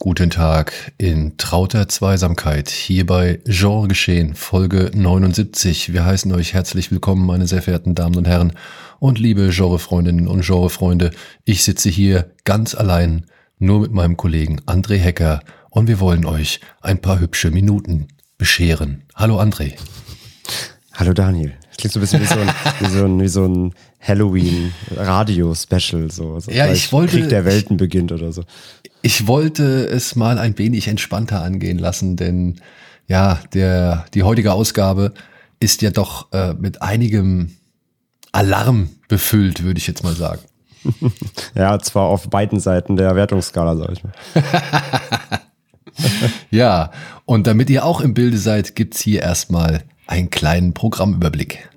guten Tag in trauter Zweisamkeit hier bei Genre Geschehen, Folge 79. Wir heißen euch herzlich willkommen, meine sehr verehrten Damen und Herren und liebe Genrefreundinnen und Genrefreunde. Ich sitze hier ganz allein, nur mit meinem Kollegen André Hecker und wir wollen euch ein paar hübsche Minuten bescheren. Hallo André. Hallo Daniel. Klingt so ein bisschen wie so ein, wie so ein, wie so ein Halloween-Radio-Special. So, so ja, ich wollte. Krieg der Welten beginnt oder so. Ich wollte es mal ein wenig entspannter angehen lassen, denn ja, der, die heutige Ausgabe ist ja doch äh, mit einigem Alarm befüllt, würde ich jetzt mal sagen. ja, zwar auf beiden Seiten der Wertungsskala, sag ich mal. ja, und damit ihr auch im Bilde seid, gibt's hier erstmal einen kleinen Programmüberblick.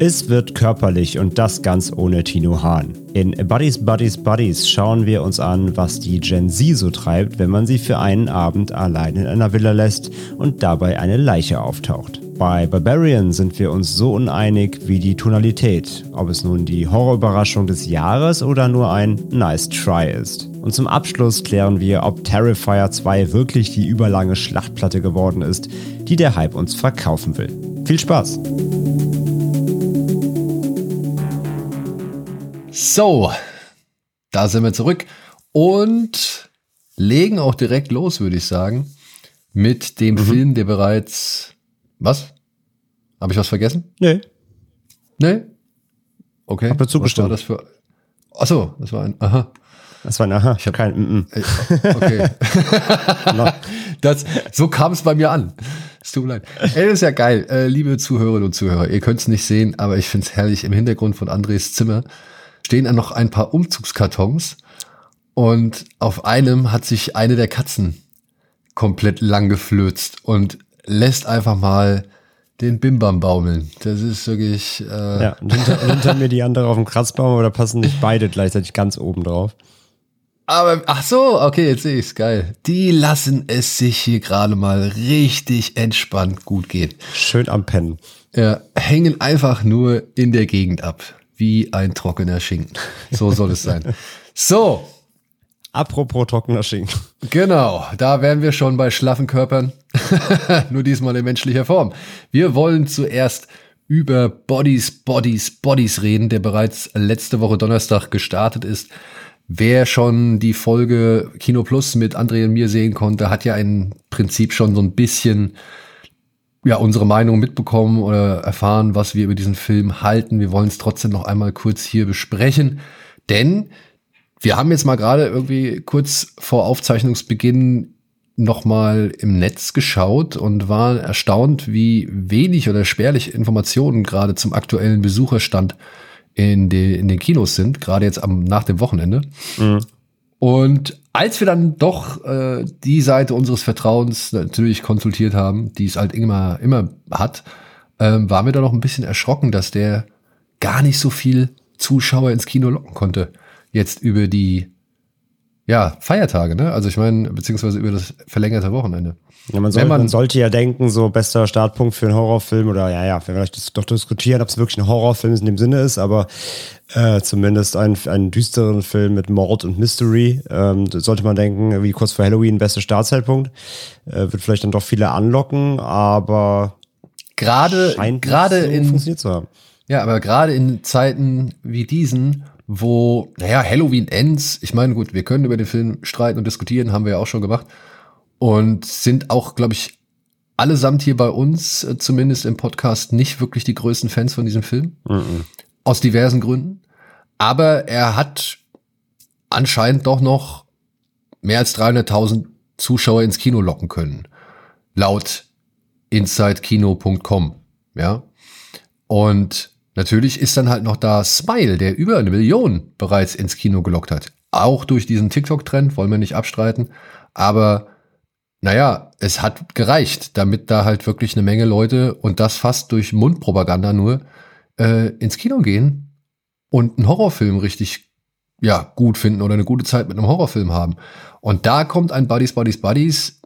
Es wird körperlich und das ganz ohne Tino Hahn. In Buddies, Buddies, Buddies schauen wir uns an, was die Gen Z so treibt, wenn man sie für einen Abend allein in einer Villa lässt und dabei eine Leiche auftaucht. Bei Barbarian sind wir uns so uneinig wie die Tonalität, ob es nun die Horrorüberraschung des Jahres oder nur ein Nice Try ist. Und zum Abschluss klären wir, ob Terrifier 2 wirklich die überlange Schlachtplatte geworden ist, die der Hype uns verkaufen will. Viel Spaß! So, da sind wir zurück und legen auch direkt los, würde ich sagen, mit dem mhm. Film, der bereits. Was? Habe ich was vergessen? Nee. Nee? Okay. Hab dazu was war das für. Achso, das war ein. Aha. Das war ein Aha. Ich habe kein. Mm -mm. Okay. das, so kam es bei mir an. Es tut mir leid. Ey, das ist ja geil. Äh, liebe Zuhörerinnen und Zuhörer, ihr könnt es nicht sehen, aber ich finde es herrlich. Im Hintergrund von Andres Zimmer stehen dann noch ein paar Umzugskartons und auf einem hat sich eine der Katzen komplett lang geflözt und lässt einfach mal den Bimbam baumeln. Das ist wirklich. Äh ja, hinter, hinter mir die andere auf dem Kratzbaum, oder passen nicht beide gleichzeitig ganz oben drauf. Aber, ach so, okay, jetzt sehe ich's, geil. Die lassen es sich hier gerade mal richtig entspannt gut gehen. Schön am Pennen. Ja, hängen einfach nur in der Gegend ab wie ein trockener Schinken. So soll es sein. So. Apropos trockener Schinken. Genau, da wären wir schon bei schlaffen Körpern. Nur diesmal in menschlicher Form. Wir wollen zuerst über Bodies, Bodies, Bodies reden, der bereits letzte Woche Donnerstag gestartet ist. Wer schon die Folge Kino Plus mit André und mir sehen konnte, hat ja im Prinzip schon so ein bisschen ja, unsere Meinung mitbekommen oder erfahren, was wir über diesen Film halten. Wir wollen es trotzdem noch einmal kurz hier besprechen, denn wir haben jetzt mal gerade irgendwie kurz vor Aufzeichnungsbeginn noch mal im Netz geschaut und waren erstaunt, wie wenig oder spärlich Informationen gerade zum aktuellen Besucherstand in, die, in den Kinos sind, gerade jetzt am, nach dem Wochenende. Mhm. Und als wir dann doch äh, die Seite unseres Vertrauens natürlich konsultiert haben, die es halt immer, immer hat, ähm, waren wir da noch ein bisschen erschrocken, dass der gar nicht so viel Zuschauer ins Kino locken konnte. Jetzt über die ja, Feiertage, ne? Also ich meine, beziehungsweise über das verlängerte Wochenende. Ja, man, soll, man, man, sollte ja denken, so bester Startpunkt für einen Horrorfilm oder ja, ja, wir werden vielleicht doch diskutieren, ob es wirklich ein Horrorfilm in dem Sinne ist, aber äh, zumindest ein, einen düsteren Film mit Mord und Mystery. Ähm, sollte man denken, wie kurz vor Halloween, bester Startzeitpunkt. Äh, wird vielleicht dann doch viele anlocken, aber gerade gerade so in funktioniert zu haben. Ja, aber gerade in Zeiten wie diesen, wo, naja, Halloween ends, ich meine, gut, wir können über den Film streiten und diskutieren, haben wir ja auch schon gemacht. Und sind auch, glaube ich, allesamt hier bei uns, äh, zumindest im Podcast, nicht wirklich die größten Fans von diesem Film. Mhm. Aus diversen Gründen. Aber er hat anscheinend doch noch mehr als 300.000 Zuschauer ins Kino locken können. Laut insidekino.com. Ja. Und natürlich ist dann halt noch da Smile, der über eine Million bereits ins Kino gelockt hat. Auch durch diesen TikTok-Trend, wollen wir nicht abstreiten. Aber naja, es hat gereicht, damit da halt wirklich eine Menge Leute und das fast durch Mundpropaganda nur äh, ins Kino gehen und einen Horrorfilm richtig ja gut finden oder eine gute Zeit mit einem Horrorfilm haben. Und da kommt ein Buddies Buddies Buddies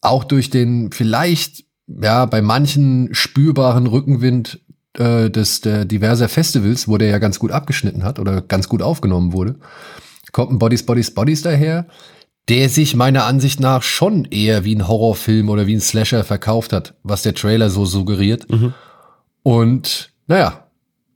auch durch den vielleicht ja bei manchen spürbaren Rückenwind äh, des der diverser Festivals, wo der ja ganz gut abgeschnitten hat oder ganz gut aufgenommen wurde, kommt ein Bodies Bodies Bodies daher, der sich meiner Ansicht nach schon eher wie ein Horrorfilm oder wie ein Slasher verkauft hat, was der Trailer so suggeriert. Mhm. Und naja,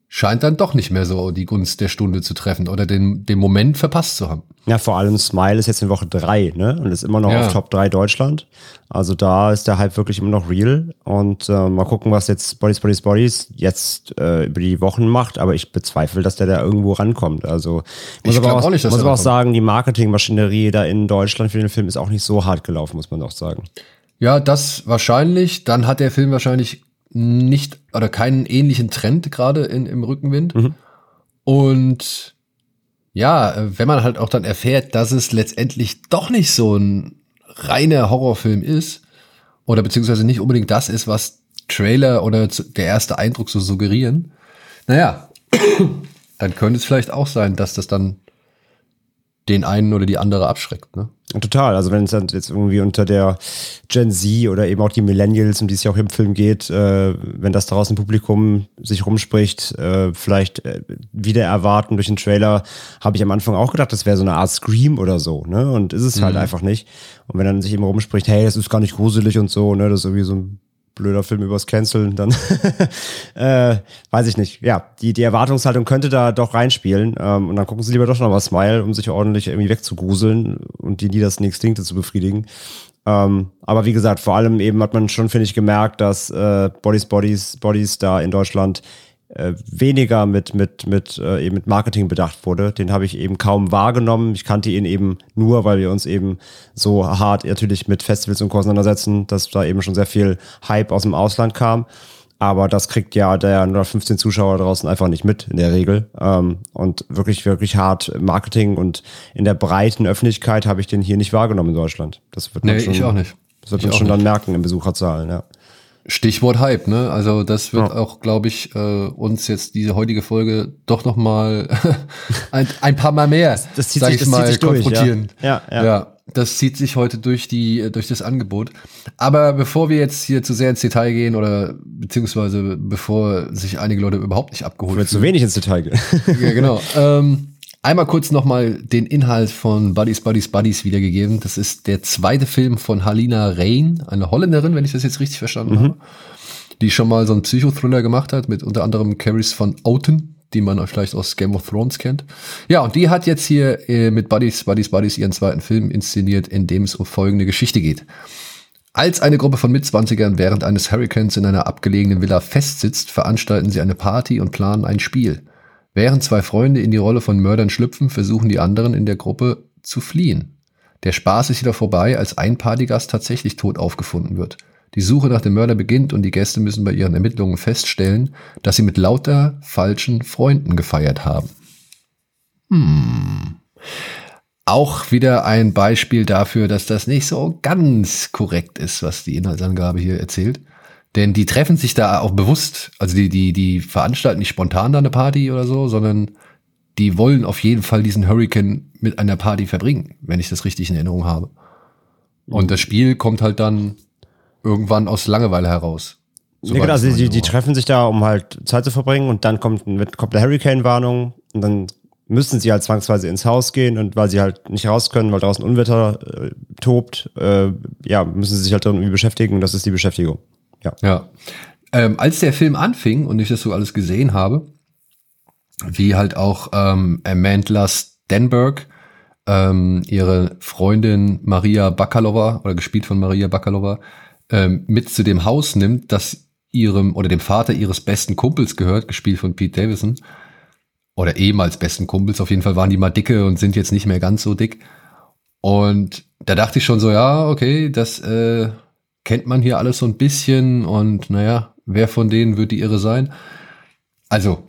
scheint dann doch nicht mehr so die Gunst der Stunde zu treffen oder den, den Moment verpasst zu haben. Ja, vor allem Smile ist jetzt in Woche drei, ne? Und ist immer noch ja. auf Top 3 Deutschland. Also da ist der Hype wirklich immer noch real. Und äh, mal gucken, was jetzt Bodies, Bodies, Bodies jetzt äh, über die Wochen macht. Aber ich bezweifle, dass der da irgendwo rankommt. Also muss ich aber auch, auch, nicht, muss aber auch sagen, die Marketingmaschinerie da in Deutschland für den Film ist auch nicht so hart gelaufen, muss man auch sagen. Ja, das wahrscheinlich. Dann hat der Film wahrscheinlich nicht oder keinen ähnlichen Trend gerade im Rückenwind. Mhm. Und ja, wenn man halt auch dann erfährt, dass es letztendlich doch nicht so ein reiner Horrorfilm ist, oder beziehungsweise nicht unbedingt das ist, was Trailer oder der erste Eindruck so suggerieren, naja, dann könnte es vielleicht auch sein, dass das dann den einen oder die andere abschreckt. Ne? Total. Also wenn es dann jetzt irgendwie unter der Gen Z oder eben auch die Millennials, um die es ja auch im Film geht, äh, wenn das draußen im Publikum sich rumspricht, äh, vielleicht äh, wieder erwarten durch den Trailer, habe ich am Anfang auch gedacht, das wäre so eine Art Scream oder so, ne? Und ist es halt mhm. halt einfach nicht. Und wenn dann sich eben rumspricht, hey, das ist gar nicht gruselig und so, ne, das ist irgendwie so ein blöder Film übers Canceln, dann äh, weiß ich nicht. Ja, die, die Erwartungshaltung könnte da doch reinspielen. Ähm, und dann gucken sie lieber doch noch mal Smile, um sich ordentlich irgendwie wegzugruseln und die das Instinkte zu befriedigen. Ähm, aber wie gesagt, vor allem eben hat man schon, finde ich, gemerkt, dass äh, Bodies, Bodies, Bodies da in Deutschland äh, weniger mit, mit, mit, äh, eben mit Marketing bedacht wurde. Den habe ich eben kaum wahrgenommen. Ich kannte ihn eben nur, weil wir uns eben so hart natürlich mit Festivals und auseinandersetzen, dass da eben schon sehr viel Hype aus dem Ausland kam. Aber das kriegt ja der 115 Zuschauer draußen einfach nicht mit in der Regel. Ähm, und wirklich, wirklich hart Marketing und in der breiten Öffentlichkeit habe ich den hier nicht wahrgenommen in Deutschland. Das wird man nee, schon, ich auch nicht. Das wird ich man schon nicht. dann merken in Besucherzahlen, ja. Stichwort Hype, ne? Also das wird ja. auch, glaube ich, äh, uns jetzt diese heutige Folge doch noch mal ein, ein paar Mal mehr, das, das zieht sag sich, ich mal, konfrontieren. Durch, ja. Ja, ja. ja, das zieht sich heute durch die durch das Angebot. Aber bevor wir jetzt hier zu sehr ins Detail gehen oder beziehungsweise bevor sich einige Leute überhaupt nicht abgeholt fühlen, zu wenig ins Detail gehen. ja, genau. Ähm, Einmal kurz nochmal den Inhalt von Buddies, Buddies, Buddies wiedergegeben. Das ist der zweite Film von Halina Rein, eine Holländerin, wenn ich das jetzt richtig verstanden mhm. habe, die schon mal so einen Psychothriller gemacht hat, mit unter anderem Caris von Outen, die man vielleicht aus Game of Thrones kennt. Ja, und die hat jetzt hier äh, mit Buddies, Buddies, Buddies ihren zweiten Film inszeniert, in dem es um folgende Geschichte geht. Als eine Gruppe von Mitzwanzigern während eines Hurricanes in einer abgelegenen Villa festsitzt, veranstalten sie eine Party und planen ein Spiel. Während zwei Freunde in die Rolle von Mördern schlüpfen, versuchen die anderen in der Gruppe zu fliehen. Der Spaß ist wieder vorbei, als ein Partygast tatsächlich tot aufgefunden wird. Die Suche nach dem Mörder beginnt und die Gäste müssen bei ihren Ermittlungen feststellen, dass sie mit lauter falschen Freunden gefeiert haben. Hm. Auch wieder ein Beispiel dafür, dass das nicht so ganz korrekt ist, was die Inhaltsangabe hier erzählt. Denn die treffen sich da auch bewusst, also die, die, die veranstalten nicht spontan da eine Party oder so, sondern die wollen auf jeden Fall diesen Hurricane mit einer Party verbringen, wenn ich das richtig in Erinnerung habe. Und das Spiel kommt halt dann irgendwann aus Langeweile heraus. So ja, genau, also die, die treffen sich da, um halt Zeit zu verbringen und dann kommt, kommt eine Hurricane-Warnung und dann müssen sie halt zwangsweise ins Haus gehen und weil sie halt nicht raus können, weil draußen Unwetter äh, tobt, äh, ja, müssen sie sich halt irgendwie beschäftigen und das ist die Beschäftigung. Ja. ja. Ähm, als der Film anfing und ich das so alles gesehen habe, wie halt auch ähm, Amanda Stenberg ähm, ihre Freundin Maria Bakalova oder gespielt von Maria Bakalova ähm, mit zu dem Haus nimmt, das ihrem oder dem Vater ihres besten Kumpels gehört, gespielt von Pete Davidson oder ehemals besten Kumpels. Auf jeden Fall waren die mal dicke und sind jetzt nicht mehr ganz so dick. Und da dachte ich schon so, ja, okay, das äh, kennt man hier alles so ein bisschen und naja, wer von denen wird die Irre sein? Also,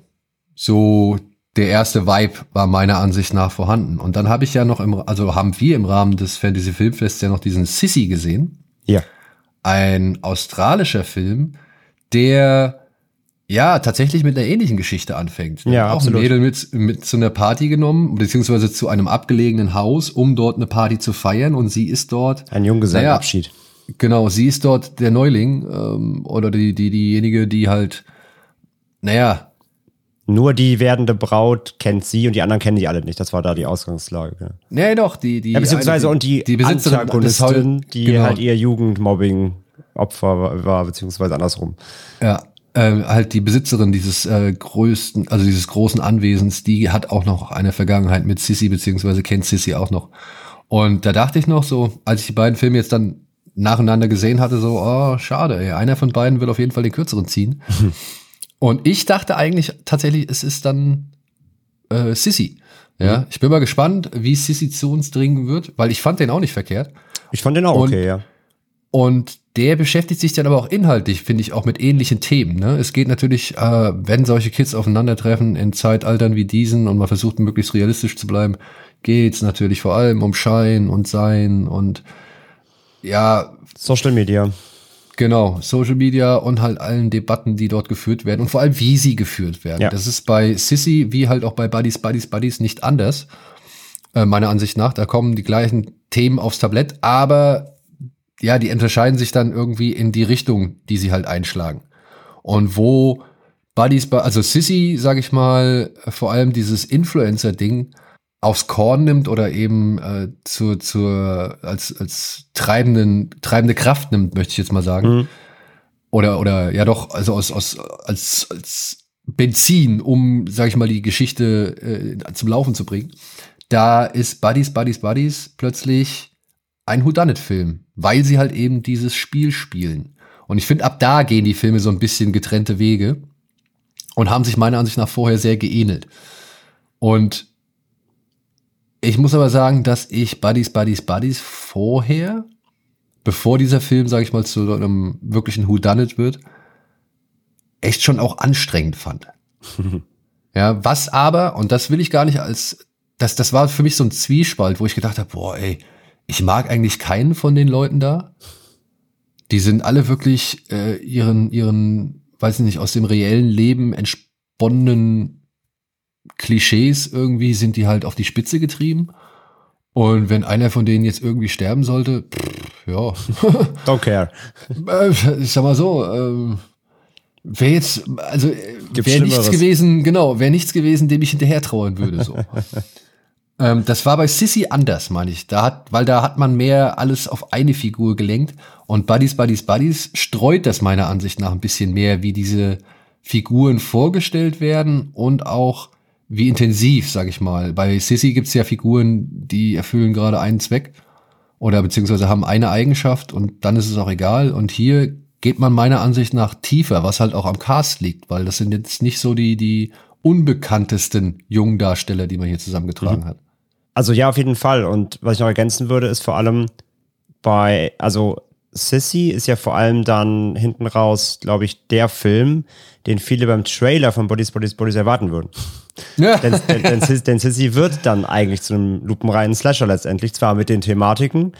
so der erste Vibe war meiner Ansicht nach vorhanden. Und dann habe ich ja noch im, also haben wir im Rahmen des Fantasy Filmfests ja noch diesen Sissy gesehen. Ja. Ein australischer Film, der ja tatsächlich mit einer ähnlichen Geschichte anfängt. Ja, Auch absolut. ein Mädel mit, mit zu einer Party genommen, beziehungsweise zu einem abgelegenen Haus, um dort eine Party zu feiern. Und sie ist dort Ein Junggesellenabschied. Genau, sie ist dort der Neuling ähm, oder die, die, diejenige, die halt, naja, Nur die werdende Braut kennt sie und die anderen kennen die alle nicht. Das war da die Ausgangslage. Nee, doch, die, die. ja beziehungsweise eine, und die, die Besitzerin Antagonistin, Haus- die genau, halt ihr Jugendmobbing-Opfer war, war, beziehungsweise andersrum. Ja, äh, halt die Besitzerin dieses äh, größten, also dieses großen Anwesens, die hat auch noch eine Vergangenheit mit Sissy, beziehungsweise kennt Sissy auch noch. Und da dachte ich noch so, als ich die beiden Filme jetzt dann nacheinander gesehen hatte, so, oh, schade, ey, einer von beiden will auf jeden Fall den kürzeren ziehen. Und ich dachte eigentlich tatsächlich, es ist dann äh, Sissy. Ja, ich bin mal gespannt, wie Sissy zu uns dringen wird, weil ich fand den auch nicht verkehrt. Ich fand den auch Und- okay, ja. Und der beschäftigt sich dann aber auch inhaltlich, finde ich, auch mit ähnlichen Themen. Ne? Es geht natürlich, äh, wenn solche Kids aufeinandertreffen in Zeitaltern wie diesen und man versucht, möglichst realistisch zu bleiben, geht's natürlich vor allem um Schein und Sein und ja, Social Media. Genau, Social Media und halt allen Debatten, die dort geführt werden und vor allem, wie sie geführt werden. Ja. Das ist bei Sissy wie halt auch bei Buddies, Buddies, Buddies nicht anders, äh, meiner Ansicht nach. Da kommen die gleichen Themen aufs Tablett, aber ja, die unterscheiden sich dann irgendwie in die Richtung, die sie halt einschlagen. Und wo Buddies, Bu- also Sissy, sag ich mal, vor allem dieses Influencer-Ding aufs Korn nimmt oder eben äh, zur, zur, als, als treibenden, treibende Kraft nimmt, möchte ich jetzt mal sagen. Mhm. Oder, oder ja doch, also aus, aus, als, als Benzin, um, sag ich mal, die Geschichte äh, zum Laufen zu bringen. Da ist Buddies, Buddies, Buddies plötzlich ein Whodunit-Film, weil sie halt eben dieses Spiel spielen. Und ich finde, ab da gehen die Filme so ein bisschen getrennte Wege und haben sich meiner Ansicht nach vorher sehr geähnelt. Und ich muss aber sagen, dass ich Buddies, Buddies, Buddies vorher, bevor dieser Film, sage ich mal, zu einem wirklichen Whodunit wird, echt schon auch anstrengend fand. ja, was aber, und das will ich gar nicht als, das, das war für mich so ein Zwiespalt, wo ich gedacht habe, boah, ey, ich mag eigentlich keinen von den Leuten da. Die sind alle wirklich äh, ihren, ihren, weiß ich nicht, aus dem reellen Leben entsponnenen Klischees irgendwie sind die halt auf die Spitze getrieben. Und wenn einer von denen jetzt irgendwie sterben sollte, pff, ja, Don't care. äh, ich sag mal so, ähm, wäre jetzt, also Gibt wäre nichts gewesen, genau, wäre nichts gewesen, dem ich hinterher trauern würde. So. ähm, das war bei Sissy anders, meine ich. Da hat, weil da hat man mehr alles auf eine Figur gelenkt und Buddies, Buddies, Buddies streut das meiner Ansicht nach ein bisschen mehr, wie diese Figuren vorgestellt werden und auch wie intensiv, sag ich mal. Bei Sissy gibt's ja Figuren, die erfüllen gerade einen Zweck oder beziehungsweise haben eine Eigenschaft und dann ist es auch egal. Und hier geht man meiner Ansicht nach tiefer, was halt auch am Cast liegt, weil das sind jetzt nicht so die, die unbekanntesten jungen Darsteller, die man hier zusammengetragen hat. Also ja, auf jeden Fall. Und was ich noch ergänzen würde, ist vor allem bei, also Sissy ist ja vor allem dann hinten raus, glaube ich, der Film, den viele beim Trailer von Bodies, Bodies, Bodies erwarten würden. Ja. denn, denn, denn, denn Sissy wird dann eigentlich zu einem lupenreinen Slasher letztendlich, zwar mit den Thematiken,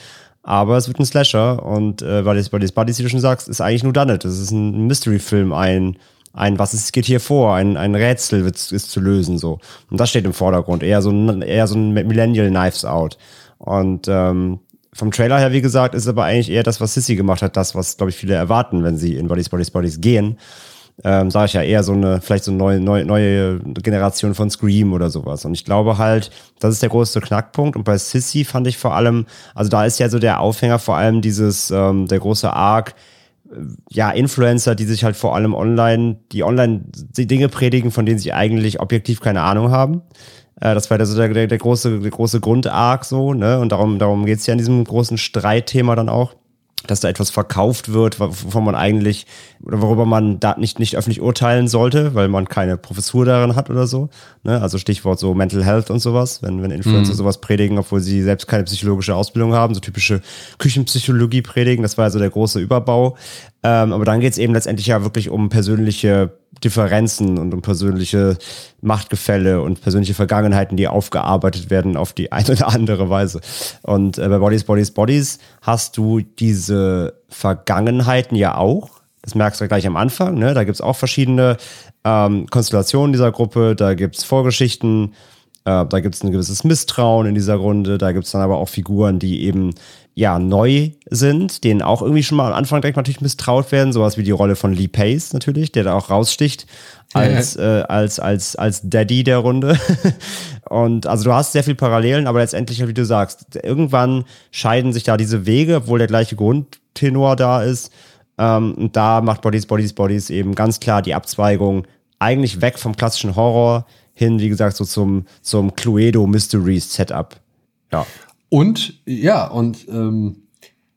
aber es wird ein Slasher und äh, Bodies, Bodies, Bodies, wie du schon sagst, ist eigentlich nur done it. Es ist ein Mystery-Film, ein, ein, was ist, geht hier vor, ein, ein Rätsel wird, ist zu lösen, so. Und das steht im Vordergrund, eher so ein, eher so ein Millennial Knives Out. Und, ähm, vom Trailer her, wie gesagt, ist aber eigentlich eher das, was Sissy gemacht hat, das, was, glaube ich, viele erwarten, wenn sie in Bodies, Bodies, Bodies gehen ähm, sage ich ja eher so eine, vielleicht so eine neue, neue, neue Generation von Scream oder sowas. Und ich glaube halt, das ist der größte Knackpunkt. Und bei Sissy fand ich vor allem, also da ist ja so der Aufhänger vor allem dieses, ähm, der große Arc, äh, ja, Influencer, die sich halt vor allem online, die online die Dinge predigen, von denen sie eigentlich objektiv keine Ahnung haben. Äh, das war der, so der, der, große, der große Grundarc so, ne? Und darum, darum geht's ja in diesem großen Streitthema dann auch dass da etwas verkauft wird, wovon man eigentlich oder worüber man da nicht, nicht öffentlich urteilen sollte, weil man keine Professur darin hat oder so. Ne? Also Stichwort so Mental Health und sowas, wenn, wenn Influencer sowas predigen, obwohl sie selbst keine psychologische Ausbildung haben, so typische Küchenpsychologie predigen, das war also der große Überbau. Ähm, aber dann geht's eben letztendlich ja wirklich um persönliche Differenzen und um persönliche Machtgefälle und persönliche Vergangenheiten, die aufgearbeitet werden auf die eine oder andere Weise. Und äh, bei Bodies, Bodies, Bodies hast du diese Vergangenheiten ja auch. Das merkst du gleich am Anfang. Ne? Da gibt's auch verschiedene ähm, Konstellationen dieser Gruppe. Da gibt's Vorgeschichten. Äh, da gibt's ein gewisses Misstrauen in dieser Runde. Da gibt's dann aber auch Figuren, die eben ja, neu sind, denen auch irgendwie schon mal am Anfang direkt natürlich misstraut werden, sowas wie die Rolle von Lee Pace natürlich, der da auch raussticht als, äh, als, als, als Daddy der Runde. Und also du hast sehr viel Parallelen, aber letztendlich, wie du sagst, irgendwann scheiden sich da diese Wege, obwohl der gleiche Grundtenor da ist. Ähm, und da macht Bodies, Bodies, Bodies eben ganz klar die Abzweigung eigentlich weg vom klassischen Horror hin, wie gesagt, so zum, zum Cluedo Mysteries Setup. Ja. Und ja, und ähm,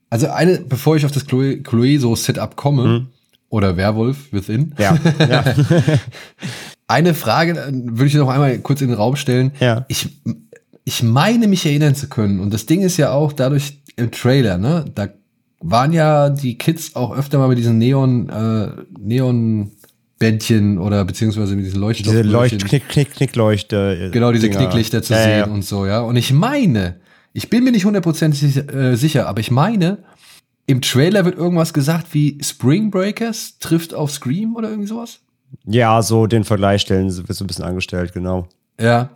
also eine, bevor ich auf das Chloe, Chloe Setup komme, mhm. oder Werwolf Within, ja. ja. eine Frage würde ich noch einmal kurz in den Raum stellen. Ja. Ich, ich meine mich erinnern zu können. Und das Ding ist ja auch dadurch im Trailer, ne? Da waren ja die Kids auch öfter mal mit diesen Neon, äh, Neon Bändchen oder beziehungsweise mit diesen Leuchtstoff. Diese Leucht, Knick, Knick, Knickleuchte. Äh, genau, diese Dinger. Knicklichter zu ja, sehen ja. und so, ja. Und ich meine, ich bin mir nicht hundertprozentig äh, sicher, aber ich meine, im Trailer wird irgendwas gesagt wie Spring Breakers trifft auf Scream oder irgendwie sowas. Ja, so den Vergleich stellen wird so ein bisschen angestellt, genau. Ja.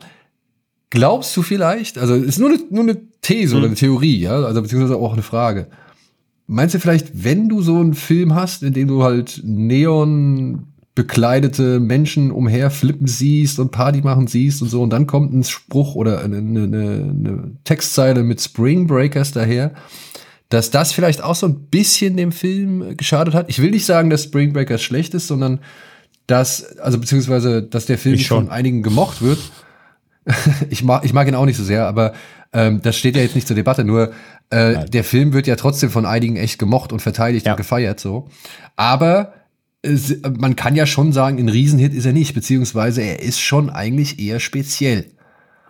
Glaubst du vielleicht, also ist nur eine, nur eine These hm. oder eine Theorie, ja, also beziehungsweise auch eine Frage. Meinst du vielleicht, wenn du so einen Film hast, in dem du halt Neon bekleidete Menschen umher flippen siehst und Party machen siehst und so und dann kommt ein Spruch oder eine, eine, eine Textzeile mit Spring Breakers daher, dass das vielleicht auch so ein bisschen dem Film geschadet hat. Ich will nicht sagen, dass Spring Breakers schlecht ist, sondern dass, also beziehungsweise, dass der Film von einigen gemocht wird. ich mag, ich mag ihn auch nicht so sehr, aber ähm, das steht ja jetzt nicht zur Debatte. Nur äh, der Film wird ja trotzdem von einigen echt gemocht und verteidigt ja. und gefeiert so. Aber man kann ja schon sagen, ein Riesenhit ist er nicht, beziehungsweise er ist schon eigentlich eher speziell.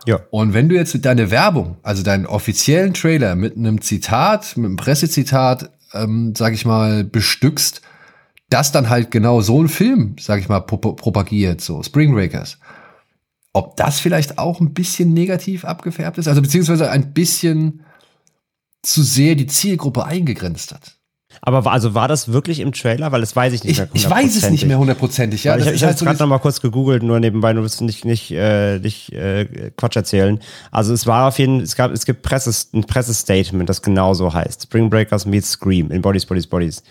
Ja. Und wenn du jetzt deine Werbung, also deinen offiziellen Trailer mit einem Zitat, mit einem Pressezitat, ähm, sag ich mal, bestückst, das dann halt genau so ein Film, sag ich mal, pro propagiert, so Spring Breakers. Ob das vielleicht auch ein bisschen negativ abgefärbt ist, also beziehungsweise ein bisschen zu sehr die Zielgruppe eingegrenzt hat. Aber war, also war das wirklich im Trailer? Weil das weiß ich nicht mehr. Ich, ich weiß es nicht mehr hundertprozentig. Ja, ich ich habe halt so gerade noch mal kurz gegoogelt, nur nebenbei, du wirst nicht nicht äh, nicht äh, Quatsch erzählen. Also es war auf jeden, es gab es gibt Presses, ein Pressestatement, das genauso heißt: Spring Breakers meets Scream in Bodies Bodies Bodies.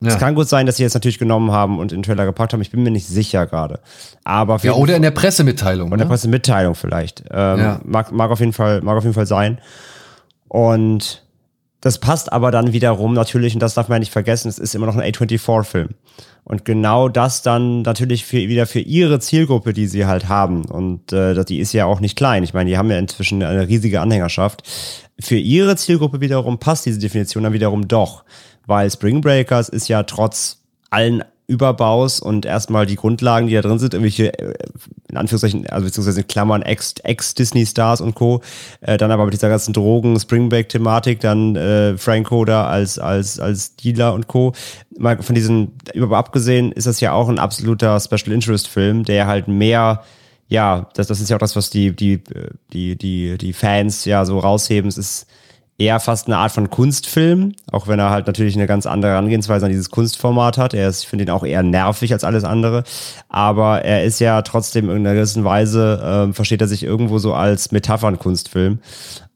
Ja. Es kann gut sein, dass sie jetzt natürlich genommen haben und in den Trailer gepackt haben. Ich bin mir nicht sicher gerade. Aber ja, oder in der Pressemitteilung. Oder in der ne? Pressemitteilung vielleicht. Ähm, ja. mag, mag auf jeden Fall, mag auf jeden Fall sein. Und das passt aber dann wiederum natürlich, und das darf man ja nicht vergessen, es ist immer noch ein A24-Film. Und genau das dann natürlich für, wieder für ihre Zielgruppe, die sie halt haben. Und äh, die ist ja auch nicht klein. Ich meine, die haben ja inzwischen eine riesige Anhängerschaft. Für ihre Zielgruppe wiederum passt diese Definition dann wiederum doch. Weil Spring Breakers ist ja trotz allen Überbaus und erstmal die Grundlagen, die da drin sind, irgendwelche, äh, in Anführungszeichen, also beziehungsweise in Klammern Ex-Disney-Stars und Co., äh, dann aber mit dieser ganzen Drogen-Springback-Thematik, dann äh, Franco da als, als, als Dealer und Co. Mal von diesen, über abgesehen, ist das ja auch ein absoluter Special-Interest-Film, der halt mehr ja, das, das ist ja auch das, was die, die, die, die, die Fans ja so rausheben. Es ist eher fast eine Art von Kunstfilm, auch wenn er halt natürlich eine ganz andere Herangehensweise an dieses Kunstformat hat. Er ist, ich finde ihn auch eher nervig als alles andere, aber er ist ja trotzdem in einer gewissen Weise, äh, versteht er sich irgendwo so als Metaphern-Kunstfilm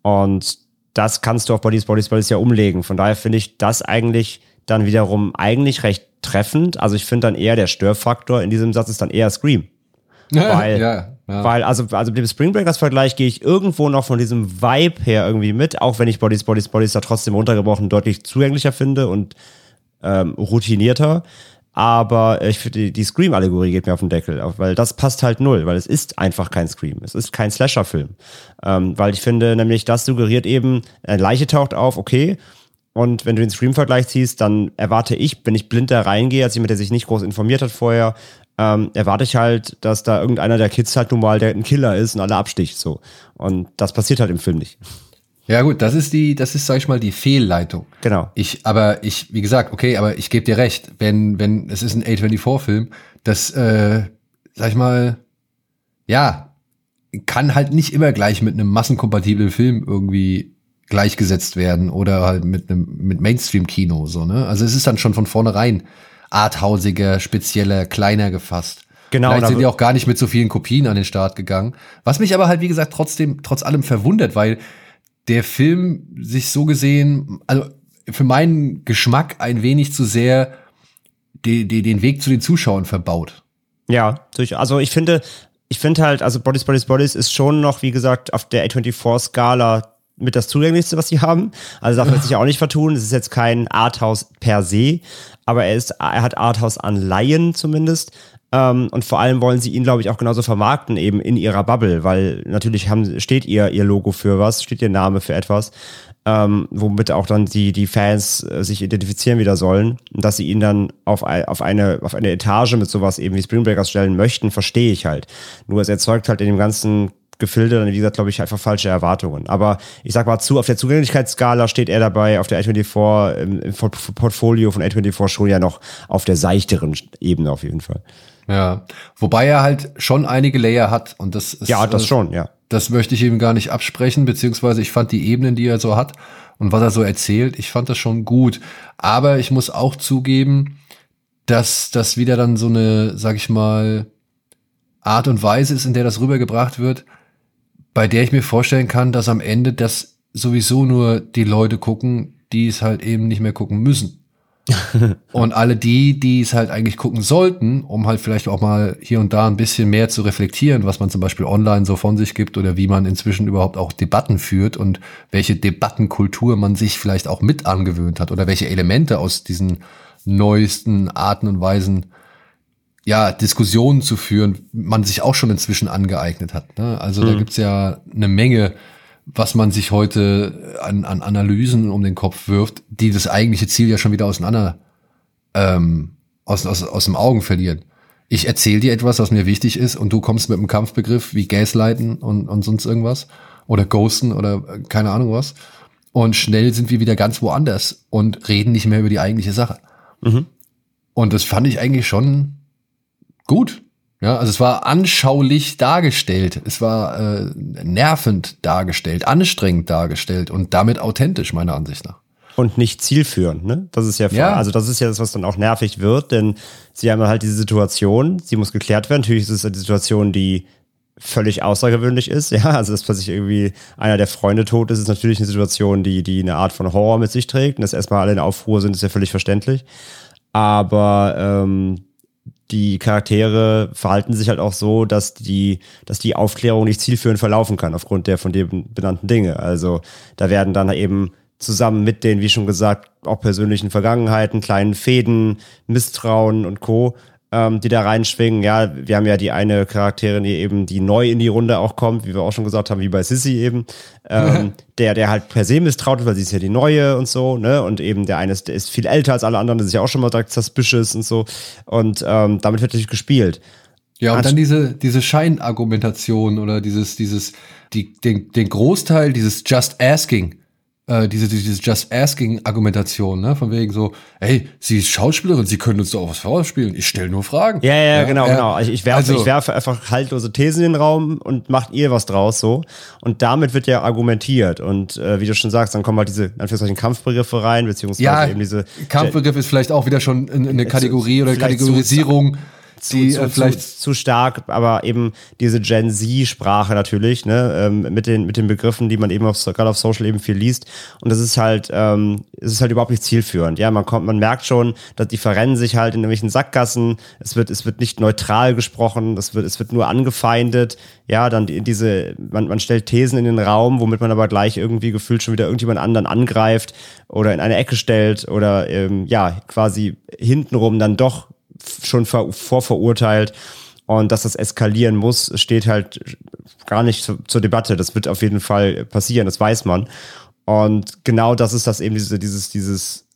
und das kannst du auf Bodies, Bodies, Bodies ja umlegen. Von daher finde ich das eigentlich dann wiederum eigentlich recht treffend. Also ich finde dann eher der Störfaktor in diesem Satz ist dann eher Scream. Weil, ja, ja. weil also, also mit dem Spring Breakers Vergleich gehe ich irgendwo noch von diesem Vibe her irgendwie mit, auch wenn ich Bodies, Bodies, Bodies da trotzdem runtergebrochen deutlich zugänglicher finde und ähm, routinierter. Aber ich finde, die, die Scream-Allegorie geht mir auf den Deckel, weil das passt halt null, weil es ist einfach kein Scream. Es ist kein Slasher-Film. Ähm, weil ich finde nämlich, das suggeriert eben, eine Leiche taucht auf, okay, und wenn du den Scream-Vergleich ziehst, dann erwarte ich, wenn ich blind da reingehe, als jemand, der sich nicht groß informiert hat vorher, ähm, erwarte ich halt, dass da irgendeiner der Kids halt nun mal der ein Killer ist und alle absticht so. Und das passiert halt im Film nicht. Ja gut, das ist die, das ist, sag ich mal, die Fehlleitung. Genau. Ich, aber ich, wie gesagt, okay, aber ich gebe dir recht, wenn, wenn, es ist ein A24-Film, das, äh, sag ich mal, ja, kann halt nicht immer gleich mit einem massenkompatiblen Film irgendwie gleichgesetzt werden oder halt mit einem mit Mainstream-Kino so ne also es ist dann schon von vornherein arthausiger spezieller kleiner gefasst Genau, Vielleicht sind die wird- auch gar nicht mit so vielen Kopien an den Start gegangen. Was mich aber halt, wie gesagt, trotzdem, trotz allem verwundert, weil der Film sich so gesehen, also für meinen Geschmack ein wenig zu sehr die, die, den Weg zu den Zuschauern verbaut. Ja, durch, also ich finde, ich finde halt, also Bodies, Bodies, Bodies ist schon noch, wie gesagt, auf der A24-Skala mit das zugänglichste, was sie haben. Also darf man sich ja auch nicht vertun. Es ist jetzt kein Arthouse per se, aber er ist, er hat Arthouse-Anleihen zumindest. Ähm, und vor allem wollen sie ihn, glaube ich, auch genauso vermarkten, eben in ihrer Bubble, weil natürlich haben, steht ihr, ihr Logo für was, steht ihr Name für etwas, ähm, womit auch dann die, die Fans äh, sich identifizieren wieder sollen. Und dass sie ihn dann auf, auf, eine, auf eine Etage mit sowas eben wie Spring Breakers stellen möchten, verstehe ich halt. Nur es erzeugt halt in dem ganzen Gefilde dann, wie gesagt, glaube ich, einfach falsche Erwartungen. Aber ich sag mal zu, auf der Zugänglichkeitsskala steht er dabei, auf der A24, im, im Port- Portfolio von A24 schon ja noch auf der seichteren Ebene auf jeden Fall. Ja. Wobei er halt schon einige Layer hat und das ist, Ja, das äh, schon, ja. Das möchte ich ihm gar nicht absprechen, beziehungsweise ich fand die Ebenen, die er so hat und was er so erzählt, ich fand das schon gut. Aber ich muss auch zugeben, dass das wieder dann so eine, sag ich mal, Art und Weise ist, in der das rübergebracht wird, bei der ich mir vorstellen kann, dass am Ende das sowieso nur die Leute gucken, die es halt eben nicht mehr gucken müssen. und alle die, die es halt eigentlich gucken sollten, um halt vielleicht auch mal hier und da ein bisschen mehr zu reflektieren, was man zum Beispiel online so von sich gibt oder wie man inzwischen überhaupt auch Debatten führt und welche Debattenkultur man sich vielleicht auch mit angewöhnt hat oder welche Elemente aus diesen neuesten Arten und Weisen ja, Diskussionen zu führen, man sich auch schon inzwischen angeeignet hat. Ne? Also da gibt's ja eine Menge, was man sich heute an, an Analysen um den Kopf wirft, die das eigentliche Ziel ja schon wieder auseinander ähm, aus, aus, aus dem Augen verlieren. Ich erzähle dir etwas, was mir wichtig ist, und du kommst mit einem Kampfbegriff wie Gaslighten und, und sonst irgendwas oder Ghosten oder äh, keine Ahnung was. Und schnell sind wir wieder ganz woanders und reden nicht mehr über die eigentliche Sache. Und das fand ich eigentlich schon gut. Ja, also es war anschaulich dargestellt, es war äh, nervend dargestellt, anstrengend dargestellt und damit authentisch meiner Ansicht nach. Und nicht zielführend, ne? Das ist ja, Ja. also das ist ja das, was dann auch nervig wird, denn sie haben halt diese Situation, sie muss geklärt werden. Natürlich ist es eine Situation, die völlig außergewöhnlich ist, ja. Also das, was sich irgendwie einer der Freunde tot ist, ist natürlich eine Situation, die, die eine Art von Horror mit sich trägt. Und dass erstmal alle in Aufruhr sind, ist ja völlig verständlich. Aber ähm, die Charaktere verhalten sich halt auch so, dass die, dass die Aufklärung nicht zielführend verlaufen kann aufgrund der von dir benannten Dinge. Also da werden dann eben zusammen mit den, wie schon gesagt, auch persönlichen Vergangenheiten, kleinen Fäden, Misstrauen und Co., ähm, die da reinschwingen. Ja, wir haben ja die eine Charakterin, die eben, die neu in die Runde auch kommt, wie wir auch schon gesagt haben, wie bei Sissy eben, ähm, der, der halt per se misstraut ist, weil sie ist ja die neue und so, ne? Und eben der eine ist, der ist viel älter als alle anderen, das ist ja auch schon mal direkt suspicious und so. Und ähm, damit wird natürlich gespielt. Ja, und dann diese, diese Scheinargumentation oder dieses, dieses, die, den, den Großteil dieses Just Asking, äh, diese, diese Just Asking-Argumentation, ne? Von wegen so, hey, sie ist Schauspielerin, sie können uns doch auch was vorspielen. Ich stelle nur Fragen. Ja, ja, genau, ja. genau. Ich, ich, werfe, Also- ich werfe einfach haltlose Thesen in den Raum und macht ihr was draus so. Und damit wird ja argumentiert. Und äh, wie du schon sagst, dann kommen halt diese in Anführungszeichen Kampfbegriffe rein, beziehungsweise Ja, eben diese Kampfbegriff ist vielleicht auch wieder schon in- in eine Kategorie oder Kategorisierung, zu, die zu, äh, vielleicht zu, zu stark, aber eben diese Gen Z-Sprache natürlich, ne, ähm, mit den mit den Begriffen, die man eben auf, gerade auf Social eben viel liest. Und das ist halt, ähm, es ist halt überhaupt nicht zielführend. Ja, man kommt, man merkt schon, dass die verrennen sich halt in irgendwelchen Sackgassen. Es wird, es wird nicht neutral gesprochen. Es wird, es wird nur angefeindet. Ja, dann die, diese, man, man stellt Thesen in den Raum, womit man aber gleich irgendwie gefühlt schon wieder irgendjemand anderen angreift oder in eine Ecke stellt oder ähm, ja quasi hintenrum dann doch schon ver vorverurteilt. Und dass das eskalieren muss, steht halt gar nicht zu, zur Debatte. Das wird auf jeden Fall passieren, das weiß man. Und genau das ist das eben, diese, dieses, dieses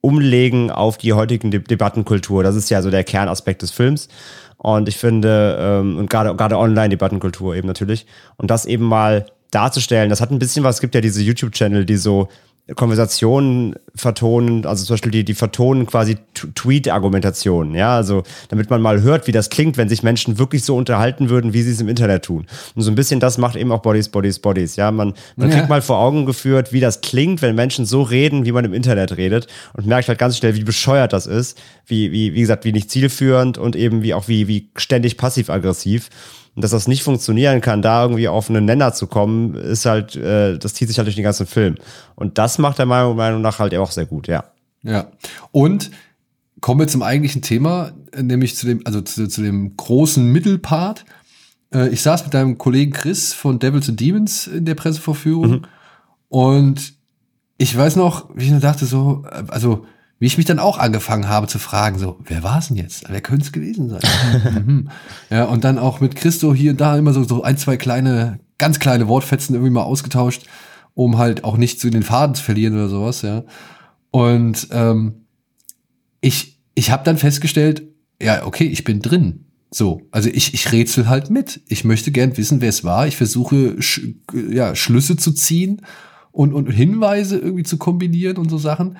Umlegen auf die heutigen De Debattenkultur. Das ist ja so der Kernaspekt des Films. Und ich finde, ähm, und gerade gerade Online-Debattenkultur eben natürlich. Und das eben mal darzustellen. Das hat ein bisschen was, es gibt ja diese YouTube-Channel, die so Konversationen vertonen, also zum Beispiel die, die vertonen quasi Tweet-Argumentationen, ja, also damit man mal hört, wie das klingt, wenn sich Menschen wirklich so unterhalten würden, wie sie es im Internet tun. Und so ein bisschen das macht eben auch Bodies, Bodies, Bodies, ja, man, man ja. kriegt mal vor Augen geführt, wie das klingt, wenn Menschen so reden, wie man im Internet redet und merkt halt ganz schnell, wie bescheuert das ist, wie, wie, wie gesagt, wie nicht zielführend und eben wie auch wie, wie ständig passiv-aggressiv. Und dass das nicht funktionieren kann, da irgendwie auf einen Nenner zu kommen, ist halt, äh, das zieht sich halt durch den ganzen Film. Und das macht er meiner Meinung nach halt auch sehr gut, ja. Ja. Und kommen wir zum eigentlichen Thema, nämlich zu dem, also zu, zu dem großen Mittelpart. Äh, ich saß mit deinem Kollegen Chris von Devils and Demons in der Pressevorführung mhm. und ich weiß noch, wie ich nur dachte, so, äh, also wie ich mich dann auch angefangen habe zu fragen, so, wer war es denn jetzt? Wer könnte es gewesen sein? Mhm. ja, und dann auch mit Christo hier und da immer so, so ein, zwei kleine, ganz kleine Wortfetzen irgendwie mal ausgetauscht, um halt auch nicht zu den Faden zu verlieren oder sowas, ja. Und ähm, ich, ich habe dann festgestellt, ja, okay, ich bin drin. So, also ich, ich rätsel halt mit. Ich möchte gern wissen, wer es war. Ich versuche, sch ja, Schlüsse zu ziehen und, und Hinweise irgendwie zu kombinieren und so Sachen.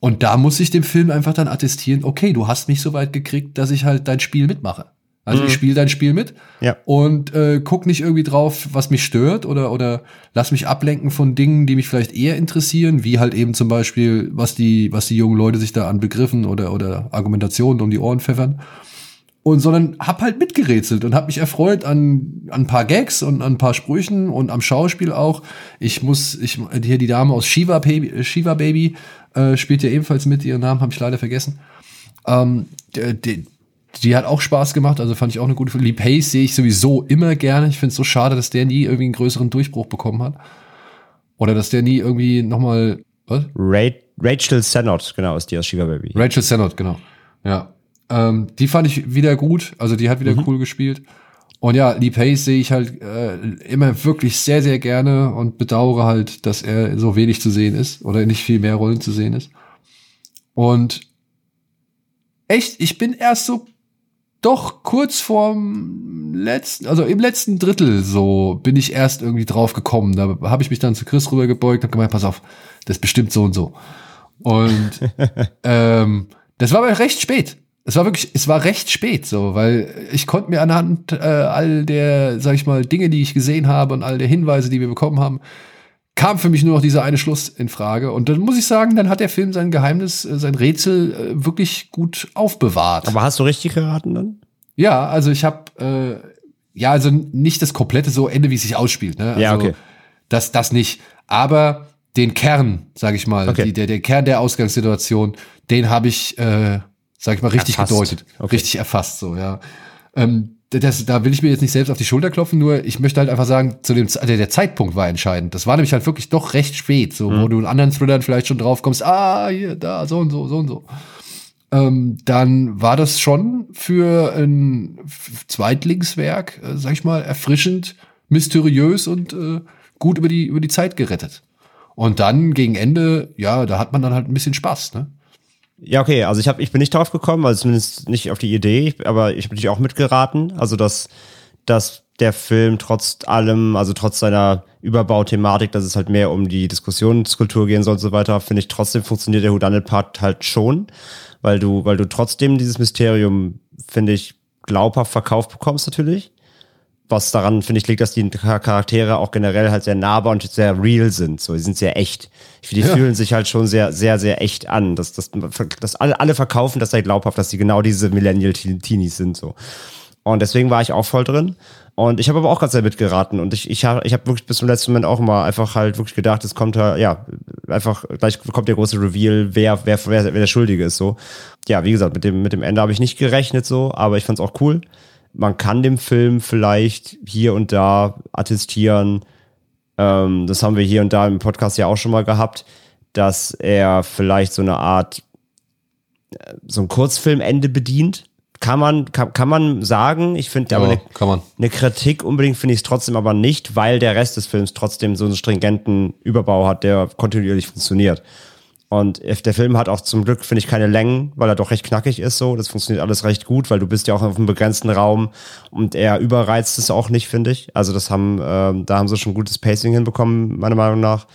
Und da muss ich dem Film einfach dann attestieren, okay, du hast mich so weit gekriegt, dass ich halt dein Spiel mitmache. Also mhm. ich spiele dein Spiel mit ja. und äh, guck nicht irgendwie drauf, was mich stört oder oder lass mich ablenken von Dingen, die mich vielleicht eher interessieren, wie halt eben zum Beispiel, was die was die jungen Leute sich da an Begriffen oder oder Argumentationen um die Ohren pfeffern. Und sondern hab halt mitgerätselt und hab mich erfreut an, an ein paar Gags und an ein paar Sprüchen und am Schauspiel auch. Ich muss, ich hier die Dame aus Shiva Baby, Shiva Baby äh, spielt ja ebenfalls mit, ihren Namen habe ich leider vergessen. Ähm, die, die, hat auch Spaß gemacht, also fand ich auch eine gute Lee Pace sehe ich sowieso immer gerne. Ich finde es so schade, dass der nie irgendwie einen größeren Durchbruch bekommen hat. Oder dass der nie irgendwie nochmal. Was? Rachel Sennott, genau, ist die aus Shiva Baby. Rachel Sennott, genau. Ja. Ähm, die fand ich wieder gut, also die hat wieder mhm. cool gespielt. Und ja, Lee Pace sehe ich halt äh, immer wirklich sehr, sehr gerne und bedauere halt, dass er so wenig zu sehen ist oder nicht viel mehr Rollen zu sehen ist. Und echt, ich bin erst so doch kurz vorm letzten, also im letzten Drittel so bin ich erst irgendwie drauf gekommen. Da habe ich mich dann zu Chris rübergebeugt und gemeint, pass auf, das ist bestimmt so und so. Und ähm, das war aber recht spät. Es war wirklich, es war recht spät so, weil ich konnte mir anhand äh, all der, sag ich mal, Dinge, die ich gesehen habe und all der Hinweise, die wir bekommen haben, kam für mich nur noch dieser eine Schluss in Frage. Und dann muss ich sagen, dann hat der Film sein Geheimnis, äh, sein Rätsel äh, wirklich gut aufbewahrt. Aber hast du richtig geraten dann? Ja, also ich habe äh, ja also nicht das komplette so Ende, wie es sich ausspielt. Ne? Also, ja, okay. Das, das nicht. Aber den Kern, sag ich mal, okay. die, der, der Kern der Ausgangssituation, den habe ich äh, sag ich mal, richtig erfasst. gedeutet, okay. richtig erfasst, so, ja. Ähm, das, da will ich mir jetzt nicht selbst auf die Schulter klopfen, nur ich möchte halt einfach sagen, zu dem, also der Zeitpunkt war entscheidend. Das war nämlich halt wirklich doch recht spät, so, mhm. wo du in anderen Thrillern vielleicht schon drauf kommst, ah, hier, da, so und so, so und so. Ähm, dann war das schon für ein Zweitlingswerk, äh, sag ich mal, erfrischend, mysteriös und äh, gut über die, über die Zeit gerettet. Und dann gegen Ende, ja, da hat man dann halt ein bisschen Spaß, ne? Ja, okay, also ich, hab, ich bin nicht drauf gekommen, also zumindest nicht auf die Idee, aber ich habe natürlich auch mitgeraten, also dass, dass der Film trotz allem, also trotz seiner Überbauthematik, dass es halt mehr um die Diskussionskultur gehen soll und so weiter, finde ich trotzdem funktioniert der Houdanet-Part halt schon, weil du, weil du trotzdem dieses Mysterium, finde ich, glaubhaft verkauft bekommst natürlich was daran, finde ich, liegt, dass die Charaktere auch generell halt sehr nahbar und sehr real sind. So, die sind sehr echt. Ich finde, die ja. fühlen sich halt schon sehr, sehr, sehr echt an. Dass, dass, dass alle, alle verkaufen das sei glaubhaft, dass sie genau diese Millennial-Teenies sind. So. Und deswegen war ich auch voll drin. Und ich habe aber auch ganz sehr mitgeraten. Und ich, ich habe ich hab wirklich bis zum letzten Moment auch immer einfach halt wirklich gedacht, es kommt da, ja, einfach, gleich kommt der große Reveal, wer, wer, wer, wer der Schuldige ist. So. Ja, wie gesagt, mit dem, mit dem Ende habe ich nicht gerechnet so, aber ich fand es auch cool man kann dem Film vielleicht hier und da attestieren, ähm, das haben wir hier und da im Podcast ja auch schon mal gehabt, dass er vielleicht so eine Art, äh, so ein Kurzfilmende bedient. Kann man, kann, kann man sagen. Ich finde ja, aber eine, eine, Kritik unbedingt finde ich es trotzdem aber nicht, weil der Rest des Films trotzdem so einen stringenten Überbau hat, der kontinuierlich funktioniert. Und der Film hat auch zum Glück, finde ich, keine Längen, weil er doch recht knackig ist so. Das funktioniert alles recht gut, weil du bist ja auch auf einem begrenzten Raum und er überreizt es auch nicht, finde ich. Also das haben, äh, da haben sie schon gutes Pacing hinbekommen, meiner Meinung nach.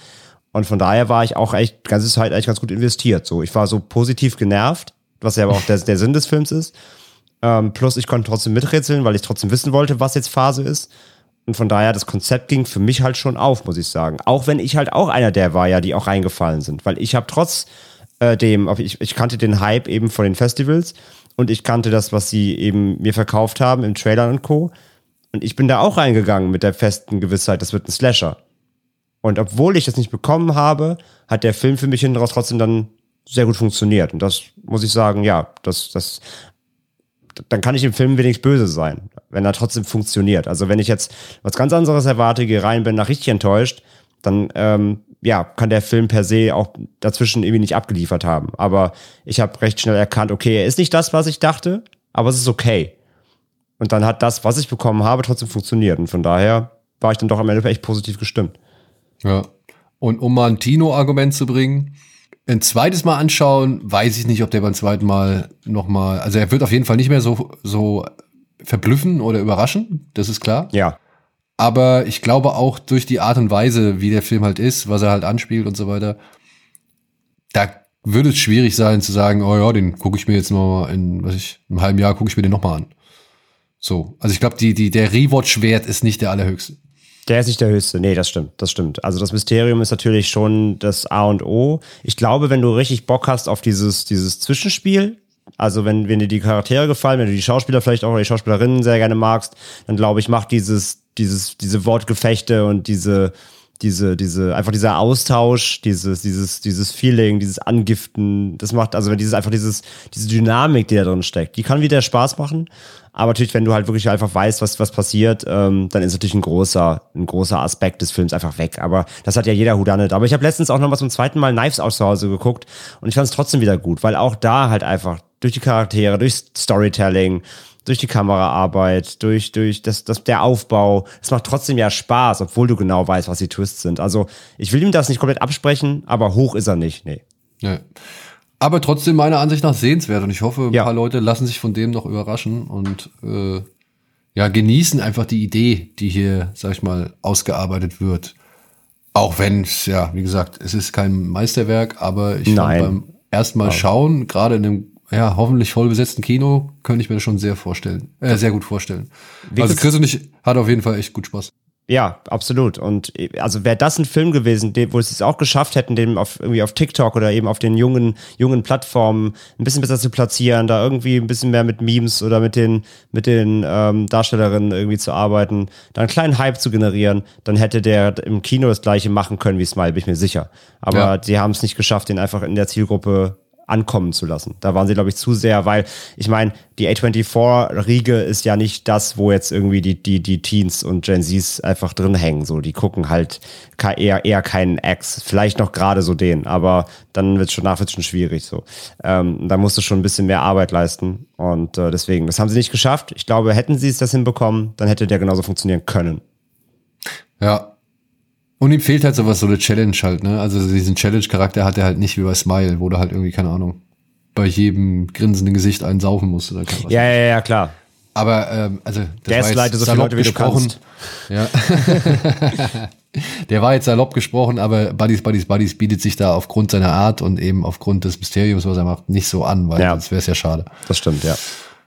Und von daher war ich auch echt ganze Zeit eigentlich ganz gut investiert. So, ich war so positiv genervt, was ja aber auch der, der Sinn des Films ist. Ähm, plus ich konnte trotzdem miträtseln, weil ich trotzdem wissen wollte, was jetzt Phase ist. Und von daher, das Konzept ging für mich halt schon auf, muss ich sagen. Auch wenn ich halt auch einer der war, ja, die auch reingefallen sind. Weil ich habe trotz äh, dem, ich, ich kannte den Hype eben von den Festivals und ich kannte das, was sie eben mir verkauft haben im Trailer und Co. Und ich bin da auch reingegangen mit der festen Gewissheit, das wird ein Slasher. Und obwohl ich das nicht bekommen habe, hat der Film für mich hinten raus trotzdem dann sehr gut funktioniert. Und das muss ich sagen, ja, das, das dann kann ich im Film wenigstens böse sein, wenn er trotzdem funktioniert. Also wenn ich jetzt was ganz anderes erwarte, gehe rein, bin nach richtig enttäuscht, dann ähm, ja, kann der Film per se auch dazwischen irgendwie nicht abgeliefert haben. Aber ich habe recht schnell erkannt, okay, er ist nicht das, was ich dachte, aber es ist okay. Und dann hat das, was ich bekommen habe, trotzdem funktioniert. Und von daher war ich dann doch am Ende echt positiv gestimmt. Ja. Und um mal ein Tino-Argument zu bringen, ein zweites Mal anschauen, weiß ich nicht, ob der beim zweiten Mal nochmal, also er wird auf jeden Fall nicht mehr so, so verblüffen oder überraschen, das ist klar. Ja. Aber ich glaube auch durch die Art und Weise, wie der Film halt ist, was er halt anspielt und so weiter, da würde es schwierig sein zu sagen, oh ja, den gucke ich mir jetzt noch in, was ich, einem halben Jahr gucke ich mir den nochmal an. So. Also ich glaube, die, die, der Rewatch-Wert ist nicht der allerhöchste. Der ist nicht der höchste. Nee, das stimmt, das stimmt. Also das Mysterium ist natürlich schon das A und O. Ich glaube, wenn du richtig Bock hast auf dieses, dieses Zwischenspiel, also wenn, wenn dir die Charaktere gefallen, wenn du die Schauspieler vielleicht auch oder die Schauspielerinnen sehr gerne magst, dann glaube ich, macht dieses, dieses, diese Wortgefechte und diese, diese, diese, einfach dieser Austausch, dieses, dieses, dieses Feeling, dieses Angiften, das macht, also wenn dieses, einfach dieses, diese Dynamik, die da drin steckt, die kann wieder Spaß machen. Aber natürlich, wenn du halt wirklich einfach weißt, was, was passiert, ähm, dann ist natürlich ein großer, ein großer Aspekt des Films einfach weg. Aber das hat ja jeder Houdanet. Aber ich habe letztens auch noch mal zum zweiten Mal Knives Out zu Hause geguckt und ich fand es trotzdem wieder gut, weil auch da halt einfach durch die Charaktere, durch Storytelling, durch die Kameraarbeit, durch, durch das, das, der Aufbau. Es macht trotzdem ja Spaß, obwohl du genau weißt, was die Twists sind. Also, ich will ihm das nicht komplett absprechen, aber hoch ist er nicht, nee. Ja. Aber trotzdem meiner Ansicht nach sehenswert und ich hoffe, ein ja. paar Leute lassen sich von dem noch überraschen und äh, ja, genießen einfach die Idee, die hier, sag ich mal, ausgearbeitet wird. Auch wenn es, ja, wie gesagt, es ist kein Meisterwerk, aber ich Nein. fand beim ersten Mal schauen, gerade in dem ja, hoffentlich voll besetzten Kino, könnte ich mir das schon sehr vorstellen. Äh, sehr gut vorstellen. Wie also Chris und ich hat auf jeden Fall echt gut Spaß. Ja, absolut. Und also wäre das ein Film gewesen, wo sie es auch geschafft hätten, den auf irgendwie auf TikTok oder eben auf den jungen jungen Plattformen ein bisschen besser zu platzieren, da irgendwie ein bisschen mehr mit Memes oder mit den mit den ähm, Darstellerinnen irgendwie zu arbeiten, da einen kleinen Hype zu generieren, dann hätte der im Kino das gleiche machen können wie Smile, bin ich mir sicher. Aber ja. sie haben es nicht geschafft, den einfach in der Zielgruppe ankommen zu lassen. Da waren sie, glaube ich, zu sehr, weil ich meine, die A24-Riege ist ja nicht das, wo jetzt irgendwie die, die, die Teens und Gen Zs einfach drin hängen. So, die gucken halt eher, eher keinen X. Vielleicht noch gerade so den, aber dann wird schon nach schon schwierig. So, ähm, da musst du schon ein bisschen mehr Arbeit leisten. Und äh, deswegen, das haben sie nicht geschafft. Ich glaube, hätten sie es das hinbekommen, dann hätte der genauso funktionieren können. Ja, und ihm fehlt halt sowas, so eine Challenge halt, ne? Also diesen Challenge-Charakter hat er halt nicht wie bei Smile, wo du halt irgendwie, keine Ahnung, bei jedem grinsenden Gesicht einen saufen musst oder was. Ja, ja, ja, klar. Aber, ähm, also, der ist leider so viele Leute, wie gesprochen. du Ja. der war jetzt salopp gesprochen, aber Buddies, Buddies, Buddies bietet sich da aufgrund seiner Art und eben aufgrund des Mysteriums, was er macht, nicht so an, weil ja. sonst wäre es ja schade. Das stimmt, ja.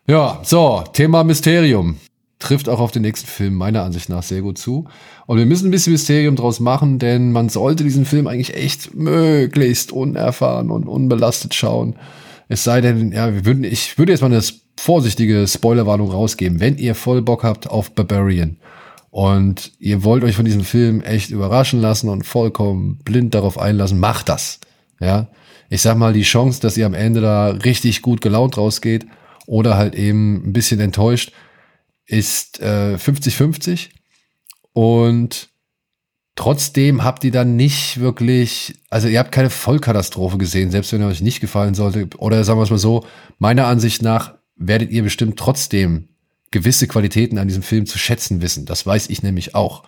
Ja, so, Thema Mysterium trifft auch auf den nächsten Film meiner Ansicht nach sehr gut zu. Und wir müssen ein bisschen Mysterium draus machen, denn man sollte diesen Film eigentlich echt möglichst unerfahren und unbelastet schauen. Es sei denn, ja, wir würden, ich würde jetzt mal eine vorsichtige Spoilerwarnung rausgeben. Wenn ihr voll Bock habt auf Barbarian und ihr wollt euch von diesem Film echt überraschen lassen und vollkommen blind darauf einlassen, macht das. Ja, ich sag mal, die Chance, dass ihr am Ende da richtig gut gelaunt rausgeht oder halt eben ein bisschen enttäuscht, ist 50-50 äh, und trotzdem habt ihr dann nicht wirklich, also ihr habt keine Vollkatastrophe gesehen, selbst wenn er euch nicht gefallen sollte. Oder sagen wir es mal so, meiner Ansicht nach werdet ihr bestimmt trotzdem gewisse Qualitäten an diesem Film zu schätzen wissen. Das weiß ich nämlich auch.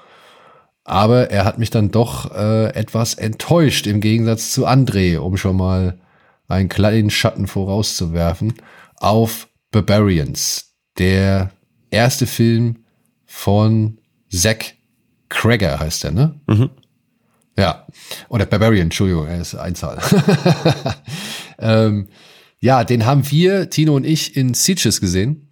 Aber er hat mich dann doch äh, etwas enttäuscht im Gegensatz zu André, um schon mal einen kleinen Schatten vorauszuwerfen, auf Barbarians, der erste Film von Zack Cregger heißt er, ne? Mhm. Ja, oder Barbarian, Entschuldigung, er ist Einzahl. ähm, ja, den haben wir, Tino und ich, in Sitges gesehen.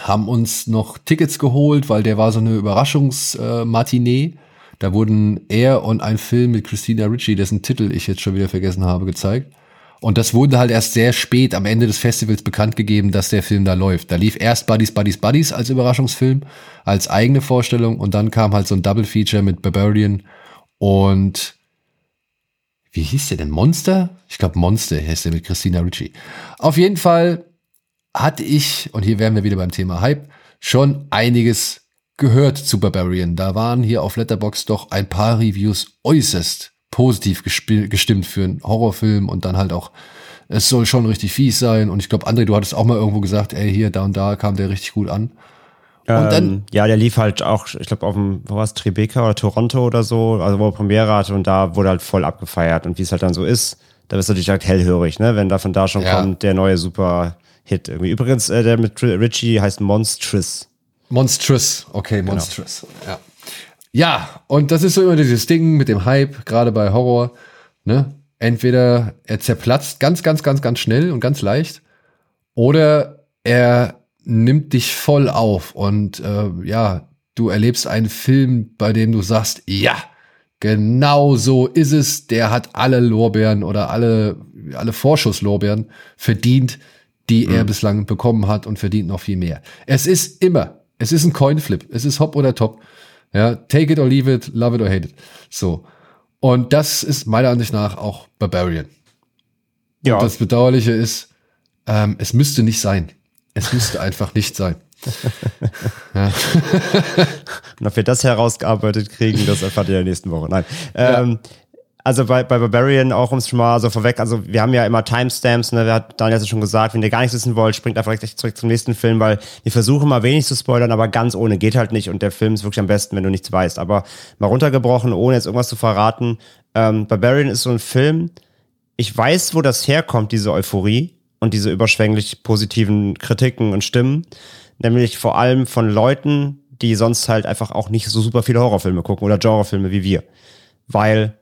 Haben uns noch Tickets geholt, weil der war so eine Überraschungsmatinee. Äh, da wurden er und ein Film mit Christina Ritchie, dessen Titel ich jetzt schon wieder vergessen habe, gezeigt. Und das wurde halt erst sehr spät am Ende des Festivals bekannt gegeben, dass der Film da läuft. Da lief erst Buddies, Buddies, Buddies als Überraschungsfilm, als eigene Vorstellung und dann kam halt so ein Double Feature mit Barbarian und wie hieß der denn? Monster? Ich glaube Monster heißt der mit Christina Ritchie. Auf jeden Fall hatte ich, und hier wären wir wieder beim Thema Hype, schon einiges gehört zu Barbarian. Da waren hier auf Letterbox doch ein paar Reviews äußerst positiv gestimmt für einen Horrorfilm und dann halt auch, es soll schon richtig fies sein. Und ich glaube, André, du hattest auch mal irgendwo gesagt, ey, hier, da und da kam der richtig gut an. Und ähm, dann, ja, der lief halt auch, ich glaube, auf dem, wo war es, Tribeca oder Toronto oder so, also wo er Premiere hatte und da wurde halt voll abgefeiert. Und wie es halt dann so ist, da bist du natürlich halt hellhörig, ne? Wenn da von da schon ja. kommt, der neue Super-Hit irgendwie. Übrigens, äh, der mit Richie heißt Monstrous. Monstrous, okay, genau. Monstrous, genau. ja. Ja, und das ist so immer dieses Ding mit dem Hype, gerade bei Horror. Ne? Entweder er zerplatzt ganz, ganz, ganz, ganz schnell und ganz leicht, oder er nimmt dich voll auf und äh, ja, du erlebst einen Film, bei dem du sagst, ja, genau so ist es. Der hat alle Lorbeeren oder alle, alle Vorschusslorbeeren verdient, die mhm. er bislang bekommen hat und verdient noch viel mehr. Es ist immer, es ist ein Coinflip. Es ist Hop oder Top. Ja, take it or leave it, love it or hate it. So. Und das ist meiner Ansicht nach auch Barbarian. Ja. Und das Bedauerliche ist, ähm, es müsste nicht sein. Es müsste einfach nicht sein. ja. Und ob wir das herausgearbeitet kriegen, das erfahrt ihr in der nächsten Woche. Nein. Ähm, ja also bei, bei Barbarian auch, um es schon mal so vorweg, also wir haben ja immer Timestamps, ne, wer hat Daniel ja schon gesagt, wenn ihr gar nichts wissen wollt, springt einfach direkt zurück zum nächsten Film, weil wir versuchen mal wenig zu spoilern, aber ganz ohne geht halt nicht und der Film ist wirklich am besten, wenn du nichts weißt. Aber mal runtergebrochen, ohne jetzt irgendwas zu verraten, ähm, Barbarian ist so ein Film, ich weiß, wo das herkommt, diese Euphorie und diese überschwänglich positiven Kritiken und Stimmen, nämlich vor allem von Leuten, die sonst halt einfach auch nicht so super viele Horrorfilme gucken oder Genrefilme wie wir. Weil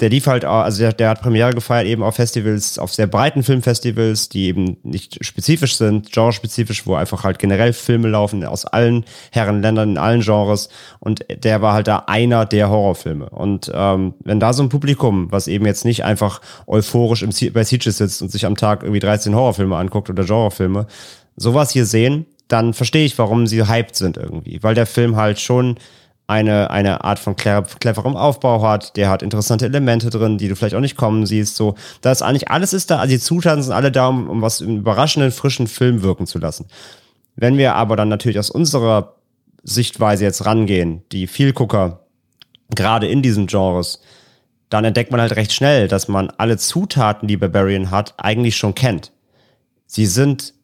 der lief halt, also der, der hat Premiere gefeiert eben auf Festivals, auf sehr breiten Filmfestivals, die eben nicht spezifisch sind, genrespezifisch, wo einfach halt generell Filme laufen aus allen Herrenländern, in allen Genres. Und der war halt da einer der Horrorfilme. Und ähm, wenn da so ein Publikum, was eben jetzt nicht einfach euphorisch im, bei Sieges sitzt und sich am Tag irgendwie 13 Horrorfilme anguckt oder Genrefilme, sowas hier sehen, dann verstehe ich, warum sie hyped sind irgendwie. Weil der Film halt schon eine, eine Art von cleverem Aufbau hat, der hat interessante Elemente drin, die du vielleicht auch nicht kommen siehst. So, da ist eigentlich alles ist da, also die Zutaten sind alle da, um, um was einen überraschenden, frischen Film wirken zu lassen. Wenn wir aber dann natürlich aus unserer Sichtweise jetzt rangehen, die Vielgucker, gerade in diesen Genres, dann entdeckt man halt recht schnell, dass man alle Zutaten, die Barbarian hat, eigentlich schon kennt. Sie sind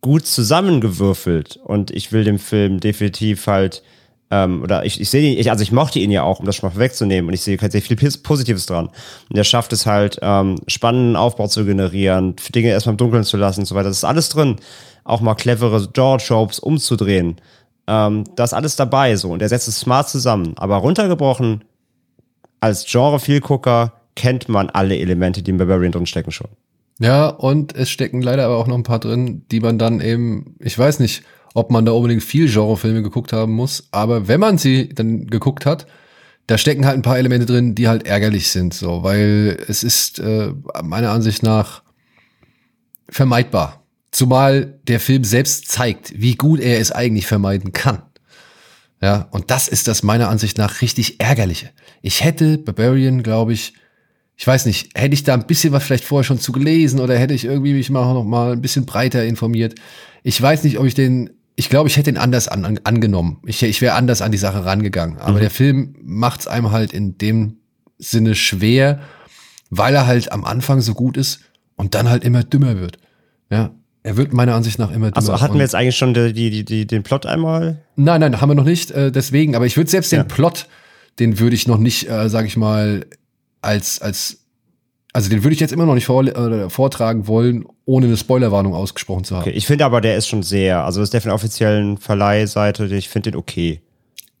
gut zusammengewürfelt und ich will dem Film definitiv halt ähm, oder ich, ich sehe ich, also ich mochte ihn ja auch, um das schon mal wegzunehmen und ich sehe halt sehr viel Positives dran. Und er schafft es halt, ähm, spannenden Aufbau zu generieren, Dinge erstmal im Dunkeln zu lassen und so weiter. Das ist alles drin. Auch mal clevere Jaw-Tropes umzudrehen. Ähm, das ist alles dabei so und er setzt es smart zusammen. Aber runtergebrochen, als Genre-Vielgucker kennt man alle Elemente, die im Barbarian drin stecken schon. Ja, und es stecken leider aber auch noch ein paar drin, die man dann eben, ich weiß nicht, ob man da unbedingt viel Genrefilme geguckt haben muss. Aber wenn man sie dann geguckt hat, da stecken halt ein paar Elemente drin, die halt ärgerlich sind, so, weil es ist äh, meiner Ansicht nach vermeidbar. Zumal der Film selbst zeigt, wie gut er es eigentlich vermeiden kann. Ja, und das ist das meiner Ansicht nach richtig ärgerliche. Ich hätte Barbarian, glaube ich, ich weiß nicht, hätte ich da ein bisschen was vielleicht vorher schon zu gelesen oder hätte ich irgendwie mich mal noch mal ein bisschen breiter informiert. Ich weiß nicht, ob ich den ich glaube, ich hätte ihn anders an, an, angenommen. Ich, ich wäre anders an die Sache rangegangen. Aber mhm. der Film macht es einem halt in dem Sinne schwer, weil er halt am Anfang so gut ist und dann halt immer dümmer wird. Ja, er wird meiner Ansicht nach immer dümmer. Also hatten wir jetzt eigentlich schon die, die, die, den Plot einmal? Nein, nein, haben wir noch nicht. Äh, deswegen, aber ich würde selbst ja. den Plot den würde ich noch nicht, äh, sage ich mal, als, als, also den würde ich jetzt immer noch nicht vor, äh, vortragen wollen, ohne eine Spoilerwarnung ausgesprochen zu haben. Okay, ich finde aber, der ist schon sehr, also das ist der von der offiziellen Verleihseite, ich finde den okay.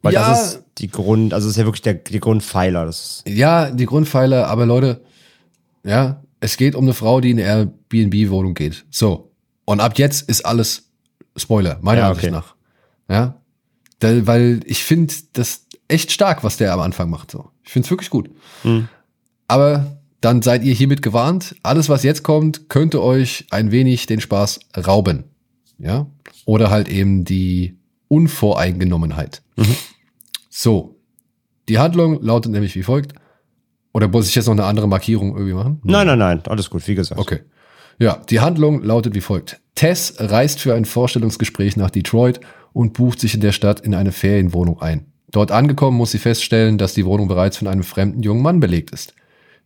Weil Ja. das ist die Grund, also das ist ja wirklich der, die Grundpfeiler. Das Ja, die Grundpfeiler, aber Leute, ja, es geht um eine Frau, die in eine Airbnb-Wohnung geht. So. Und ab jetzt ist alles Spoiler, meiner Ja, Ansicht okay. nach. Ja. Da, weil ich finde das echt stark, was der am Anfang macht. So. Ich finde es wirklich gut. Hm. Aber dann seid ihr hiermit gewarnt. Alles, was jetzt kommt, könnte euch ein wenig den Spaß rauben. Ja. Oder halt eben die Unvoreingenommenheit. Mhm. So. Die Handlung lautet nämlich wie folgt. Oder muss ich jetzt noch eine andere Markierung irgendwie machen? nein, nein, nein, alles gut, wie gesagt. Okay. Ja, die Handlung lautet wie folgt. Tess reist für ein Vorstellungsgespräch nach Detroit und bucht sich in der Stadt in eine Ferienwohnung ein. Dort angekommen muss sie feststellen, dass die Wohnung bereits von einem fremden jungen Mann belegt ist.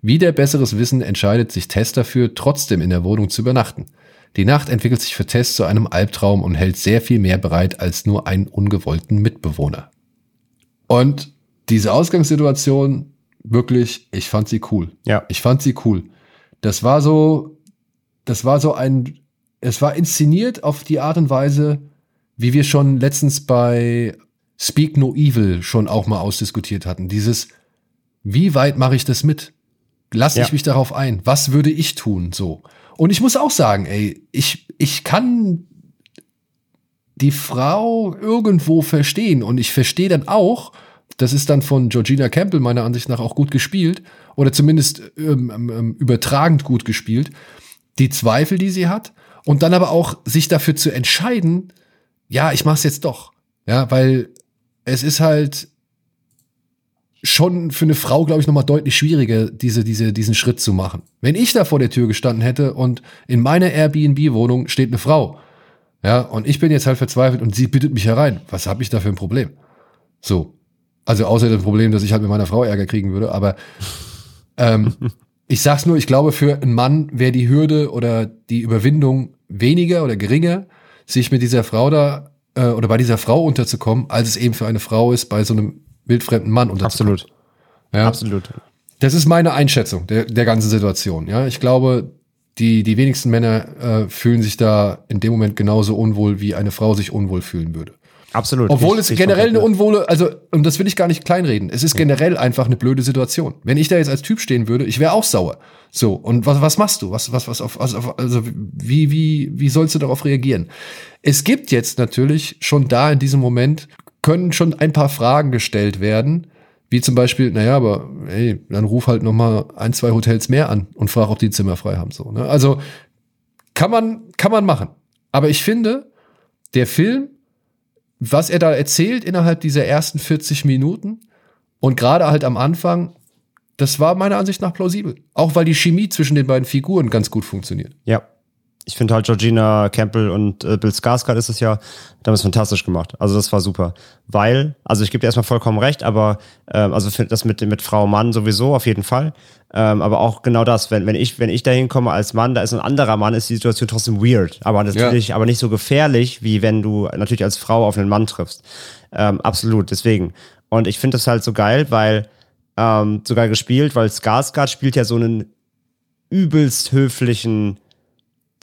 Wider besseres Wissen entscheidet sich Tess dafür, trotzdem in der Wohnung zu übernachten. Die Nacht entwickelt sich für Tess zu einem Albtraum und hält sehr viel mehr bereit als nur einen ungewollten Mitbewohner. Und diese Ausgangssituation, wirklich, ich fand sie cool. Ja. Ich fand sie cool. Das war so, das war so ein, es war inszeniert auf die Art und Weise, wie wir schon letztens bei Speak No Evil schon auch mal ausdiskutiert hatten. Dieses, wie weit mache ich das mit? Lasse Ja. ich mich darauf ein? Was würde ich tun? So. Und ich muss auch sagen, ey, ich, ich kann die Frau irgendwo verstehen und ich verstehe dann auch, das ist dann von Georgina Campbell meiner Ansicht nach auch gut gespielt oder zumindest ähm, ähm, übertragend gut gespielt, die Zweifel, die sie hat und dann aber auch sich dafür zu entscheiden, ja, ich mach's jetzt doch. Ja, weil es ist halt schon für eine Frau, glaube ich, nochmal deutlich schwieriger, diese, diese, diesen Schritt zu machen. Wenn ich da vor der Tür gestanden hätte und in meiner Airbnb-Wohnung steht eine Frau, ja, und ich bin jetzt halt verzweifelt und sie bittet mich herein, was habe ich da für ein Problem? So. Also außer dem Problem, dass ich halt mit meiner Frau Ärger kriegen würde, aber ähm, ich sag's nur, ich glaube, für einen Mann wäre die Hürde oder die Überwindung weniger oder geringer, sich mit dieser Frau da äh, oder bei dieser Frau unterzukommen, als es eben für eine Frau ist, bei so einem wildfremden Mann unterzukommen. Absolut. Ja. Absolut. Das ist meine Einschätzung der, der ganzen Situation. Ja, ich glaube, die, die wenigsten Männer äh, fühlen sich da in dem Moment genauso unwohl, wie eine Frau sich unwohl fühlen würde. Absolut. Obwohl Ich- es generell eine unwohle, also, und das will ich gar nicht kleinreden. Es ist generell einfach eine blöde Situation. Wenn ich da jetzt als Typ stehen würde, ich wäre auch sauer. So, und was, was machst du? Was, was, was auf, also, also, wie, wie, wie sollst du darauf reagieren? Es gibt jetzt natürlich schon da in diesem Moment, können schon ein paar Fragen gestellt werden, wie zum Beispiel, naja, aber ey, dann ruf halt noch mal ein, zwei Hotels mehr an und frag, ob die Zimmer frei haben. So, ne? Also kann man, kann man machen. Aber ich finde, der Film was er da erzählt innerhalb dieser ersten 40 Minuten und gerade halt am Anfang, das war meiner Ansicht nach plausibel. Auch weil die Chemie zwischen den beiden Figuren ganz gut funktioniert. Ja. Ich finde halt Georgina Campbell und äh, Bill Skarsgård ist es ja, die haben es fantastisch gemacht. Also das war super. Weil, also ich gebe dir erstmal vollkommen recht, aber ähm, also find das mit, mit Frau Mann sowieso auf jeden Fall. Ähm, aber auch genau das, wenn, wenn ich, wenn ich da hinkomme als Mann, da ist ein anderer Mann, ist die Situation trotzdem weird. Aber natürlich, aber nicht so gefährlich, wie wenn du natürlich als Frau auf einen Mann triffst. Ähm, absolut, deswegen. Und ich finde das halt so geil, weil ähm, so geil gespielt, weil Skarsgård spielt ja so einen übelst höflichen,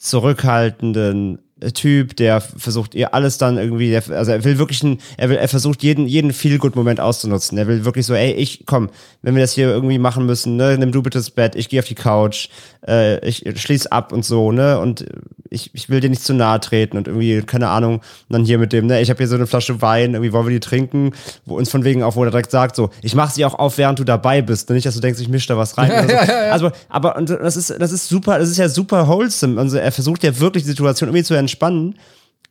zurückhaltenden Typ, der versucht ihr alles dann irgendwie, der, also er will wirklich ein, er will, er versucht jeden, jeden Feel-Good-Moment auszunutzen. Er will wirklich so, ey, ich, komm, wenn wir das hier irgendwie machen müssen, ne, nimm du bitte das Bett, ich gehe auf die Couch, äh, ich schließ ab und so, ne, und ich, ich will dir nicht zu nahe treten und irgendwie, keine Ahnung, und dann hier mit dem, ne, ich habe hier so eine Flasche Wein, irgendwie wollen wir die trinken, wo uns von wegen auch, wo er direkt sagt, so, ich mach sie auch auf, während du dabei bist, ne, nicht, dass du denkst, ich misch da was rein. oder so. Ja, ja, ja. Also, aber und das ist, das ist super, das ist ja super wholesome. Also er versucht ja wirklich die Situation irgendwie zu entspannen.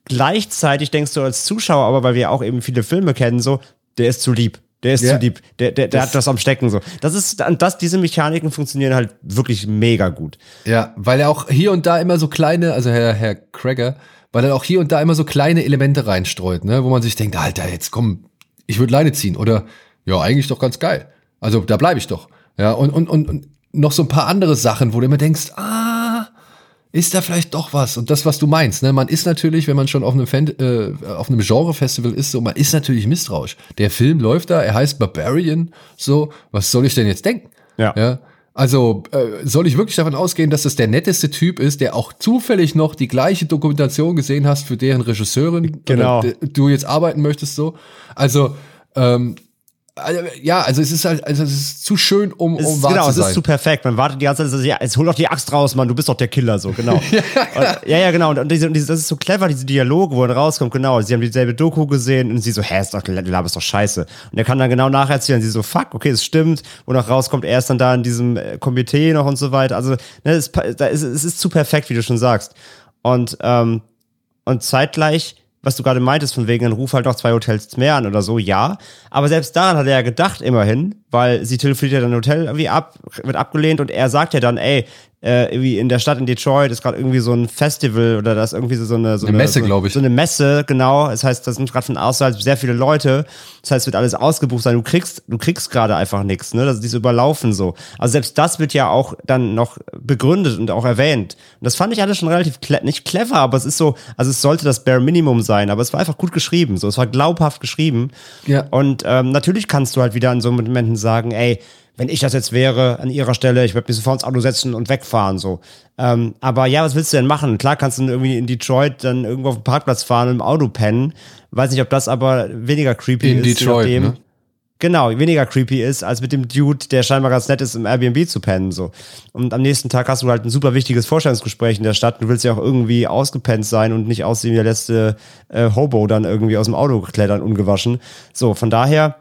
Gleichzeitig denkst du als Zuschauer, aber weil wir auch eben viele Filme kennen, so, der ist zu lieb. Der ist Ja. zu lieb. Der, der, der Das- hat was am Stecken, so. Das ist, das, diese Mechaniken funktionieren halt wirklich mega gut. Ja, weil er auch hier und da immer so kleine, also Herr, Herr Cracker, weil er auch hier und da immer so kleine Elemente reinstreut, ne, wo man sich denkt, Alter, jetzt komm, ich würde Leine ziehen oder ja, eigentlich doch ganz geil. Also da bleibe ich doch. Ja, und, und, und, und noch so ein paar andere Sachen, wo du immer denkst, ah, ist da vielleicht doch was. Und das, was du meinst, ne? man ist natürlich, wenn man schon auf einem, Fan, äh, auf einem Genre-Festival ist, so, man ist natürlich misstrauisch. Der Film läuft da, er heißt Barbarian, so, was soll ich denn jetzt denken? Ja. ja? Also äh, soll ich wirklich davon ausgehen, dass das der netteste Typ ist, der auch zufällig noch die gleiche Dokumentation gesehen hast, für deren Regisseurin Genau. äh, du jetzt arbeiten möchtest so? Also ähm, also, ja, also es ist halt, also es ist zu schön, um, Es um ist, wahr genau, zu es sein. ist zu perfekt. Man wartet die ganze Zeit, ja, jetzt hol doch die Axt raus, Mann, du bist doch der Killer, so, genau. ja, und, ja, ja, genau. Und, und, diese, und diese, das ist so clever, diese Dialoge, wo er rauskommt, genau. Sie haben dieselbe Doku gesehen und sie so, hä, ist doch, du laberst doch scheiße. Und er kann dann genau nacherzählen, sie so, fuck, okay, es stimmt. Wo noch rauskommt, er ist dann da in diesem äh, Komitee noch und so weiter. Also, ne, es, da ist, es ist zu perfekt, wie du schon sagst. Und, ähm, und zeitgleich, was du gerade meintest, von wegen, dann ruf halt noch zwei Hotels mehr an oder so, ja. Aber selbst daran hat er ja gedacht, immerhin, weil sie telefoniert ja dann Hotel irgendwie ab, wird abgelehnt und er sagt ja dann, ey, äh, irgendwie in der Stadt in Detroit ist gerade irgendwie so ein Festival oder da ist irgendwie so eine, so Eine Messe, so, glaub ich. So eine Messe, genau. Das heißt, da sind gerade von außerhalb sehr viele Leute. Das heißt, es wird alles ausgebucht sein. Du kriegst, du kriegst gerade einfach nichts, ne? Das ist überlaufen so. Also selbst das wird ja auch dann noch begründet und auch erwähnt. Und das fand ich alles schon relativ cle nicht clever, aber es ist so, also es sollte das Bare Minimum sein, aber es war einfach gut geschrieben. So, es war glaubhaft geschrieben. Ja. Und ähm, natürlich kannst du halt wieder in so Momenten sagen, ey, wenn ich das jetzt wäre an ihrer Stelle, ich würde mich sofort ins Auto setzen und wegfahren so. Ähm, aber ja, was willst du denn machen? Klar kannst du irgendwie in Detroit dann irgendwo auf dem Parkplatz fahren und im Auto pennen. Weiß nicht, ob das aber weniger creepy In ist. je Detroit, nachdem. ne? Genau, weniger creepy ist, als mit dem Dude, der scheinbar ganz nett ist, im Airbnb zu pennen. so. Und am nächsten Tag hast du halt ein super wichtiges Vorstellungsgespräch in der Stadt. Du willst ja auch irgendwie ausgepennt sein und nicht aussehen wie der letzte äh, Hobo dann irgendwie aus dem Auto klettern, ungewaschen. So, von daher,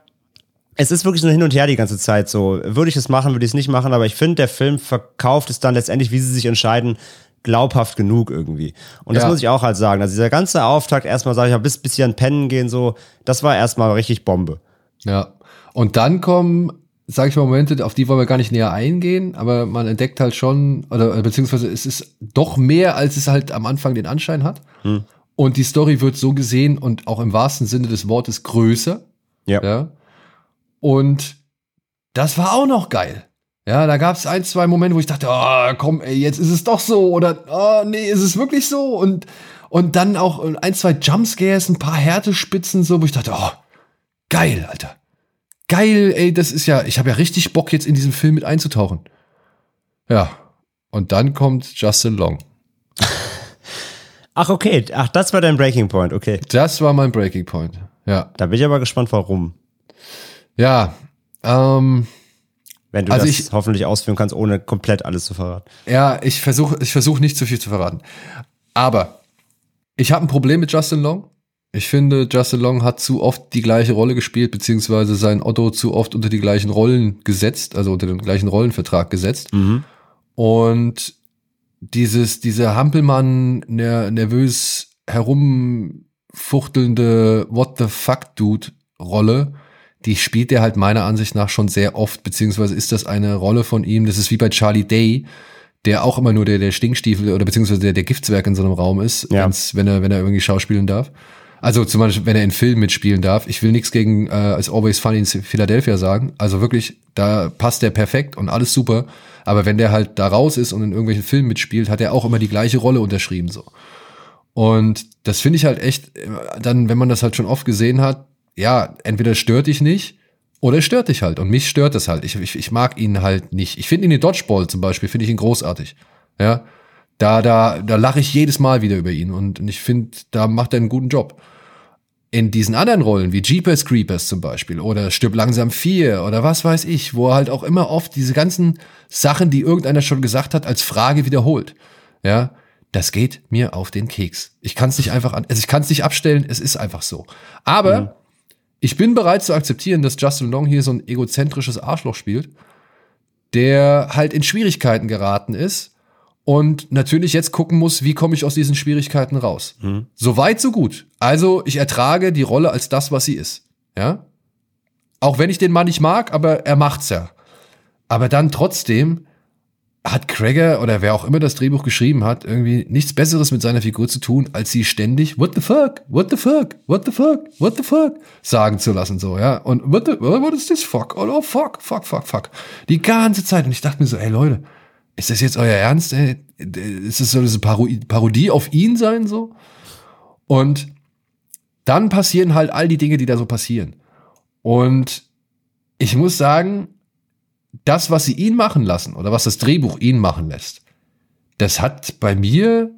es ist wirklich so Hin und Her die ganze Zeit so. Würde ich es machen, würde ich es nicht machen, aber ich finde, der Film verkauft es dann letztendlich, wie sie sich entscheiden, glaubhaft genug irgendwie. Und das Ja. muss ich auch halt sagen. Also dieser ganze Auftakt, erstmal sage ich mal, bis, bis sie an Pennen gehen, so, das war erstmal richtig Bombe. Ja. Und dann kommen, sage ich mal, Momente, auf die wollen wir gar nicht näher eingehen, aber man entdeckt halt schon, oder äh, beziehungsweise es ist doch mehr, als es halt am Anfang den Anschein hat. Und die Story wird so gesehen und auch im wahrsten Sinne des Wortes größer. Ja. Ja. Und das war auch noch geil. Ja, da gab es ein, zwei Momente, wo ich dachte, oh, komm, ey, jetzt ist es doch so oder oh, nee, ist es wirklich so und und dann auch ein, zwei Jumpscares, ein paar Härtespitzen so, wo ich dachte, oh, geil, Alter. Geil, ey, das ist ja, ich habe ja richtig Bock jetzt in diesen Film mit einzutauchen. Ja. Und dann kommt Justin Long. Ach, okay. Ach, das war dein Breaking Point. Okay. Das war mein Breaking Point. Ja. Da bin ich aber gespannt, warum. Ja. Ähm, Wenn du Also das ich- hoffentlich ausführen kannst, ohne komplett alles zu verraten. Ja, ich versuche ich versuch nicht zu viel zu verraten. Aber ich habe ein Problem mit Justin Long. Ich finde, Justin Long hat zu oft die gleiche Rolle gespielt, beziehungsweise sein Otto zu oft unter die gleichen Rollen gesetzt, also unter den gleichen Rollenvertrag gesetzt. Und dieses, diese Hampelmann, ner nervös herumfuchtelnde What the fuck Dude Rolle, die spielt er halt meiner Ansicht nach schon sehr oft, beziehungsweise ist das eine Rolle von ihm, das ist wie bei Charlie Day, der auch immer nur der, der Stinkstiefel oder beziehungsweise der, der Giftswerk in so einem Raum ist, Ja. wenn er, wenn er irgendwie schauspielen darf. Also zum Beispiel, wenn er in Filmen mitspielen darf. Ich will nichts gegen äh, als Always Funny in Philadelphia sagen. Also wirklich, da passt der perfekt und alles super. Aber wenn der halt da raus ist und in irgendwelchen Filmen mitspielt, hat er auch immer die gleiche Rolle unterschrieben so. Und das finde ich halt echt, äh, dann, wenn man das halt schon oft gesehen hat, ja, entweder stört dich nicht oder es stört dich halt. Und mich stört das halt. Ich, ich, ich mag ihn halt nicht. Ich finde ihn in Dodgeball zum Beispiel, finde ich ihn großartig. Ja. Da, da, da lache ich jedes Mal wieder über ihn. Und ich finde, da macht er einen guten Job. In diesen anderen Rollen, wie Jeepers Creepers zum Beispiel, oder Stirb langsam 4 oder was weiß ich, wo er halt auch immer oft diese ganzen Sachen, die irgendeiner schon gesagt hat, als Frage wiederholt. Ja, das geht mir auf den Keks. Ich kann es nicht einfach an, also ich kann es nicht abstellen, es ist einfach so. Aber ich bin bereit zu akzeptieren, dass Justin Long hier so ein egozentrisches Arschloch spielt, der halt in Schwierigkeiten geraten ist und natürlich jetzt gucken muss, wie komme ich aus diesen Schwierigkeiten raus. So weit, so gut. Also ich ertrage die Rolle als das, was sie ist. Ja. Auch wenn ich den Mann nicht mag, aber er macht's ja. Aber dann trotzdem hat Craig oder wer auch immer das Drehbuch geschrieben hat, irgendwie nichts Besseres mit seiner Figur zu tun, als sie ständig What the fuck, what the fuck, what the fuck, what the fuck sagen zu lassen, so, ja. Und what, the, what is this fuck? Oh, oh fuck, fuck, fuck, fuck. Die ganze Zeit. Und ich dachte mir so, ey Leute, ist das jetzt euer Ernst? Ey? Ist das so eine Parodie auf ihn sein so? Und dann passieren halt all die Dinge, die da so passieren. Und ich muss sagen, das, was sie ihn machen lassen oder was das Drehbuch ihn machen lässt, das hat bei mir,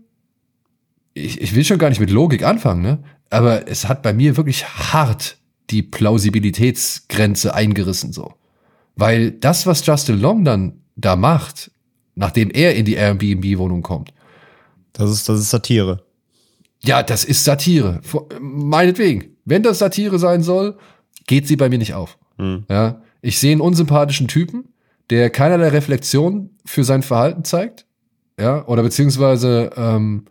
ich, ich will schon gar nicht mit Logik anfangen, ne? aber es hat bei mir wirklich hart die Plausibilitätsgrenze eingerissen so. Weil das, was Justin Long dann da macht, nachdem er in die Airbnb-Wohnung kommt. Das ist, das ist Satire. Ja, das ist Satire. Meinetwegen. Wenn das Satire sein soll, geht sie bei mir nicht auf. Hm. Ja, ich sehe einen unsympathischen Typen, der keinerlei Reflexion für sein Verhalten zeigt. Ja, oder beziehungsweise ähm,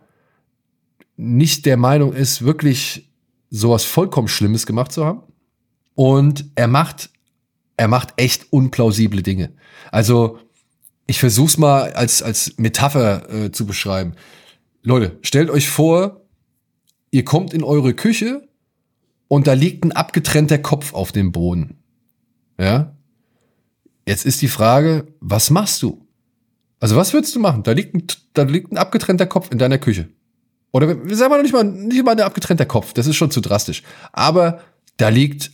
nicht der Meinung ist, wirklich sowas vollkommen Schlimmes gemacht zu haben. Und er macht, er macht echt unplausible Dinge. Also, ich versuch's mal als, als Metapher äh, zu beschreiben. Leute, stellt euch vor, ihr kommt in eure Küche und da liegt ein abgetrennter Kopf auf dem Boden. Ja? Jetzt ist die Frage, was machst du? Also was würdest du machen? Da liegt ein, da liegt ein abgetrennter Kopf in deiner Küche. Oder sagen wir noch nicht mal, nicht mal ein abgetrennter Kopf, das ist schon zu drastisch. Aber da liegt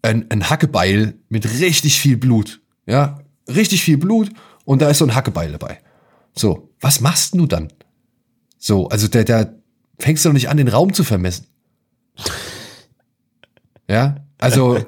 ein, ein Hackebeil mit richtig viel Blut. Ja, richtig viel Blut und da ist so ein Hackebeil dabei. So, was machst du dann? So, also der, der fängst du doch nicht an, den Raum zu vermessen. Ja, also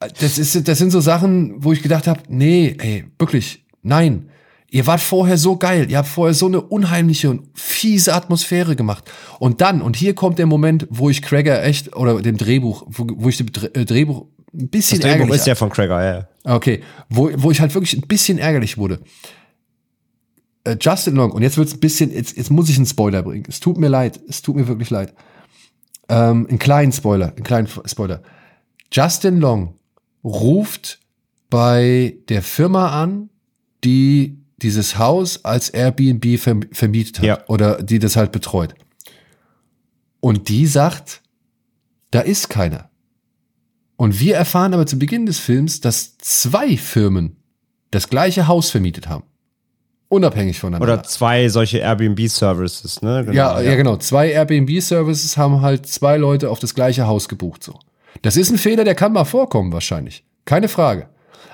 das ist, das sind so Sachen, wo ich gedacht habe, nee, ey, wirklich, nein. Ihr wart vorher so geil, ihr habt vorher so eine unheimliche und fiese Atmosphäre gemacht. Und dann, und hier kommt der Moment, wo ich Craigger echt, oder dem Drehbuch, wo, wo ich dem äh, Drehbuch ein bisschen das Drehbuch ist ja von Craigger, ja. Okay, wo, wo ich halt wirklich ein bisschen ärgerlich wurde. Äh, Justin Long, und jetzt wird's ein bisschen, jetzt, jetzt muss ich einen Spoiler bringen. Es tut mir leid, es tut mir wirklich leid. Ähm, einen kleinen Spoiler, einen kleinen Spoiler. Justin Long ruft bei der Firma an, die dieses Haus als Airbnb vermietet hat ja. oder die das halt betreut. Und die sagt, da ist keiner. Und wir erfahren aber zu Beginn des Films, dass zwei Firmen das gleiche Haus vermietet haben. Unabhängig voneinander. Oder zwei solche Airbnb-Services, ne? Genau, ja, ja, ja, genau. Zwei Airbnb-Services haben halt zwei Leute auf das gleiche Haus gebucht, so. Das ist ein Fehler, der kann mal vorkommen, wahrscheinlich. Keine Frage.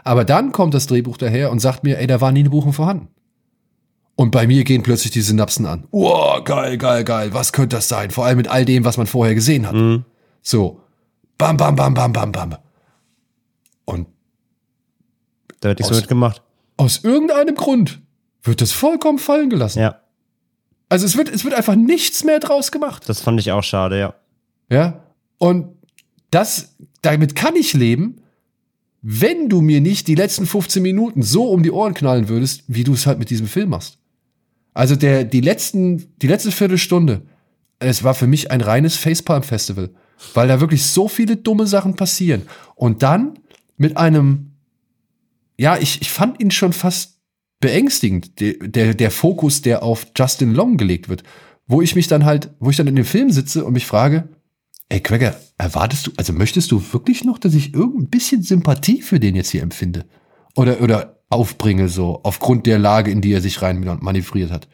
Aber dann kommt das Drehbuch daher und sagt mir, ey, da war nie eine Buchung vorhanden. Und bei mir gehen plötzlich die Synapsen an. Oh, geil, geil, geil. Was könnte das sein? Vor allem mit all dem, was man vorher gesehen hat. Mhm. So. Bam, bam, bam, bam, bam, bam. Und. Da wird nichts aus, mitgemacht. Aus irgendeinem Grund wird das vollkommen fallen gelassen. Ja. Also es wird, es wird einfach nichts mehr draus gemacht. Das fand ich auch schade, ja. Ja. Und das, damit kann ich leben, wenn du mir nicht die letzten 15 Minuten so um die Ohren knallen würdest, wie du es halt mit diesem Film machst. Also der, die letzten, die letzte Viertelstunde, es war für mich ein reines Facepalm-Festival, weil da wirklich so viele dumme Sachen passieren. Und dann mit einem, ja, ich, ich fand ihn schon fast beängstigend, der, der, der Fokus, der auf Justin Long gelegt wird, wo ich mich dann halt, wo ich dann in dem Film sitze und mich frage, Ey, Quagger, erwartest du, also möchtest du wirklich noch, dass ich irgendein bisschen Sympathie für den jetzt hier empfinde? Oder, oder aufbringe, so, aufgrund der Lage, in die er sich rein manövriert hat?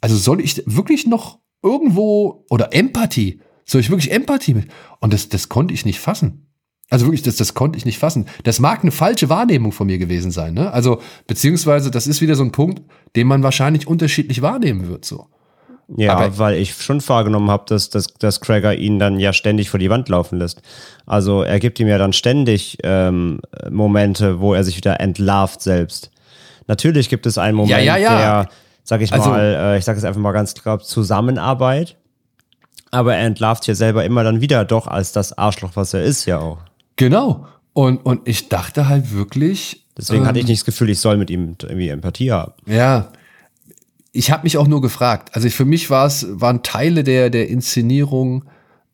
Also soll ich wirklich noch irgendwo, oder Empathie, soll ich wirklich Empathie mit? Und das, das konnte ich nicht fassen. Also wirklich, das, das konnte ich nicht fassen. Das mag eine falsche Wahrnehmung von mir gewesen sein, ne? Also, beziehungsweise, das ist wieder so ein Punkt, den man wahrscheinlich unterschiedlich wahrnehmen wird, so. Ja, Aber weil ich schon wahrgenommen habe, dass, dass, dass Craigger ihn dann ja ständig vor die Wand laufen lässt. Also er gibt ihm ja dann ständig ähm, Momente, wo er sich wieder entlarvt selbst. Natürlich gibt es einen Moment, ja, ja, ja. der, sag ich also, mal, äh, ich sage es einfach mal ganz klar, Zusammenarbeit. Aber er entlarvt ja selber immer dann wieder doch als das Arschloch, was er ist, ja auch. Genau. Und, und ich dachte halt wirklich. Deswegen ähm, hatte ich ähm, nicht das Gefühl, ich soll mit ihm irgendwie Empathie haben. Ja, ich habe mich auch nur gefragt. Also für mich war es waren Teile der der Inszenierung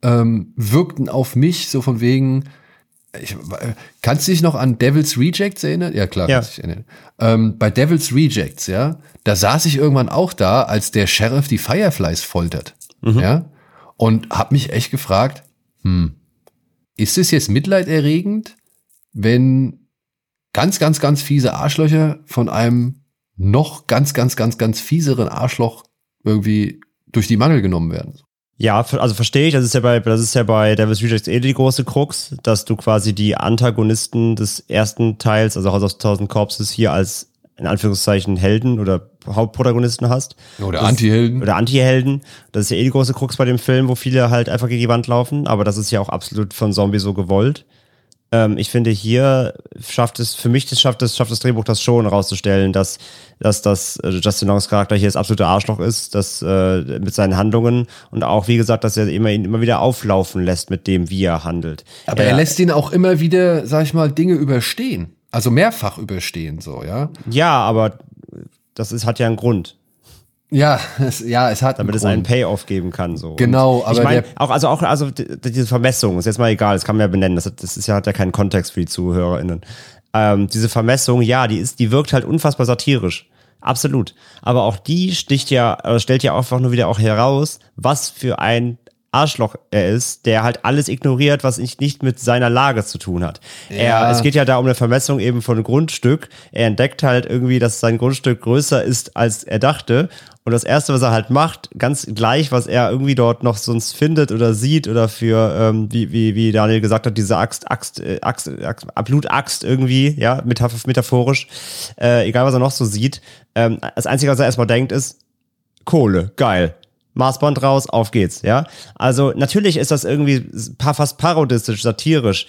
ähm, wirkten auf mich so von wegen. Ich, kannst du dich noch an Devil's Rejects erinnern? Ja klar, ja. Ähm, bei Devil's Rejects, ja, da saß ich irgendwann auch da, als der Sheriff die Fireflies foltert, mhm. ja, und habe mich echt gefragt, hm, ist es jetzt mitleiderregend, wenn ganz, ganz, ganz fiese Arschlöcher von einem noch ganz, ganz, ganz, ganz fieseren Arschloch irgendwie durch die Mangel genommen werden. Ja, also verstehe ich, das ist ja bei, das ist ja bei Devil's Rejects eh die große Krux, dass du quasi die Antagonisten des ersten Teils, also House of Thousand Corpses, hier als in Anführungszeichen Helden oder Hauptprotagonisten hast. Oder Anti-Helden. Oder Anti-Helden. Das ist ja eh die große Krux bei dem Film, wo viele halt einfach gegen die Wand laufen, aber das ist ja auch absolut von Zombie so gewollt. Ähm, ich finde, hier schafft es, für mich das schafft es, schafft das Drehbuch das schon herauszustellen, dass, dass das äh, Justin Longs Charakter hier das absolute Arschloch ist, dass äh, mit seinen Handlungen und auch, wie gesagt, dass er immer, ihn immer wieder auflaufen lässt mit dem, wie er handelt. Aber er, er lässt ihn auch immer wieder, sag ich mal, Dinge überstehen. Also mehrfach überstehen, so, ja? Ja, aber das ist, hat ja einen Grund. Ja, es, ja, es hat. Damit es einen Payoff geben kann, so. Genau, und aber. Ich meine, auch, also auch, also diese Vermessung, ist jetzt mal egal, das kann man ja benennen, das, das ist ja, hat ja keinen Kontext für die ZuhörerInnen. Ähm, diese Vermessung, ja, die ist, die wirkt halt unfassbar satirisch. Absolut. Aber auch die sticht ja, stellt ja einfach nur wieder auch heraus, was für ein Arschloch er ist, der halt alles ignoriert, was nicht mit seiner Lage zu tun hat. Ja. Er, es geht ja da um eine Vermessung eben von Grundstück. Er entdeckt halt irgendwie, dass sein Grundstück größer ist, als er dachte. Und das Erste, was er halt macht, ganz gleich, was er irgendwie dort noch sonst findet oder sieht oder für, ähm, wie, wie, wie Daniel gesagt hat, diese Axt, Axt, äh, Axt, Axt Blutaxt irgendwie, ja, metaphorisch, äh, egal was er noch so sieht. Ähm, das Einzige, was er erstmal denkt, ist, Kohle, geil. Maßband raus, auf geht's, ja. Also natürlich ist das irgendwie fast parodistisch, satirisch.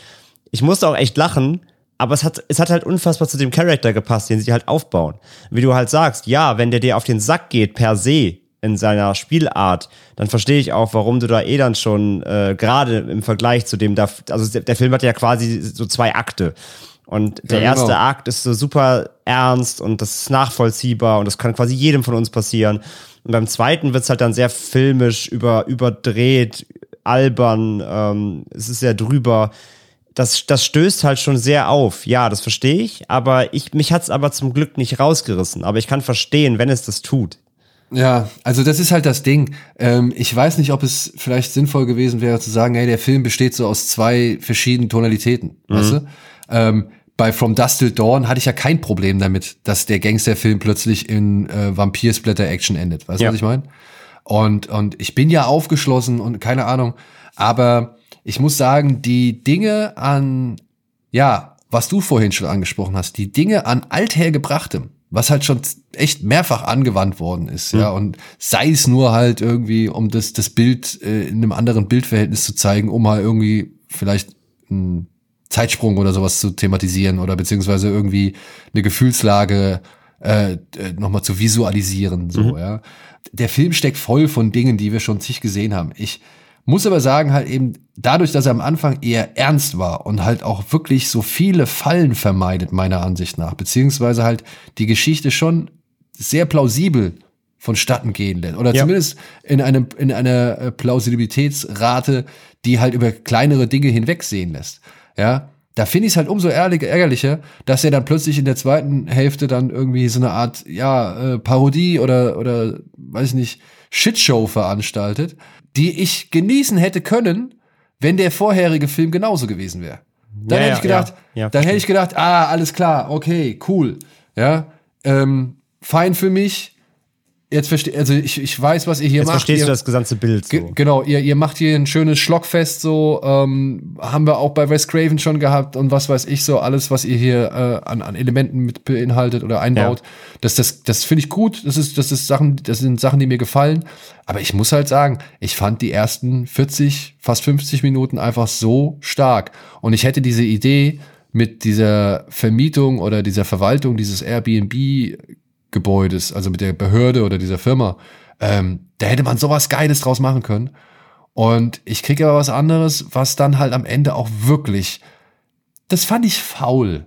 Ich musste auch echt lachen, aber es hat, es hat halt unfassbar zu dem Charakter gepasst, den sie halt aufbauen. Wie du halt sagst, ja, wenn der dir auf den Sack geht per se in seiner Spielart, dann verstehe ich auch, warum du da eh dann schon äh, gerade im Vergleich zu dem, da, also der Film hat ja quasi so zwei Akte. Und der ja, genau. erste Akt ist so super ernst und das ist nachvollziehbar und das kann quasi jedem von uns passieren. Und beim zweiten wird's halt dann sehr filmisch, über, überdreht, albern, ähm, es ist sehr drüber. Das, das stößt halt schon sehr auf. Ja, das verstehe ich, aber ich, mich hat's aber zum Glück nicht rausgerissen. Aber ich kann verstehen, wenn es das tut. Ja, also das ist halt das Ding. Ähm, ich weiß nicht, ob es vielleicht sinnvoll gewesen wäre zu sagen, hey, der Film besteht so aus zwei verschiedenen Tonalitäten, mhm. weißt du? Ähm, bei From Dust Till Dawn hatte ich ja kein Problem damit, dass der Gangsterfilm plötzlich in äh, Vampir-Splatter-Action endet. Weißt du, ja. was ich meine? Und, und ich bin ja aufgeschlossen und keine Ahnung. Aber ich muss sagen, die Dinge an, ja, was du vorhin schon angesprochen hast, die Dinge an althergebrachtem, was halt schon echt mehrfach angewandt worden ist, mhm. ja, und sei es nur halt irgendwie, um das, das Bild äh, in einem anderen Bildverhältnis zu zeigen, um mal irgendwie vielleicht ein Zeitsprung oder sowas zu thematisieren oder beziehungsweise irgendwie eine Gefühlslage äh, äh, nochmal zu visualisieren. So, mhm. ja. Der Film steckt voll von Dingen, die wir schon zig gesehen haben. Ich muss aber sagen, halt eben dadurch, dass er am Anfang eher ernst war und halt auch wirklich so viele Fallen vermeidet, meiner Ansicht nach, beziehungsweise halt die Geschichte schon sehr plausibel vonstatten gehen lässt. Oder ja. zumindest in einem, in einer äh, Plausibilitätsrate, die halt über kleinere Dinge hinwegsehen lässt ja, da finde ich es halt umso ärgerlicher, dass er dann plötzlich in der zweiten Hälfte dann irgendwie so eine Art, ja, äh, Parodie oder, oder, weiß ich nicht, Shitshow veranstaltet, die ich genießen hätte können, wenn der vorherige Film genauso gewesen wäre. Dann ja, hätte ich gedacht, ja, ja, dann hätte ich gedacht, ah, alles klar, okay, cool, ja, ähm, fein für mich, Jetzt verstehe, also ich, ich weiß, was ihr hier Jetzt macht. verstehst ihr, du das gesamte Bild. So. Genau, ihr, ihr macht hier ein schönes Schlockfest so, ähm, haben wir auch bei Wes Craven schon gehabt und was weiß ich so, alles, was ihr hier äh, an, an Elementen mit beinhaltet oder einbaut. Ja. Das, das, das finde ich gut. Das ist, das ist Sachen, das sind Sachen, die mir gefallen. Aber ich muss halt sagen, ich fand die ersten 40, fast 50 Minuten einfach so stark. Und ich hätte diese Idee, mit dieser Vermietung oder dieser Verwaltung dieses Airbnb Gebäudes, also mit der Behörde oder dieser Firma. Ähm, da hätte man sowas Geiles draus machen können. Und ich kriege aber was anderes, was dann halt am Ende auch wirklich, das fand ich faul.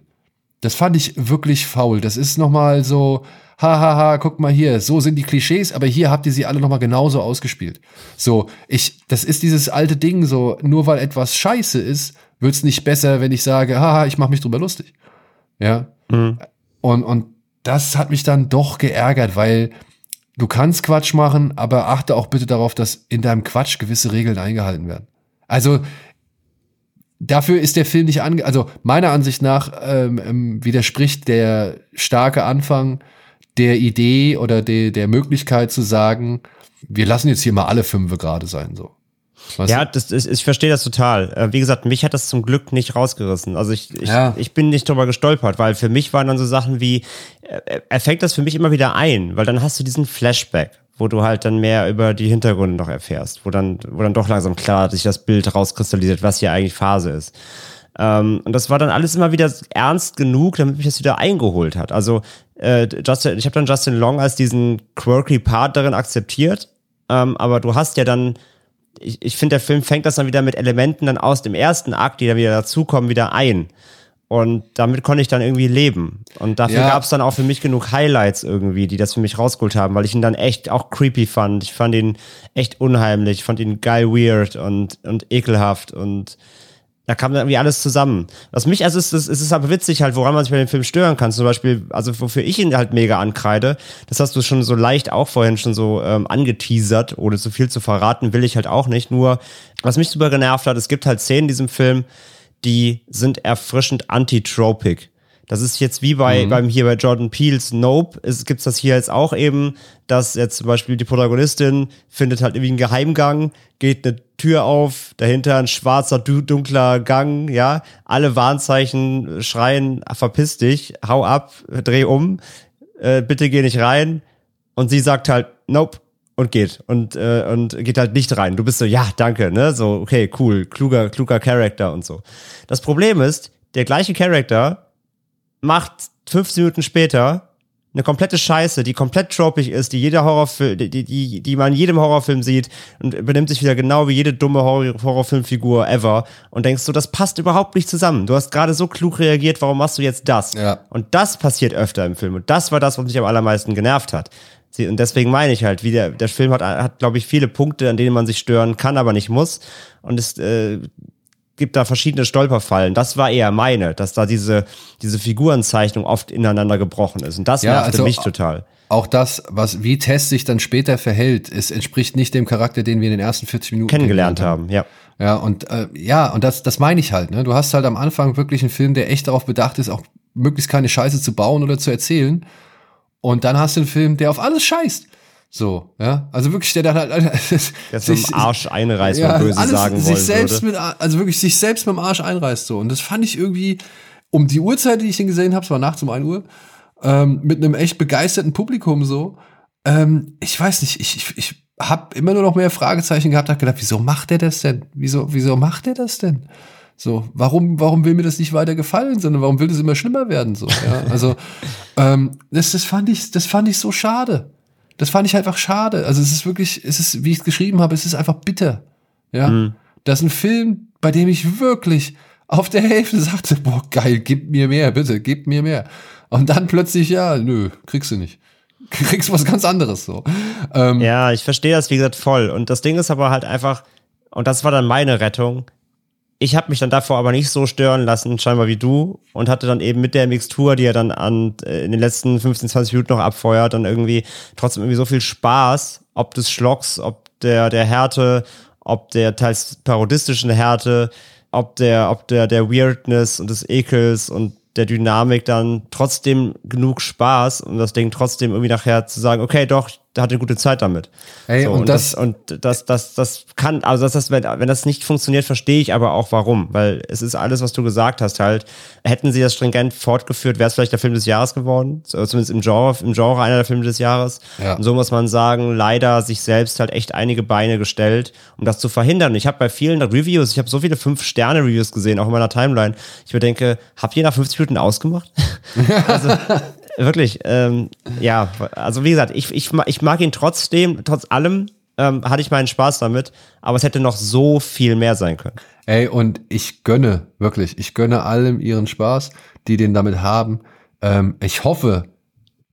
Das fand ich wirklich faul. Das ist nochmal so, hahaha, ha, ha, guck mal hier, so sind die Klischees, aber hier habt ihr sie alle nochmal genauso ausgespielt. So, ich, das ist dieses alte Ding, so, nur weil etwas scheiße ist, wird's nicht besser, wenn ich sage, haha, ich mach mich drüber lustig. Ja. Mhm. Und, und das hat mich dann doch geärgert, weil du kannst Quatsch machen, aber achte auch bitte darauf, dass in deinem Quatsch gewisse Regeln eingehalten werden. Also dafür ist der Film nicht ange, also meiner Ansicht nach ähm, ähm, widerspricht der starke Anfang der Idee oder de, der Möglichkeit zu sagen, wir lassen jetzt hier mal alle fünf gerade sein, so. Weißt ja, das ist, ich verstehe das total. Äh, wie gesagt, mich hat das zum Glück nicht rausgerissen. Also ich, ich, ja. ich bin nicht drüber gestolpert, weil für mich waren dann so Sachen wie, äh, er fängt das für mich immer wieder ein, weil dann hast du diesen Flashback, wo du halt dann mehr über die Hintergründe noch erfährst, wo dann, wo dann doch langsam klar sich das Bild rauskristallisiert, was hier eigentlich Phase ist. Ähm, und das war dann alles immer wieder ernst genug, damit mich das wieder eingeholt hat. Also äh, Justin, ich habe dann Justin Long als diesen quirky Part darin akzeptiert, ähm, aber du hast ja dann ich, ich finde, der Film fängt das dann wieder mit Elementen dann aus dem ersten Akt, die dann wieder dazukommen, wieder ein. Und damit konnte ich dann irgendwie leben. Und dafür ja. gab es dann auch für mich genug Highlights irgendwie, die das für mich rausgeholt haben, weil ich ihn dann echt auch creepy fand. Ich fand ihn echt unheimlich, ich fand ihn geil weird und, und ekelhaft und da kam dann irgendwie alles zusammen. Was mich, also es ist, es ist aber witzig halt, woran man sich bei dem Film stören kann. Zum Beispiel, also wofür ich ihn halt mega ankreide, das hast du schon so leicht auch vorhin schon so ähm, angeteasert, ohne zu viel zu verraten, will ich halt auch nicht. Nur, was mich super genervt hat, es gibt halt Szenen in diesem Film, die sind erfrischend antitropic. Das ist jetzt wie bei, mhm. beim hier bei Jordan Peels Nope, es gibt das hier jetzt auch eben, dass jetzt zum Beispiel die Protagonistin findet halt irgendwie einen Geheimgang, geht eine Tür auf, dahinter ein schwarzer, dunkler Gang, ja, alle Warnzeichen schreien, verpiss dich, hau ab, dreh um, äh, bitte geh nicht rein. Und sie sagt halt, nope, und geht und äh, und geht halt nicht rein. Du bist so, ja, danke, ne? So, okay, cool, kluger, kluger Charakter und so. Das Problem ist, der gleiche Charakter macht 15 Minuten später eine komplette Scheiße, die komplett tropig ist, die jeder Horrorfilm, die, die, die man in jedem Horrorfilm sieht und benimmt sich wieder genau wie jede dumme Horror Horrorfilmfigur ever und denkst so, das passt überhaupt nicht zusammen. Du hast gerade so klug reagiert, warum machst du jetzt das? Ja. Und das passiert öfter im Film und das war das, was mich am allermeisten genervt hat. Und deswegen meine ich halt, wie der, der Film hat, hat glaube ich, viele Punkte, an denen man sich stören kann, aber nicht muss. Und es äh, gibt da verschiedene Stolperfallen. Das war eher meine, dass da diese, diese Figurenzeichnung oft ineinander gebrochen ist. Und das ja, nervte also mich total. Auch das, was wie Tess sich dann später verhält, es entspricht nicht dem Charakter, den wir in den ersten 40 Minuten kennengelernt haben. Ja. Ja, und äh, ja, und das, das meine ich halt. Ne? Du hast halt am Anfang wirklich einen Film, der echt darauf bedacht ist, auch möglichst keine Scheiße zu bauen oder zu erzählen. Und dann hast du einen Film, der auf alles scheißt. So, ja. Also wirklich, der dann halt. Der sich im Arsch einreißt, ja, böse alles sagen sich selbst würde. mit, Also wirklich sich selbst mit dem Arsch einreißt so. Und das fand ich irgendwie, um die Uhrzeit, die ich den gesehen habe, es war nachts um 1 Uhr, ähm, mit einem echt begeisterten Publikum so. Ähm, ich weiß nicht, ich, ich, ich habe immer nur noch mehr Fragezeichen gehabt, hab gedacht, wieso macht der das denn? Wieso, wieso macht der das denn? So, warum, warum will mir das nicht weiter gefallen, sondern warum will das immer schlimmer werden? So, ja? Also, ähm, das, das fand ich, das fand ich so schade. Das fand ich einfach schade. Also es ist wirklich, es ist, wie ich es geschrieben habe, es ist einfach bitter. Ja. Mhm. Das ist ein Film, bei dem ich wirklich auf der Hälfte sagte, boah, geil, gib mir mehr, bitte, gib mir mehr. Und dann plötzlich, ja, nö, kriegst du nicht. Kriegst was ganz anderes so. Ähm, ja, ich verstehe das, wie gesagt, voll. Und das Ding ist aber halt einfach, und das war dann meine Rettung, ich habe mich dann davor aber nicht so stören lassen, scheinbar wie du, und hatte dann eben mit der Mixtur, die er dann an, äh, in den letzten 15, 20 Minuten noch abfeuert, dann irgendwie trotzdem irgendwie so viel Spaß, ob des Schlocks, ob der, der Härte, ob der teils parodistischen Härte, ob der, ob der, der Weirdness und des Ekels und der Dynamik dann trotzdem genug Spaß, um das Ding trotzdem irgendwie nachher zu sagen, okay, doch, hatte gute Zeit damit. Ey, so, und, und, das, das, und das, das, das kann, also das, das, wenn, wenn das nicht funktioniert, verstehe ich aber auch warum, weil es ist alles, was du gesagt hast, halt. Hätten sie das stringent fortgeführt, wäre es vielleicht der Film des Jahres geworden, zumindest im Genre, im Genre einer der Filme des Jahres. Ja. Und so muss man sagen, leider sich selbst halt echt einige Beine gestellt, um das zu verhindern. Ich habe bei vielen Reviews, ich habe so viele fünf Sterne Reviews gesehen, auch in meiner Timeline. Ich mir denke, habt ihr nach 50 Minuten ausgemacht? also wirklich, ähm, ja, also wie gesagt, ich, ich, ich mag ihn trotzdem, trotz allem ähm, hatte ich meinen Spaß damit, aber es hätte noch so viel mehr sein können. Ey, und ich gönne, wirklich, ich gönne allem ihren Spaß, die den damit haben. Ähm, ich hoffe,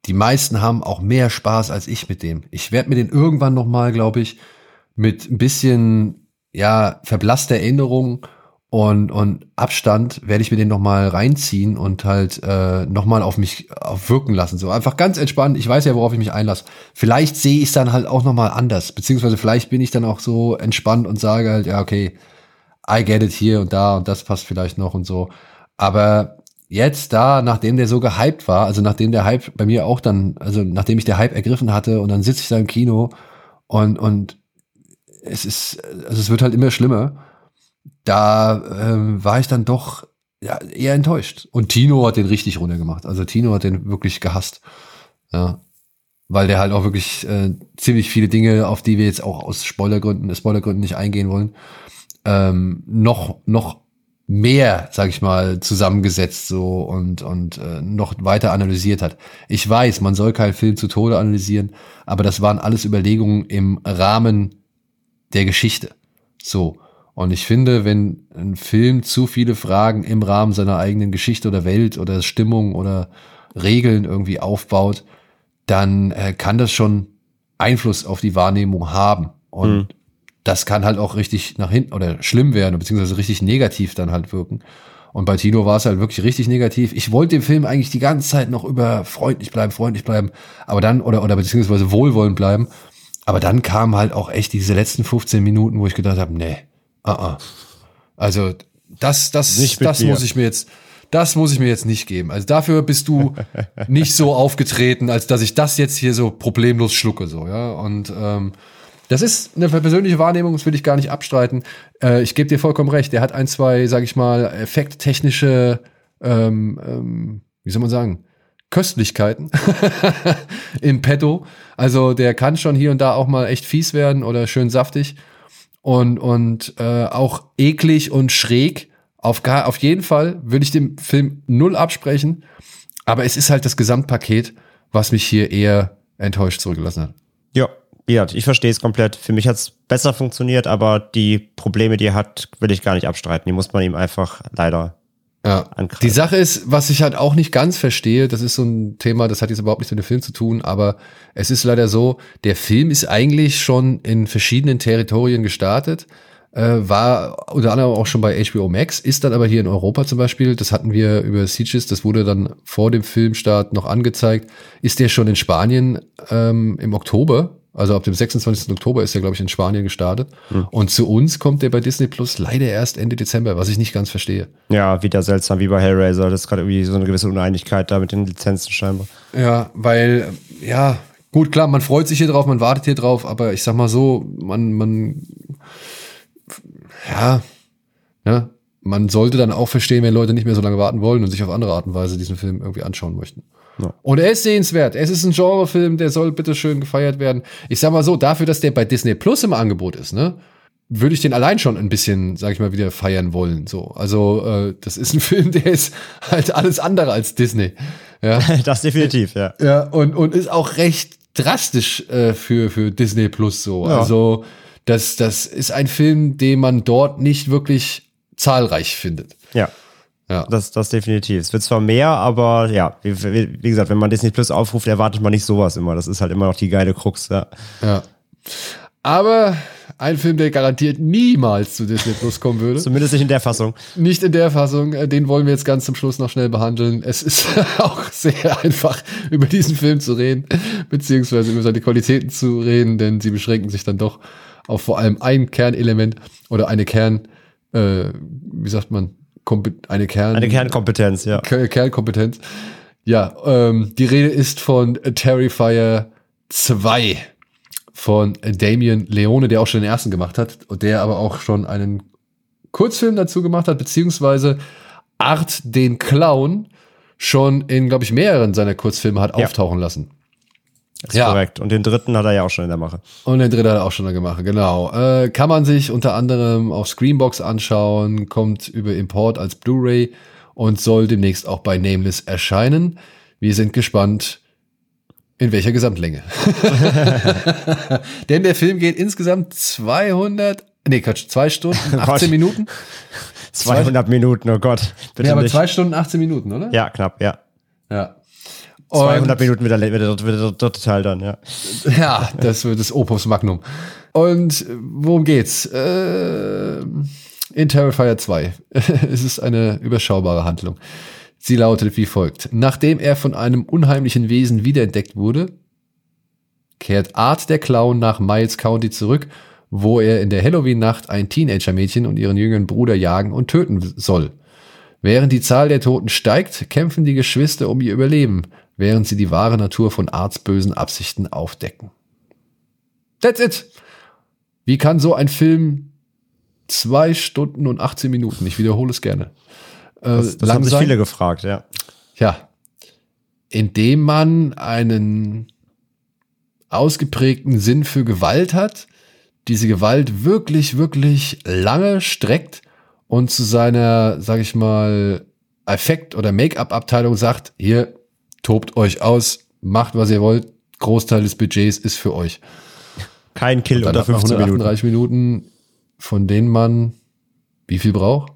die meisten haben auch mehr Spaß als ich mit dem. Ich werde mir den irgendwann noch mal, glaube ich, mit ein bisschen ja verblasster Erinnerung und, und Abstand werde ich mir den nochmal reinziehen und halt äh, nochmal auf mich wirken lassen. So einfach ganz entspannt. Ich weiß ja, worauf ich mich einlasse. Vielleicht sehe ich es dann halt auch nochmal anders. Beziehungsweise vielleicht bin ich dann auch so entspannt und sage halt, ja, okay, I get it hier und da und das passt vielleicht noch und so. Aber jetzt da, nachdem der so gehypt war, also nachdem der Hype bei mir auch dann, also nachdem ich der Hype ergriffen hatte und dann sitze ich da im Kino und, und es ist, also es wird halt immer schlimmer. Da ähm, war ich dann doch ja, eher enttäuscht. Und Tino hat den richtig runtergemacht. Also Tino hat den wirklich gehasst. Ja. Weil der halt auch wirklich äh, ziemlich viele Dinge, auf die wir jetzt auch aus Spoilergründen, Spoilergründen nicht eingehen wollen, ähm, noch, noch mehr, sag ich mal, zusammengesetzt so und, und äh, noch weiter analysiert hat. Ich weiß, man soll keinen Film zu Tode analysieren, aber das waren alles Überlegungen im Rahmen der Geschichte. So. Und ich finde, wenn ein Film zu viele Fragen im Rahmen seiner eigenen Geschichte oder Welt oder Stimmung oder Regeln irgendwie aufbaut, dann äh, kann das schon Einfluss auf die Wahrnehmung haben. Und mhm. das kann halt auch richtig nach hinten oder schlimm werden, beziehungsweise richtig negativ dann halt wirken. Und bei Tino war es halt wirklich richtig negativ. Ich wollte dem Film eigentlich die ganze Zeit noch über freundlich bleiben, freundlich bleiben, aber dann, oder, oder beziehungsweise wohlwollend bleiben. Aber dann kam halt auch echt diese letzten 15 Minuten, wo ich gedacht habe, nee, uh -uh. also das, das, das muss ich mir jetzt, das muss ich mir jetzt nicht geben. Also dafür bist du nicht so aufgetreten, als dass ich das jetzt hier so problemlos schlucke, so, ja. Und ähm, das ist eine persönliche Wahrnehmung, das will ich gar nicht abstreiten. Äh, ich gebe dir vollkommen recht. Der hat ein, zwei, sag ich mal, effekttechnische, ähm, ähm, wie soll man sagen, Köstlichkeiten in petto. Also der kann schon hier und da auch mal echt fies werden oder schön saftig und, und äh, auch eklig und schräg. Auf, gar, auf jeden Fall würde ich dem Film null absprechen. Aber es ist halt das Gesamtpaket, was mich hier eher enttäuscht zurückgelassen hat. Ja, ja ich verstehe es komplett. Für mich hat es besser funktioniert, aber die Probleme, die er hat, will ich gar nicht abstreiten. Die muss man ihm einfach leider ja. Die Sache ist, was ich halt auch nicht ganz verstehe, das ist so ein Thema, das hat jetzt überhaupt nichts mit dem Film zu tun, aber es ist leider so, der Film ist eigentlich schon in verschiedenen Territorien gestartet äh, war unter anderem auch schon bei HBO Max, ist dann aber hier in Europa zum Beispiel, das hatten wir über Sieges, das wurde dann vor dem Filmstart noch angezeigt, ist der schon in Spanien ähm, im Oktober, also ab dem 26. Oktober ist er, glaube ich, in Spanien gestartet. Hm. Und zu uns kommt der bei Disney Plus leider erst Ende Dezember, was ich nicht ganz verstehe. Ja, wieder seltsam, wie bei Hellraiser. Das ist gerade irgendwie so eine gewisse Uneinigkeit da mit den Lizenzen scheinbar. Ja, weil, ja, gut, klar, man freut sich hier drauf, man wartet hier drauf, aber ich sag mal so, man, man ja, ja, man sollte dann auch verstehen, wenn Leute nicht mehr so lange warten wollen und sich auf andere Art und Weise diesen Film irgendwie anschauen möchten. Ja. Und er ist sehenswert. Es ist ein Genrefilm, der soll bitte schön gefeiert werden. Ich sag mal so, dafür, dass der bei Disney Plus im Angebot ist, ne, würde ich den allein schon ein bisschen, sag ich mal, wieder feiern wollen. So, also äh, das ist ein Film, der ist halt alles andere als Disney. Ja, das definitiv, ja. Ja, und und ist auch recht drastisch äh, für für Disney Plus so. Ja. Also das, das ist ein Film, den man dort nicht wirklich zahlreich findet. Ja. Ja. Das, das definitiv. Es wird zwar mehr, aber ja, wie, wie, gesagt, wenn man Disney Plus aufruft, erwartet man nicht sowas immer. Das ist halt immer noch die geile Krux, ja. Ja. Aber ein Film, der garantiert niemals zu Disney Plus kommen würde. Zumindest nicht in der Fassung. Nicht in der Fassung. Äh, den wollen wir jetzt ganz zum Schluss noch schnell behandeln. Es ist auch sehr einfach, über diesen Film zu reden, beziehungsweise über seine Qualitäten zu reden, denn sie beschränken sich dann doch auf vor allem ein Kernelement oder eine Kern, äh, wie sagt man, eine Kern eine Kernkompetenz, ja. Kernkompetenz. Ja, ähm, die Rede ist von Terrifier 2 von Damien Leone, der auch schon den ersten gemacht hat und der aber auch schon einen Kurzfilm dazu gemacht hat, beziehungsweise Art den Clown schon in, glaube ich, mehreren seiner Kurzfilme hat ja. auftauchen lassen. Das ist ja. korrekt. Und den dritten hat er ja auch schon in der Mache. Und den dritten hat er auch schon in der Mache, genau. Äh, kann man sich unter anderem auf Screenbox anschauen, kommt über Import als Blu-ray und soll demnächst auch bei Nameless erscheinen. Wir sind gespannt, in welcher Gesamtlänge. Denn der Film geht insgesamt 200, nee, Quatsch, zwei Stunden, 18 Minuten. 200 Minuten, oh Gott. Bitte ja, aber nicht. zwei Stunden, 18 Minuten, oder? Ja, knapp, ja. Ja. 200 Minuten wieder, wieder, wieder der dritte Teil dann, ja. Ja, das wird das Opus Magnum. Und worum geht's? Äh, in Terrifier 2. es ist eine überschaubare Handlung. Sie lautet wie folgt. Nachdem er von einem unheimlichen Wesen wiederentdeckt wurde, kehrt Art der Clown nach Miles County zurück, wo er in der Halloween-Nacht ein Teenager-Mädchen und ihren jüngeren Bruder jagen und töten soll. Während die Zahl der Toten steigt, kämpfen die Geschwister um ihr Überleben, während sie die wahre Natur von Arts bösen Absichten aufdecken. That's it. Wie kann so ein Film zwei Stunden und 18 Minuten, ich wiederhole es gerne, äh, Das, das haben sich viele gefragt, ja. Ja, indem man einen ausgeprägten Sinn für Gewalt hat, diese Gewalt wirklich, wirklich lange streckt und zu seiner, sag ich mal, Effekt- oder Make-up-Abteilung sagt, hier, tobt euch aus, macht, was ihr wollt, Großteil des Budgets ist für euch. Kein Kill unter hat man 15 Minuten. 138 Minuten, von denen man wie viel braucht?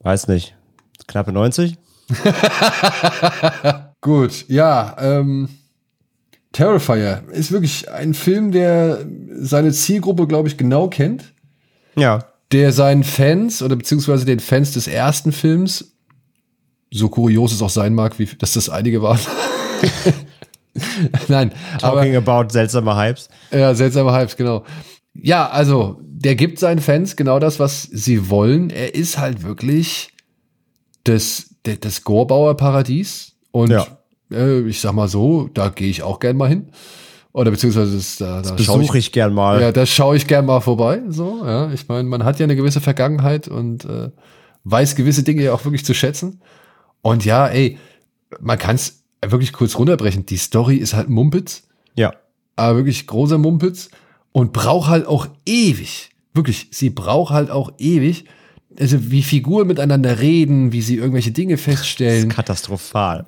Weiß nicht. Knappe 90? Gut, ja, ähm, Terrifier ist wirklich ein Film, der seine Zielgruppe, glaube ich, genau kennt, Ja. der seinen Fans oder beziehungsweise den Fans des ersten Films, so kurios es auch sein mag, wie, dass das einige waren. Nein, aber Talking about seltsame Hypes. ja, seltsame Hypes, genau. Ja, also, der gibt seinen Fans genau das, was sie wollen. Er ist halt wirklich das, das, das Gorbauer Paradies. Und Ja. äh, ich sag mal so, da gehe ich auch gern mal hin. Oder beziehungsweise das, da, da schaue Besuche ich gern mal. Ja, da schaue ich gern mal vorbei. So, ja. Ich meine, man hat ja eine gewisse Vergangenheit und äh, weiß gewisse Dinge ja auch wirklich zu schätzen. Und ja, ey, man kann es wirklich kurz runterbrechen. Die Story ist halt Mumpitz ja. aber wirklich großer Mumpitz und braucht halt auch ewig. Wirklich, sie braucht halt auch ewig. Also wie Figuren miteinander reden, wie sie irgendwelche Dinge feststellen. Katastrophal.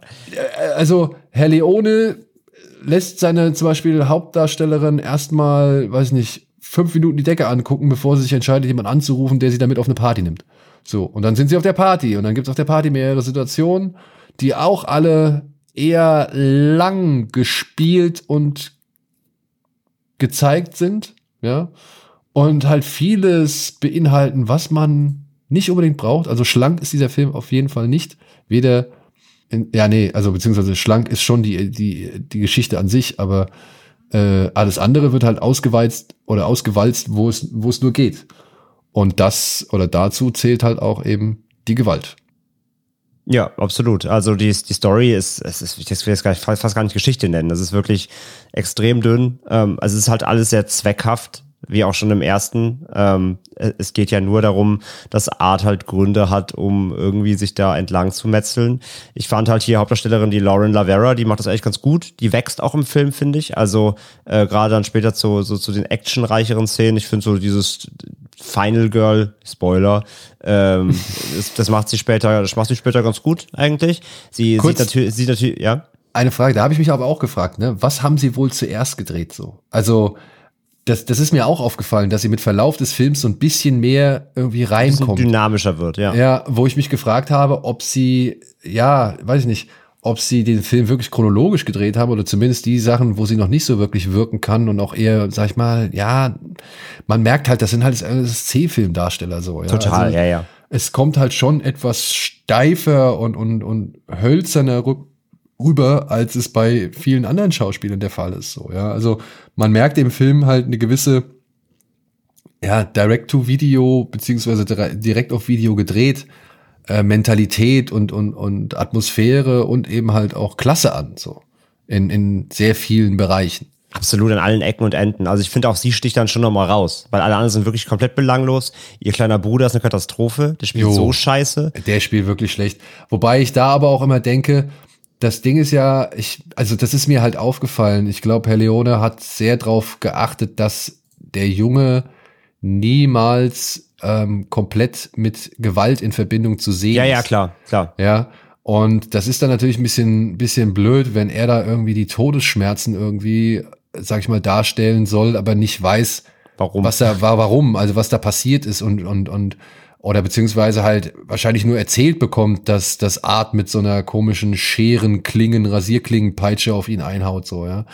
Also Herr Leone lässt seine zum Beispiel Hauptdarstellerin erstmal, weiß nicht, fünf Minuten die Decke angucken, bevor sie sich entscheidet, jemanden anzurufen, der sie damit auf eine Party nimmt. So, und dann sind sie auf der Party und dann gibt es auf der Party mehrere Situationen, die auch alle eher lang gespielt und gezeigt sind, ja, und halt vieles beinhalten, was man nicht unbedingt braucht. Also schlank ist dieser Film auf jeden Fall nicht. Weder, in, ja, nee, also beziehungsweise schlank ist schon die, die, die Geschichte an sich, aber äh, alles andere wird halt ausgewalzt oder ausgewalzt, wo es, wo es nur geht. Und das oder dazu zählt halt auch eben die Gewalt. Ja, absolut. Also die, die Story ist, es ist, ich will nicht, fast gar nicht Geschichte nennen. Das ist wirklich extrem dünn. Ähm, also es ist halt alles sehr zweckhaft, wie auch schon im ersten. Ähm, es geht ja nur darum, dass Art halt Gründe hat, um irgendwie sich da entlang zu metzeln. Ich fand halt hier Hauptdarstellerin, die Lauren Lavera, die macht das eigentlich ganz gut. Die wächst auch im Film, finde ich. Also äh, gerade dann später zu, so zu den actionreicheren Szenen. Ich finde so dieses Final Girl, Spoiler, ähm, das, das macht sie später, das macht sie später ganz gut eigentlich. Sie Kurz- sieht natürlich, sieht natürlich, ja. Eine Frage, da habe ich mich aber auch gefragt, ne? Was haben sie wohl zuerst gedreht so? Also, das, das ist mir auch aufgefallen, dass sie mit Verlauf des Films so ein bisschen mehr irgendwie reinkommt. dynamischer wird, ja. Ja, wo ich mich gefragt habe, ob sie, ja, weiß ich nicht, ob sie den Film wirklich chronologisch gedreht haben oder zumindest die Sachen, wo sie noch nicht so wirklich wirken kann und auch eher, sag ich mal, ja, man merkt halt, das sind halt C-Film-Darsteller so. Ja? Total, Also, ja, ja. Es kommt halt schon etwas steifer und, und, und hölzerner rü- rüber, als es bei vielen anderen Schauspielern der Fall ist. So, ja, also man merkt im Film halt eine gewisse, ja, Direct-to-Video beziehungsweise dire- direkt auf Video gedreht, äh, Mentalität und, und, und Atmosphäre und eben halt auch Klasse an, so in, in sehr vielen Bereichen. Absolut an allen Ecken und Enden. Also ich finde auch sie sticht dann schon nochmal raus, weil alle anderen sind wirklich komplett belanglos. Ihr kleiner Bruder ist eine Katastrophe, der spielt Jo. so scheiße. Der spielt wirklich schlecht. Wobei ich da aber auch immer denke, das Ding ist ja, ich, also das ist mir halt aufgefallen. Ich glaube, Herr Leone hat sehr darauf geachtet, dass der Junge niemals ähm, komplett mit Gewalt in Verbindung zu sehen Ja, ist. ja, klar, klar. Ja. Und das ist dann natürlich ein bisschen, bisschen blöd, wenn er da irgendwie die Todesschmerzen irgendwie, sag ich mal, darstellen soll, aber nicht weiß, Warum? was da war, warum, also was da passiert ist und, und, und, oder beziehungsweise halt wahrscheinlich nur erzählt bekommt, dass das Art mit so einer komischen Scheren, Klingen, Rasierklingenpeitsche auf ihn einhaut, so, ja.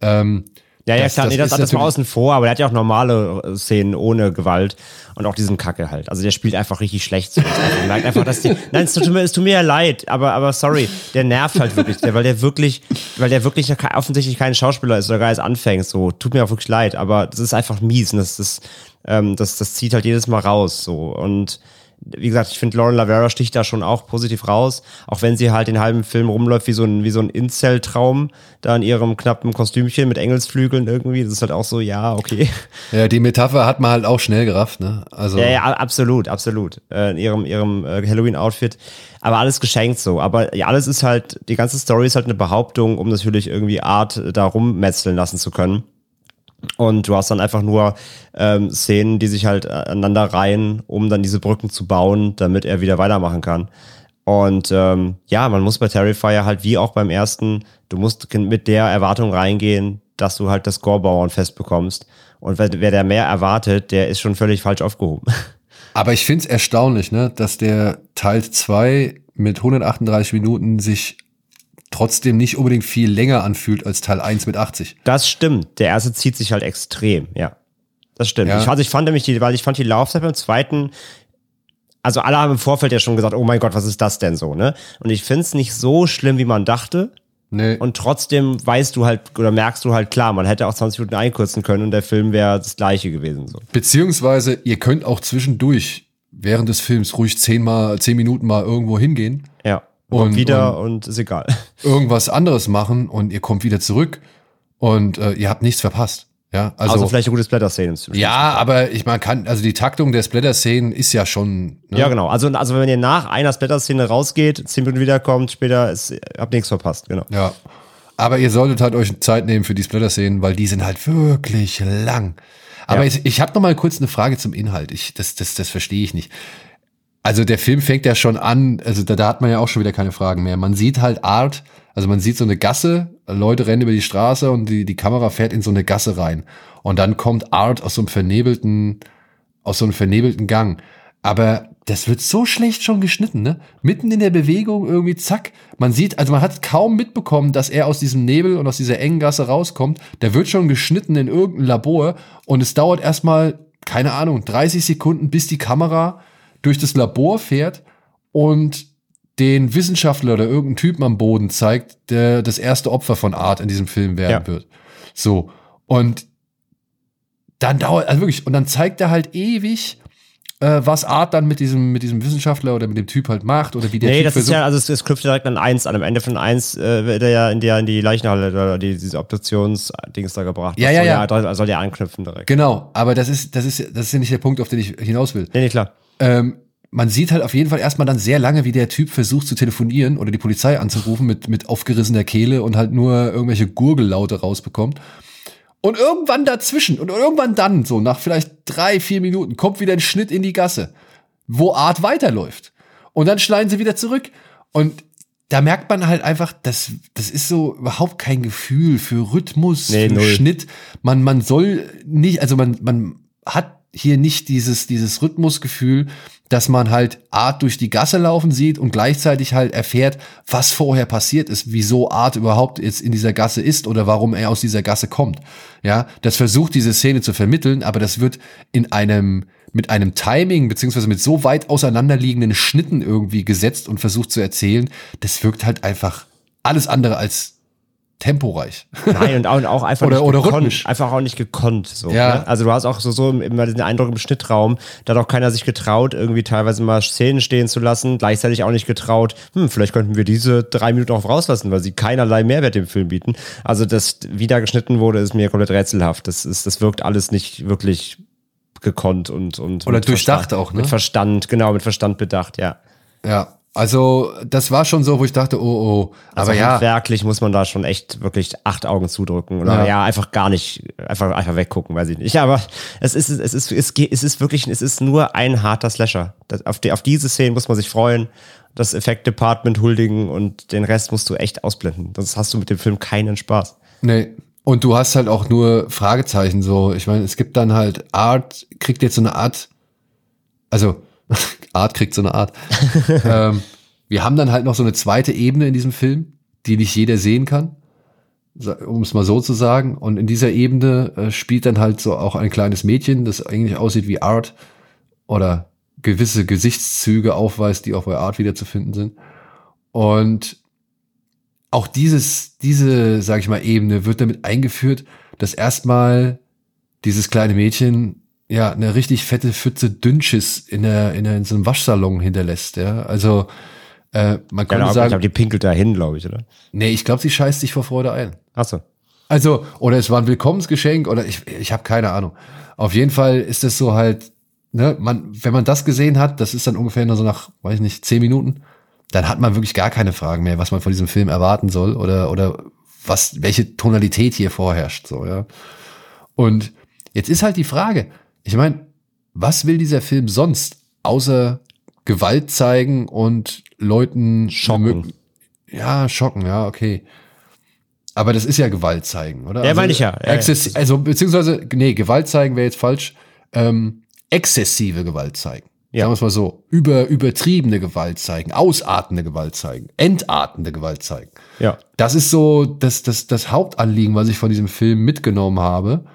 Ähm, Ja, ja, Das- klar, das nee, das, ist das mal natürlich- außen vor, aber der hat ja auch normale äh, Szenen ohne Gewalt und auch diesen Kacke halt. Also der spielt einfach richtig schlecht. So. Man merkt einfach, dass die, nein, es tut, mir, es tut mir ja leid, aber, aber sorry, der nervt halt wirklich, der, weil der wirklich, weil der wirklich offensichtlich kein Schauspieler ist oder gar erst anfängt, so, tut mir auch wirklich leid, aber das ist einfach mies und das, das, ähm, das, das zieht halt jedes Mal raus, so, und wie gesagt, ich finde Lauren Lavera sticht da schon auch positiv raus, auch wenn sie halt den halben Film rumläuft wie so ein, wie so ein Incel-Traum, da in ihrem knappen Kostümchen mit Engelsflügeln irgendwie. Das ist halt auch so, ja, okay. Ja, die Metapher hat man halt auch schnell gerafft, ne? Also. Ja, ja, absolut, absolut. Äh, in ihrem, ihrem äh, Halloween-Outfit. Aber alles geschenkt so. Aber ja, alles ist halt, die ganze Story ist halt eine Behauptung, um natürlich irgendwie Art da rummetzeln lassen zu können. Und du hast dann einfach nur ähm, Szenen, die sich halt aneinander reihen, um dann diese Brücken zu bauen, damit er wieder weitermachen kann. Und ähm, ja, man muss bei Terrifier halt wie auch beim ersten, du musst mit der Erwartung reingehen, dass du halt das Scorebauern festbekommst. Und wer, wer der mehr erwartet, der ist schon völlig falsch aufgehoben. Aber ich finde es erstaunlich, ne, dass der Teil 2 mit 138 Minuten sich trotzdem nicht unbedingt viel länger anfühlt als Teil 1 mit 80. Das stimmt. Der erste zieht sich halt extrem, ja. Das stimmt. Ja. Ich, also ich fand nämlich die, weil ich fand die Laufzeit beim zweiten, also alle haben im Vorfeld ja schon gesagt, oh mein Gott, was ist das denn so, ne? Und ich find's nicht so schlimm, wie man dachte. Nee. Und trotzdem weißt du halt oder merkst du halt klar, man hätte auch 20 Minuten einkürzen können und der Film wäre das gleiche gewesen. So. Beziehungsweise, ihr könnt auch zwischendurch während des Films ruhig zehnmal, zehn Minuten mal irgendwo hingehen. Ja. Und- Und wieder und, ist egal. irgendwas anderes machen und ihr kommt wieder zurück und äh, ihr habt nichts verpasst. Ja, also, Also, vielleicht eine gute Splatter-Szene. ja, aber ich man kann, also die Taktung der Splatter-Szenen ist ja schon. Ne? Ja, genau. Also, also wenn ihr nach einer Splatter-Szene rausgeht, 10 Minuten wiederkommt, später ist, habt nichts verpasst, genau. Ja. Aber ihr solltet halt euch Zeit nehmen für die Splatter-Szenen, weil die sind halt wirklich lang. Aber Ja. ich, ich habe noch mal kurz eine Frage zum Inhalt. Ich, das, das, das verstehe ich nicht. Also der Film fängt ja schon an, also da, da hat man ja auch schon wieder keine Fragen mehr. Man sieht halt Art, also man sieht so eine Gasse, Leute rennen über die Straße und die, die Kamera fährt in so eine Gasse rein. Und dann kommt Art aus so einem vernebelten, aus so einem vernebelten Gang. Aber das wird so schlecht schon geschnitten, ne? Mitten in der Bewegung irgendwie zack. Man sieht, also man hat kaum mitbekommen, dass er aus diesem Nebel und aus dieser engen Gasse rauskommt. Der wird schon geschnitten in irgendein Labor und es dauert erstmal, keine Ahnung, 30 Sekunden, bis die Kamera durch das Labor fährt und den Wissenschaftler oder irgendeinen Typen am Boden zeigt, der das erste Opfer von Art in diesem Film werden Ja. wird. So. Und dann dauert, also wirklich, und dann zeigt er halt ewig, äh, was Art dann mit diesem, mit diesem Wissenschaftler oder mit dem Typ halt macht oder wie der Nee, Typ das ist versucht- ja, also es, es knüpft direkt an eins an. Am Ende von eins äh, wird er ja in, der, in die Leichenhalle oder die, diese Obduktionsdings da gebracht. Ja, Das ja, soll ja. Da soll der anknüpfen direkt. Genau, aber das ist, das ist, das ist ja nicht der Punkt, auf den ich hinaus will. Nee, nee, klar. Ähm, man sieht halt auf jeden Fall erstmal dann sehr lange, wie der Typ versucht zu telefonieren oder die Polizei anzurufen mit, mit aufgerissener Kehle und halt nur irgendwelche Gurgellaute rausbekommt. Und irgendwann dazwischen und irgendwann dann, so nach vielleicht drei, vier Minuten, kommt wieder ein Schnitt in die Gasse, wo Art weiterläuft. Und dann schneiden sie wieder zurück. Und da merkt man halt einfach, das, das ist so überhaupt kein Gefühl für Rhythmus, Nee, für null. Schnitt. Man, man soll nicht, also man, man hat hier nicht dieses, dieses Rhythmusgefühl, dass man halt Art durch die Gasse laufen sieht und gleichzeitig halt erfährt, was vorher passiert ist, wieso Art überhaupt jetzt in dieser Gasse ist oder warum er aus dieser Gasse kommt. Ja, das versucht diese Szene zu vermitteln, aber das wird in einem, mit einem Timing beziehungsweise mit so weit auseinanderliegenden Schnitten irgendwie gesetzt und versucht zu erzählen, das wirkt halt einfach alles andere als temporeich. Nein, und auch, und auch einfach Oder- nicht oder gekonnt. rhythmisch. Einfach auch nicht gekonnt. So, Ja. ne? Also du hast auch so, so immer diesen Eindruck im Schnittraum, da hat auch keiner sich getraut, irgendwie teilweise mal Szenen stehen zu lassen, gleichzeitig auch nicht getraut, hm, vielleicht könnten wir diese drei Minuten auch rauslassen, weil sie keinerlei Mehrwert dem Film bieten. Also das, wie da geschnitten wurde, ist mir komplett rätselhaft. Das ist, das wirkt alles nicht wirklich gekonnt und, und Oder durchdacht Verstand- auch, ne? Mit Verstand, genau, mit Verstand bedacht, ja. Ja, also das war schon so, wo ich dachte, oh, oh. Also Aber ja, handwerklich muss man da schon echt wirklich acht Augen zudrücken oder Ja. ja, einfach gar nicht, einfach, einfach weggucken, weiß ich nicht. Ja, aber es ist, es ist, es geht, es ist wirklich, es ist nur ein harter Slasher. Das, auf, die, auf diese Szene muss man sich freuen, das Effekt-Department huldigen und den Rest musst du echt ausblenden. Sonst hast du mit dem Film keinen Spaß. Nee. Und du hast halt auch nur Fragezeichen so. Ich meine, es gibt dann halt Art, kriegt jetzt so eine Art, also Art kriegt so eine Art. ähm, wir haben dann halt noch so eine zweite Ebene in diesem Film, die nicht jeder sehen kann, um es mal so zu sagen. Und in dieser Ebene äh, spielt dann halt so auch ein kleines Mädchen, das eigentlich aussieht wie Art oder gewisse Gesichtszüge aufweist, die auch bei Art wiederzufinden sind. Und auch dieses, diese, sag ich mal, Ebene wird damit eingeführt, dass erstmal dieses kleine Mädchen ja, eine richtig fette Pfütze Dünnschiss in, der, in, der, in so einem Waschsalon hinterlässt, ja. Also, äh, man könnte ich sagen, glaube, die pinkelt dahin, glaube ich, oder? nee, ich glaube, sie scheißt sich vor Freude ein. Achso. Also, oder es war ein Willkommensgeschenk oder ich, ich habe keine Ahnung. Auf jeden Fall ist es so halt, ne, man, wenn man das gesehen hat, das ist dann ungefähr nur so nach, weiß ich nicht, zehn Minuten, dann hat man wirklich gar keine Fragen mehr, was man von diesem Film erwarten soll oder, oder was, welche Tonalität hier vorherrscht, so, ja. Und jetzt ist halt die Frage, ich meine, was will dieser Film sonst, außer Gewalt zeigen und Leuten Schocken. Ja, schocken, ja, okay. Aber das ist ja Gewalt zeigen, oder? Ja, meine ich ja. Ja, ja. Also, beziehungsweise, nee, Gewalt zeigen wäre jetzt falsch. Ähm, exzessive Gewalt zeigen. Ja. Sagen wir es mal so. Über, übertriebene Gewalt zeigen, ausartende Gewalt zeigen, entartende Gewalt zeigen. Ja. Das ist so das, das, das Hauptanliegen, was ich von diesem Film mitgenommen habe.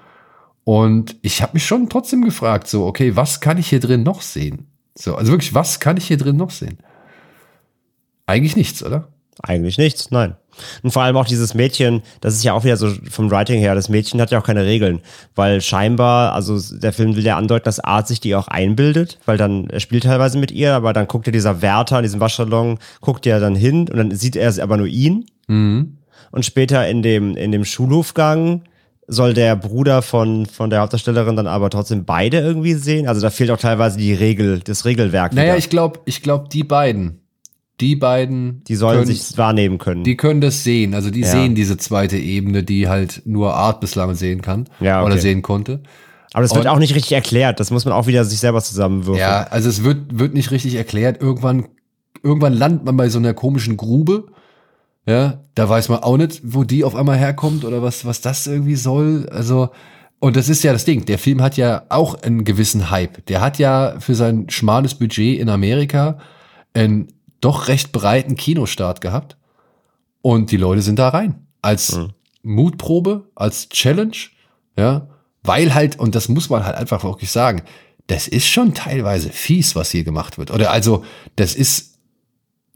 Und ich habe mich schon trotzdem gefragt, so, okay, was kann ich hier drin noch sehen? So, also wirklich, was kann ich hier drin noch sehen? Eigentlich nichts, oder? Eigentlich nichts, nein. Und vor allem auch dieses Mädchen, das ist ja auch wieder so vom Writing her, das Mädchen hat ja auch keine Regeln, weil scheinbar, also der Film will ja andeuten, dass Art sich die auch einbildet, weil dann, er spielt teilweise mit ihr, aber dann guckt ja dieser Wärter in diesem Waschsalon, guckt ja dann hin und dann sieht er aber nur ihn. Und später in dem, in dem Schulhofgang soll der Bruder von, von der Hauptdarstellerin dann aber trotzdem beide irgendwie sehen. Also da fehlt auch teilweise die Regel, das Regelwerk. Naja, wieder. ich glaube, ich glaube, die beiden, die beiden, die sollen können, sich wahrnehmen können. die können das sehen. Also die Ja. sehen diese zweite Ebene, die halt nur Art bislang sehen kann Ja, okay. oder sehen konnte. aber das wird und- auch nicht richtig erklärt. Das muss man auch wieder sich selber zusammenwürfeln. Ja, also es wird, wird nicht richtig erklärt. Irgendwann, irgendwann landet man bei so einer komischen Grube. Ja, da weiß man auch nicht, wo die auf einmal herkommt oder was, was das irgendwie soll. Also, und das ist ja das Ding. Der Film hat ja auch einen gewissen Hype. Der hat ja für sein schmales Budget in Amerika einen doch recht breiten Kinostart gehabt. Und die Leute sind da rein. Als Mutprobe, als Challenge, ja, weil halt, und das muss man halt einfach wirklich sagen, das ist schon teilweise fies, was hier gemacht wird. Oder also, das ist,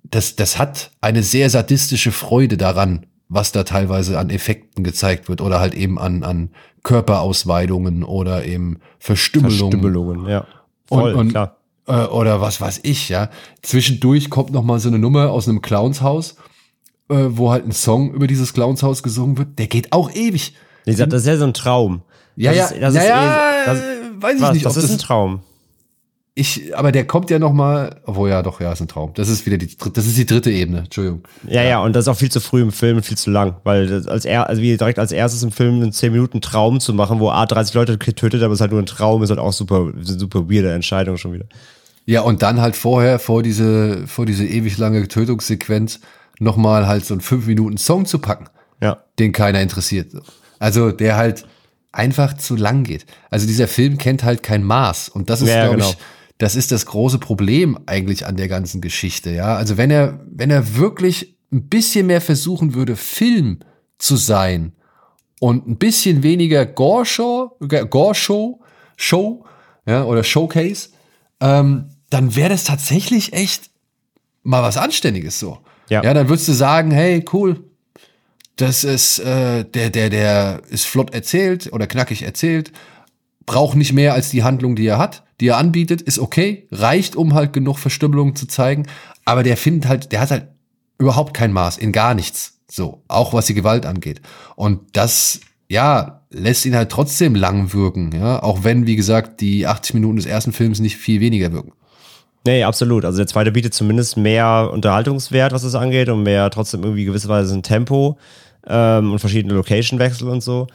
das, das hat eine sehr sadistische Freude daran, was da teilweise an Effekten gezeigt wird oder halt eben an, an Körperausweidungen oder eben Verstümmelungen. Verstümmelungen, ja. Voll, und, und, klar. Äh, oder was weiß ich, ja. Zwischendurch kommt noch mal so eine Nummer aus einem Clownshaus, äh, wo halt ein Song über dieses Clownshaus gesungen wird. Der geht auch ewig. Wie gesagt, das ist ja so ein Traum. Ja, das ja, ist, das ja, ist ja, eh, das, weiß ich was, nicht, das ist das- ein Traum. Ich, aber der kommt ja noch mal, obwohl ja, doch, ja, ist ein Traum. Das ist wieder die, dritte- das ist die dritte Ebene. Entschuldigung. Ja, ja, und das ist auch viel zu früh im Film und viel zu lang, weil das als er, also wie direkt als erstes im Film einen 10 Minuten Traum zu machen, wo A 30 Leute tötet, aber es ist halt nur ein Traum, ist halt auch super, super weirde Entscheidung schon wieder. Ja, und dann halt vorher, vor diese, vor diese ewig lange Tötungssequenz, noch mal halt so einen 5 Minuten Song zu packen. Ja. den keiner interessiert. Also der halt einfach zu lang geht. Also dieser Film kennt halt kein Maß und das ist, Ja, glaube genau. ich, das ist das große Problem eigentlich an der ganzen Geschichte. Ja, also wenn er, wenn er wirklich ein bisschen mehr versuchen würde, Film zu sein und ein bisschen weniger Gore-Show, Gore-Show, Show, ja, oder Showcase, ähm, dann wäre das tatsächlich echt mal was Anständiges so. Ja. ja, dann würdest du sagen, hey, cool, das ist, äh, der, der, der ist flott erzählt oder knackig erzählt, braucht nicht mehr als die Handlung, die er hat, die er anbietet, ist okay, reicht, um halt genug Verstümmelungen zu zeigen, aber der findet halt, der hat halt überhaupt kein Maß in gar nichts, so, auch was die Gewalt angeht. Und das, ja, lässt ihn halt trotzdem lang wirken, ja, auch wenn, wie gesagt, die 80 Minuten des ersten Films nicht viel weniger wirken. Nee, absolut. Also der zweite bietet zumindest mehr Unterhaltungswert, was das angeht, und mehr trotzdem irgendwie gewisserweise ein Tempo ähm, und verschiedene Location-Wechsel und so.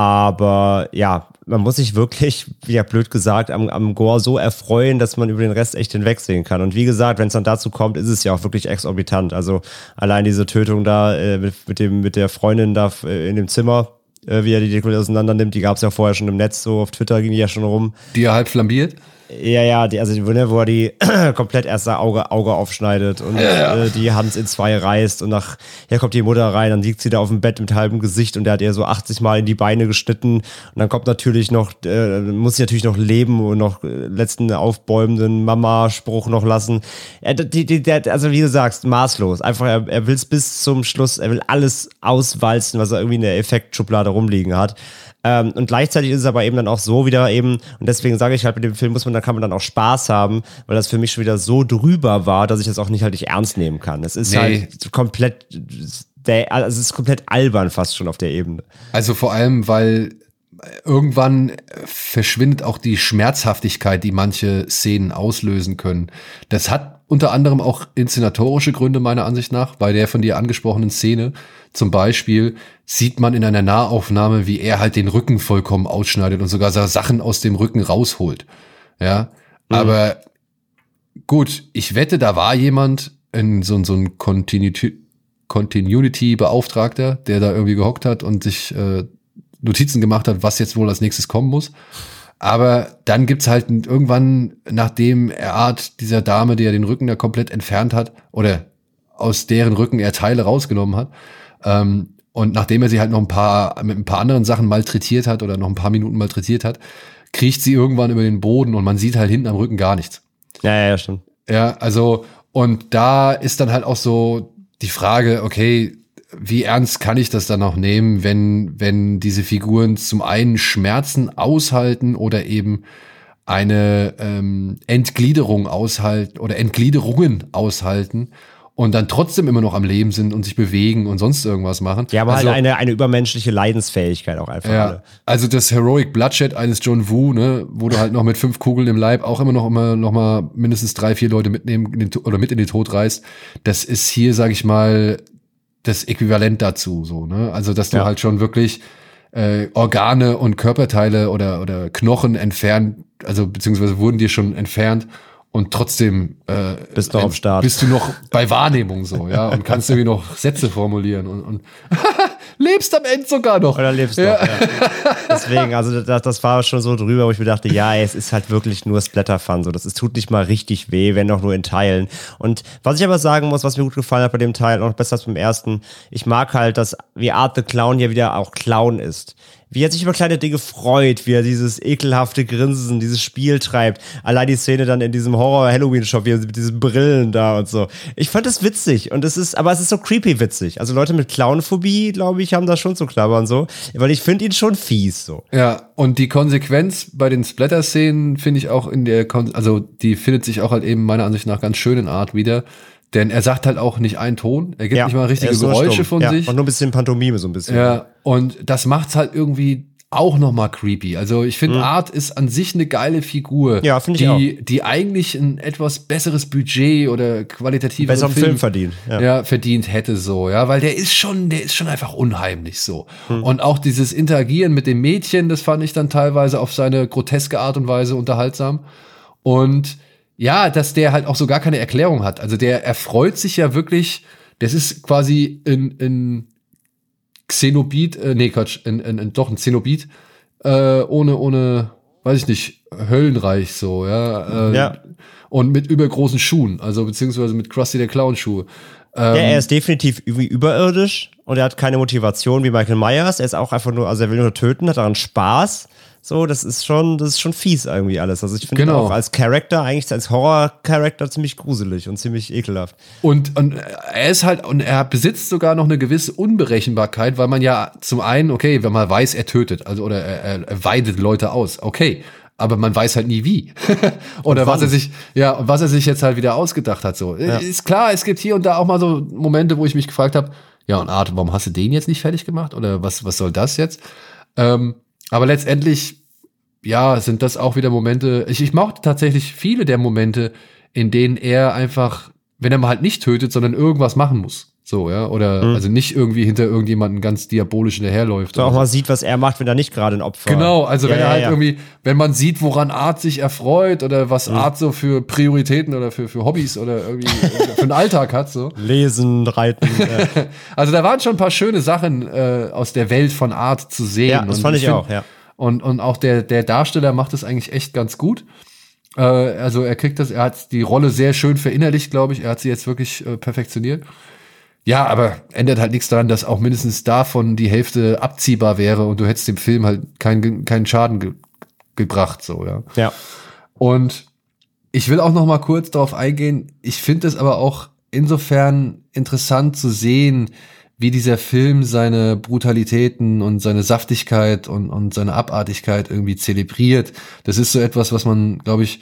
Aber ja, man muss sich wirklich, wie ja blöd gesagt, am, am Gore so erfreuen, dass man über den Rest echt hinwegsehen kann. Und wie gesagt, wenn es dann dazu kommt, ist es ja auch wirklich exorbitant. Also allein diese Tötung da äh, mit, mit, dem, mit der Freundin da äh, in dem Zimmer, äh, wie er die Dekor auseinander nimmt, die gab es ja vorher schon im Netz, so auf Twitter ging die ja schon rum. Die er halt flambiert. Ja, ja, die, also wo er die komplett erst das Auge, Auge aufschneidet und ja, ja. Äh, die Hand in zwei reißt und nachher kommt die Mutter rein, dann liegt sie da auf dem Bett mit halbem Gesicht und der hat ihr so 80 Mal in die Beine geschnitten und dann kommt natürlich noch, äh, muss sie natürlich noch leben und noch äh, letzten aufbäumenden Mama-Spruch noch lassen. Er, die, die, der, also wie du sagst, maßlos. Einfach, er, er will es bis zum Schluss, er will alles auswalzen, was er irgendwie in der Effektschublade rumliegen hat. Ähm, und gleichzeitig ist es aber eben dann auch so wieder eben, und deswegen sage ich halt, mit dem Film muss man, da kann man dann auch Spaß haben, weil das für mich schon wieder so drüber war, dass ich das auch nicht halt nicht ernst nehmen kann. Es ist nee. halt komplett, also es ist komplett albern fast schon auf der Ebene. Also vor allem, weil irgendwann verschwindet auch die Schmerzhaftigkeit, die manche Szenen auslösen können. Das hat unter anderem auch inszenatorische Gründe meiner Ansicht nach. Bei der von dir angesprochenen Szene zum Beispiel sieht man in einer Nahaufnahme, wie er halt den Rücken vollkommen ausschneidet und sogar Sachen aus dem Rücken rausholt. Ja, mhm. aber gut, ich wette, da war jemand in so, so ein Continuity-Beauftragter, der da irgendwie gehockt hat und sich äh, Notizen gemacht hat, was jetzt wohl als nächstes kommen muss. Aber dann gibt's halt irgendwann, nachdem er Art dieser Dame, die er den Rücken da komplett entfernt hat, oder aus deren Rücken er Teile rausgenommen hat, ähm, und nachdem er sie halt noch ein paar, mit ein paar anderen Sachen malträtiert hat oder noch ein paar Minuten malträtiert hat, kriecht sie irgendwann über den Boden und man sieht halt hinten am Rücken gar nichts. Ja, ja, ja, stimmt. Ja, also, und da ist dann halt auch so die Frage, okay, wie ernst kann ich das dann noch nehmen, wenn, wenn diese Figuren zum einen Schmerzen aushalten oder eben eine ähm, Entgliederung aushalten oder Entgliederungen aushalten und dann trotzdem immer noch am Leben sind und sich bewegen und sonst irgendwas machen. Ja, aber halt also, halt eine, eine übermenschliche Leidensfähigkeit auch einfach. Ja, also das Heroic Bloodshed eines John Woo, ne, wo du halt noch mit fünf Kugeln im Leib auch immer noch immer noch mal mindestens drei, vier Leute mitnehmen oder mit in den Tod reißt. Das ist hier, sag ich mal, das Äquivalent dazu, so, ne? Also, dass du ja. halt schon wirklich äh, Organe und Körperteile oder, oder Knochen entfernt, also beziehungsweise wurden dir schon entfernt und trotzdem äh, bist du am Start. Bist du noch bei Wahrnehmung so, ja, und kannst irgendwie noch Sätze formulieren und, und lebst am Ende sogar noch. Oder lebst ja. noch, ja. Deswegen, also das, das war schon so drüber, wo ich mir dachte, ja, es ist halt wirklich nur Splatter-Fun. So, das ist, tut nicht mal richtig weh, wenn auch nur in Teilen. Und was ich aber sagen muss, was mir gut gefallen hat bei dem Teil, noch besser als beim ersten, ich mag halt, dass wie Art the Clown hier wieder auch Clown ist wie er sich über kleine Dinge freut, wie er dieses ekelhafte Grinsen, dieses Spiel treibt. Allein die Szene dann in diesem Horror-Halloween-Shop, wie er mit diesen Brillen da und so. Ich fand das witzig und es ist, aber es ist so creepy witzig. Also Leute mit Clownphobie, glaube ich, haben da schon zu knabbern so, weil ich finde ihn schon fies so. Ja, und die Konsequenz bei den Splatter-Szenen finde ich auch in der, Kon also die findet sich auch halt eben meiner Ansicht nach ganz schön in Art wieder. Denn er sagt halt auch nicht einen Ton, er gibt ja, nicht mal richtige Geräusche von ja, sich. Und nur ein bisschen Pantomime so ein bisschen. Ja, und das macht's halt irgendwie auch noch mal creepy. Also ich finde, mhm. Art ist an sich eine geile Figur, ja, finde ich die, auch. die eigentlich ein etwas besseres Budget oder qualitatives Film, Film verdient, ja. ja. verdient hätte so, ja, weil der ist schon, der ist schon einfach unheimlich so. Mhm. Und auch dieses Interagieren mit dem Mädchen, das fand ich dann teilweise auf seine groteske Art und Weise unterhaltsam. Und ja, dass der halt auch so gar keine Erklärung hat. Also der erfreut sich ja wirklich, das ist quasi in, in Xenobit, äh, nee, Quatsch, in, in, in, doch ein Xenobit, äh, ohne, ohne, weiß ich nicht, Höllenreich so, ja. Äh, ja. Und mit übergroßen Schuhen, also beziehungsweise mit Krusty der Clown Schuhe. Ähm, ja, er ist definitiv irgendwie überirdisch und er hat keine Motivation wie Michael Myers. Er ist auch einfach nur, also er will nur töten, hat daran Spaß. So, das ist schon, das ist schon fies irgendwie alles. Also ich finde genau. auch als Charakter, eigentlich als Horror-Charakter ziemlich gruselig und ziemlich ekelhaft. Und, und er ist halt, und er besitzt sogar noch eine gewisse Unberechenbarkeit, weil man ja zum einen, okay, wenn man weiß, er tötet, also oder er, er weidet Leute aus, okay. Aber man weiß halt nie wie. oder was er sich, ja, was er sich jetzt halt wieder ausgedacht hat. So. Ja. Ist klar, es gibt hier und da auch mal so Momente, wo ich mich gefragt habe, ja, und Art, warum hast du den jetzt nicht fertig gemacht? Oder was, was soll das jetzt? Ähm, aber letztendlich, ja, sind das auch wieder Momente. Ich, ich mochte tatsächlich viele der Momente, in denen er einfach, wenn er mal halt nicht tötet, sondern irgendwas machen muss. So, ja, oder mhm. also nicht irgendwie hinter irgendjemanden ganz diabolisch hinterherläuft. So auch mal sieht, was er macht, wenn er nicht gerade ein Opfer Genau, also ja, wenn er halt ja. irgendwie, wenn man sieht, woran Art sich erfreut oder was mhm. Art so für Prioritäten oder für, für Hobbys oder irgendwie für einen Alltag hat, so. Lesen, reiten. Ja. also da waren schon ein paar schöne Sachen äh, aus der Welt von Art zu sehen. Ja, das und fand ich, ich auch, ja. Und, und auch der, der Darsteller macht das eigentlich echt ganz gut. Äh, also er kriegt das, er hat die Rolle sehr schön verinnerlicht, glaube ich. Er hat sie jetzt wirklich äh, perfektioniert. Ja, aber ändert halt nichts daran, dass auch mindestens davon die Hälfte abziehbar wäre und du hättest dem Film halt keinen keinen Schaden ge gebracht, so, ja. Ja. Und ich will auch noch mal kurz darauf eingehen. Ich finde es aber auch insofern interessant zu sehen, wie dieser Film seine Brutalitäten und seine Saftigkeit und, und seine Abartigkeit irgendwie zelebriert. Das ist so etwas, was man, glaube ich,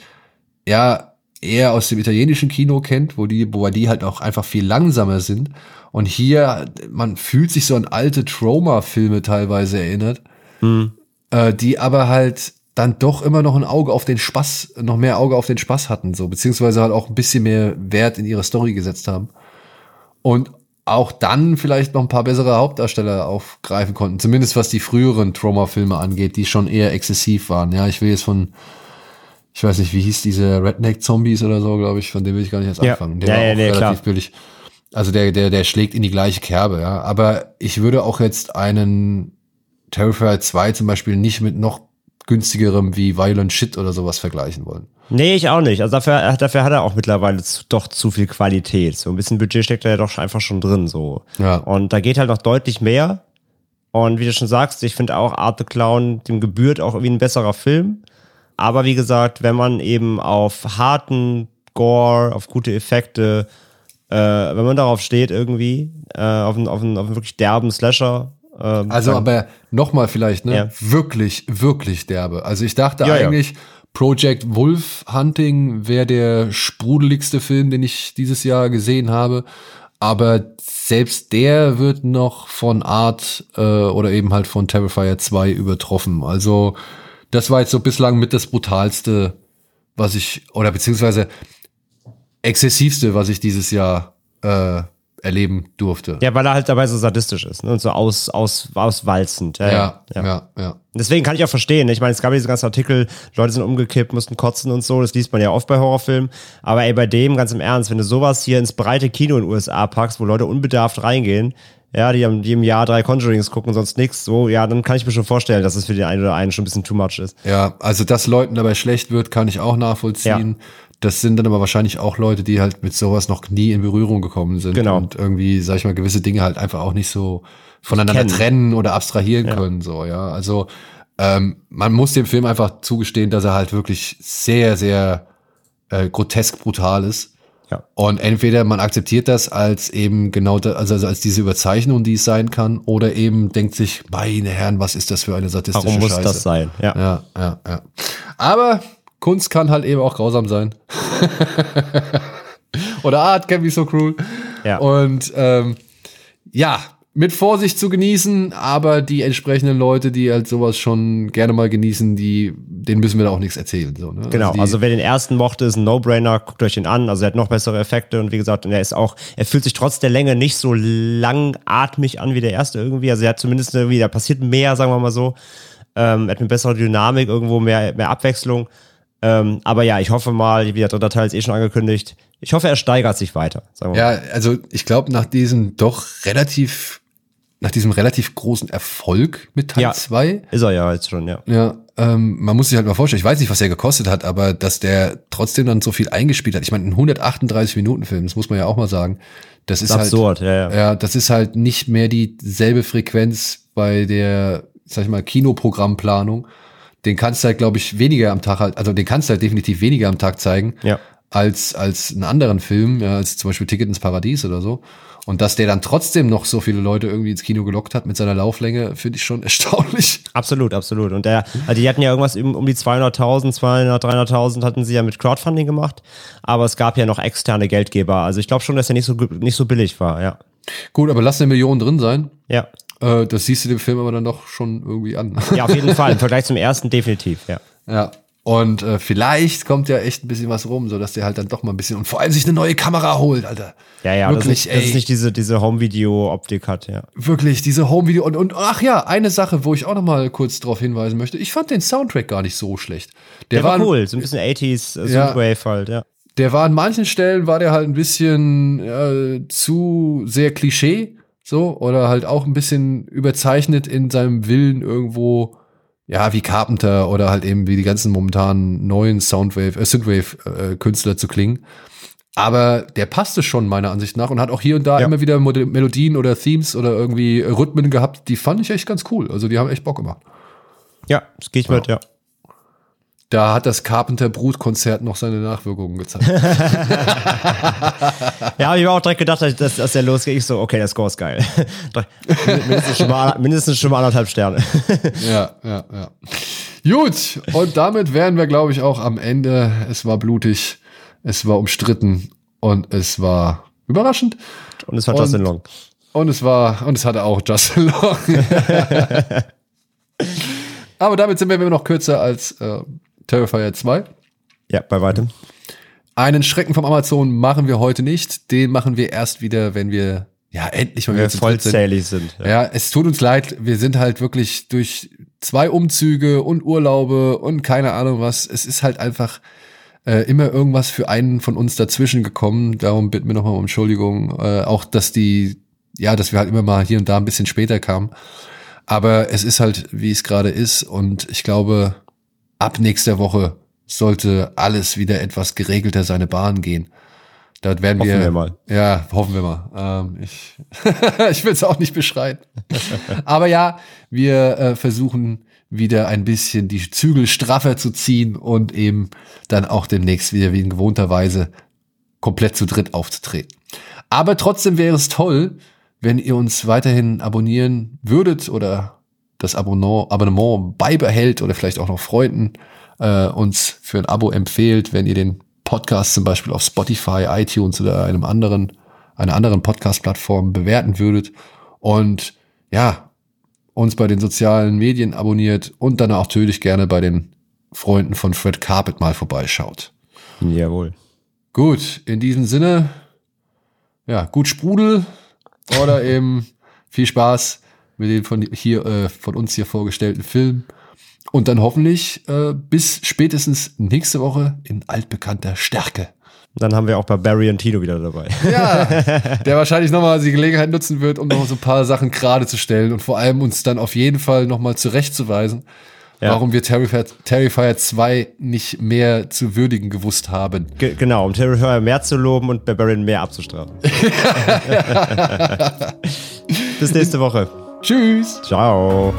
ja eher aus dem italienischen Kino kennt, wo die, wobei die halt auch einfach viel langsamer sind. Und hier, man fühlt sich so an alte Trauma-Filme teilweise erinnert, Mhm. äh, die aber halt dann doch immer noch ein Auge auf den Spaß, noch mehr Auge auf den Spaß hatten, so, beziehungsweise halt auch ein bisschen mehr Wert in ihre Story gesetzt haben. Und auch dann vielleicht noch ein paar bessere Hauptdarsteller aufgreifen konnten, zumindest was die früheren Trauma-Filme angeht, die schon eher exzessiv waren. Ja, ich will jetzt von, ich weiß nicht, wie hieß diese Redneck-Zombies oder so, glaube ich, von dem will ich gar nicht erst Ja. anfangen. Der Ja, war ja, auch relativ klar. billig. Also der, der, der schlägt in die gleiche Kerbe, ja. Aber ich würde auch jetzt einen Terrifier 2 zum Beispiel nicht mit noch günstigerem wie Violent Shit oder sowas vergleichen wollen. Nee, ich auch nicht. Also dafür, dafür hat er auch mittlerweile zu, doch zu viel Qualität. So ein bisschen Budget steckt er ja doch einfach schon drin. So. Ja. Und da geht halt noch deutlich mehr. Und wie du schon sagst, ich finde auch Art the Clown, dem gebührt auch irgendwie ein besserer Film. Aber wie gesagt, wenn man eben auf harten Gore, auf gute Effekte, äh, wenn man darauf steht irgendwie, äh, auf, einen, auf, einen, auf einen wirklich derben Slasher. Äh, Also aber nochmal vielleicht, ne? Ja. Wirklich, wirklich derbe. Also ich dachte Ja, ja. eigentlich, Project Wolf Hunting wäre der sprudeligste Film, den ich dieses Jahr gesehen habe. Aber selbst der wird noch von Art äh, oder eben halt von Terrifier 2 übertroffen. Also das war jetzt so bislang mit das brutalste, was ich, oder beziehungsweise exzessivste, was ich dieses Jahr äh, erleben durfte. ja, weil er halt dabei so sadistisch ist ne? und so aus, aus, auswalzend. Ja, ja, ja. ja. Deswegen kann ich auch verstehen. ne? Ich meine, es gab ja diese ganzen Artikel, Leute sind umgekippt, mussten kotzen und so. Das liest man ja oft bei Horrorfilmen. Aber ey, bei dem, ganz im Ernst, wenn du sowas hier ins breite Kino in den USA packst, wo Leute unbedarft reingehen, ja, die, haben, die im Jahr drei Conjurings gucken, sonst nichts, so, ja, dann kann ich mir schon vorstellen, dass es für den einen oder einen schon ein bisschen too much ist. Ja, also dass Leuten dabei schlecht wird, kann ich auch nachvollziehen. Das sind dann aber wahrscheinlich auch Leute, die halt mit sowas noch nie in Berührung gekommen sind Genau. und irgendwie, sag ich mal, gewisse Dinge halt einfach auch nicht so voneinander kennen. trennen oder abstrahieren können, so, ja. Also, ähm, man muss dem Film einfach zugestehen, dass er halt wirklich sehr, sehr äh, grotesk brutal ist. Ja. Und entweder man akzeptiert das als eben genau, da, also als diese Überzeichnung, die es sein kann, oder eben denkt sich, meine Herren, was ist das für eine sadistische Warum muss Scheiße? das sein? Ja. Ja, ja, ja. Aber Kunst kann halt eben auch grausam sein. Oder Art can be so cruel. Ja. Und ähm, ja, mit Vorsicht zu genießen, aber die entsprechenden Leute, die halt sowas schon gerne mal genießen, die, denen müssen wir da auch nichts erzählen. So, ne? Genau, die, also wer den ersten mochte, ist ein No-Brainer, guckt euch den an. Also er hat noch bessere Effekte und wie gesagt, und er ist auch, er fühlt sich trotz der Länge nicht so langatmig an wie der erste irgendwie. Also er hat zumindest irgendwie, da passiert mehr, sagen wir mal so. Ähm, er hat eine bessere Dynamik, irgendwo mehr, mehr Abwechslung. Ähm, aber ja, ich hoffe mal, wie der dritte Teil ist eh schon angekündigt. Ich hoffe, er steigert sich weiter, sagen wir mal. ja, also ich glaube, nach diesem doch relativ, nach diesem relativ großen Erfolg mit Teil Ja. 2, Ist er ja jetzt schon, ja. Ja, ähm, man muss sich halt mal vorstellen, ich weiß nicht, was er gekostet hat, aber dass der trotzdem dann so viel eingespielt hat. Ich meine, ein 138 Minuten Film, das muss man ja auch mal sagen. Das ist, ist absurd, halt, ja, ja. ja, das ist halt nicht mehr dieselbe Frequenz bei der, sag ich mal, Kinoprogrammplanung. Den kannst du halt, glaube ich, weniger am Tag halt, also den kannst du halt definitiv weniger am Tag zeigen Ja. als, als einen anderen Film, ja, als zum Beispiel Ticket ins Paradies oder so. Und dass der dann trotzdem noch so viele Leute irgendwie ins Kino gelockt hat mit seiner Lauflänge, finde ich schon erstaunlich. Absolut, absolut. Und der, also die hatten ja irgendwas um die 200.000, 200, 300.000 hatten sie ja mit Crowdfunding gemacht. Aber es gab ja noch externe Geldgeber. Also ich glaube schon, dass er nicht so, nicht so billig war, ja. Gut, aber lass eine Million drin sein. Ja. Äh, das siehst du dem Film aber dann doch schon irgendwie an. Ja, auf jeden Fall. Im Vergleich zum ersten definitiv, ja. ja. Und äh, vielleicht kommt ja echt ein bisschen was rum, so dass der halt dann doch mal ein bisschen und vor allem sich eine neue Kamera holt, Alter. Ja, ja, wirklich, das, ist nicht, das ist nicht diese, diese Home-Video-Optik hat, ja. wirklich diese Home Video und und ach ja, eine Sache, wo ich auch noch mal kurz drauf hinweisen möchte. Ich fand den Soundtrack gar nicht so schlecht. Der, Der war war cool, so ein bisschen 80s, äh, Ja. Synthwave halt, ja. Der war an manchen Stellen war der halt ein bisschen äh, zu sehr Klischee, so oder halt auch ein bisschen überzeichnet in seinem Willen irgendwo ja, wie Carpenter oder halt eben wie die ganzen momentan neuen Soundwave, äh, Synthwave-Künstler äh, zu klingen. Aber der passte schon meiner Ansicht nach und hat auch hier und da ja. immer wieder Melodien oder Themes oder irgendwie Rhythmen gehabt, die fand ich echt ganz cool. Also die haben echt Bock gemacht. Ja, das gehe ich mit, ja. Da hat das Carpenter Brut-Konzert noch seine Nachwirkungen gezeigt. ja, ich habe auch direkt gedacht, dass, dass der losgeht. Ich so, okay, der Score ist geil. mindestens, schon mal, mindestens schon mal anderthalb Sterne. ja, ja, ja. Gut, und damit wären wir, glaube ich, auch am Ende. Es war blutig, es war umstritten und es war überraschend. Und es war und, Justin Long. Und es war, und es hatte auch Justin Long. Aber damit sind wir immer noch kürzer als äh, Terrifier 2. Ja, bei weitem. Einen Schrecken vom Amazon machen wir heute nicht. Den machen wir erst wieder, wenn wir ja endlich mal wieder vollzählig sind. sind. Ja. ja, es tut uns leid. Wir sind halt wirklich durch zwei Umzüge und Urlaube und keine Ahnung was. Es ist halt einfach äh, immer irgendwas für einen von uns dazwischen gekommen. Darum bitten wir nochmal um Entschuldigung. Äh, auch, dass die, ja, dass wir halt immer mal hier und da ein bisschen später kamen. Aber es ist halt, wie es gerade ist. Und ich glaube, ab nächster Woche sollte alles wieder etwas geregelter seine Bahn gehen. Da werden hoffen wir, wir mal. Ja, hoffen wir mal. Ähm, ich ich will es auch nicht beschreien. Aber ja, wir äh, versuchen wieder ein bisschen die Zügel straffer zu ziehen und eben dann auch demnächst wieder wie in gewohnter Weise komplett zu dritt aufzutreten. Aber trotzdem wäre es toll, wenn ihr uns weiterhin abonnieren würdet oder das Abonnement, Abonnement beibehält oder vielleicht auch noch Freunden äh, uns für ein Abo empfehlt, wenn ihr den Podcast zum Beispiel auf Spotify, iTunes oder einem anderen, einer anderen Podcast-Plattform bewerten würdet und ja, uns bei den sozialen Medien abonniert und dann auch natürlich gerne bei den Freunden von Fred Carpet mal vorbeischaut. Jawohl. Gut, in diesem Sinne, ja, gut Sprudel oder eben viel Spaß mit den von hier äh, von uns hier vorgestellten Filmen. Und dann hoffentlich äh, bis spätestens nächste Woche in altbekannter Stärke. Dann haben wir auch bei Barry und Tino wieder dabei. Ja, der wahrscheinlich nochmal die Gelegenheit nutzen wird, um noch so ein paar Sachen gerade zu stellen und vor allem uns dann auf jeden Fall nochmal zurechtzuweisen, ja. warum wir Terrifier, Terrifier 2 nicht mehr zu würdigen gewusst haben. Ge genau, um Terrifier mehr zu loben und Barbarian mehr abzustrafen. Bis nächste Woche. Tschüss. Ciao.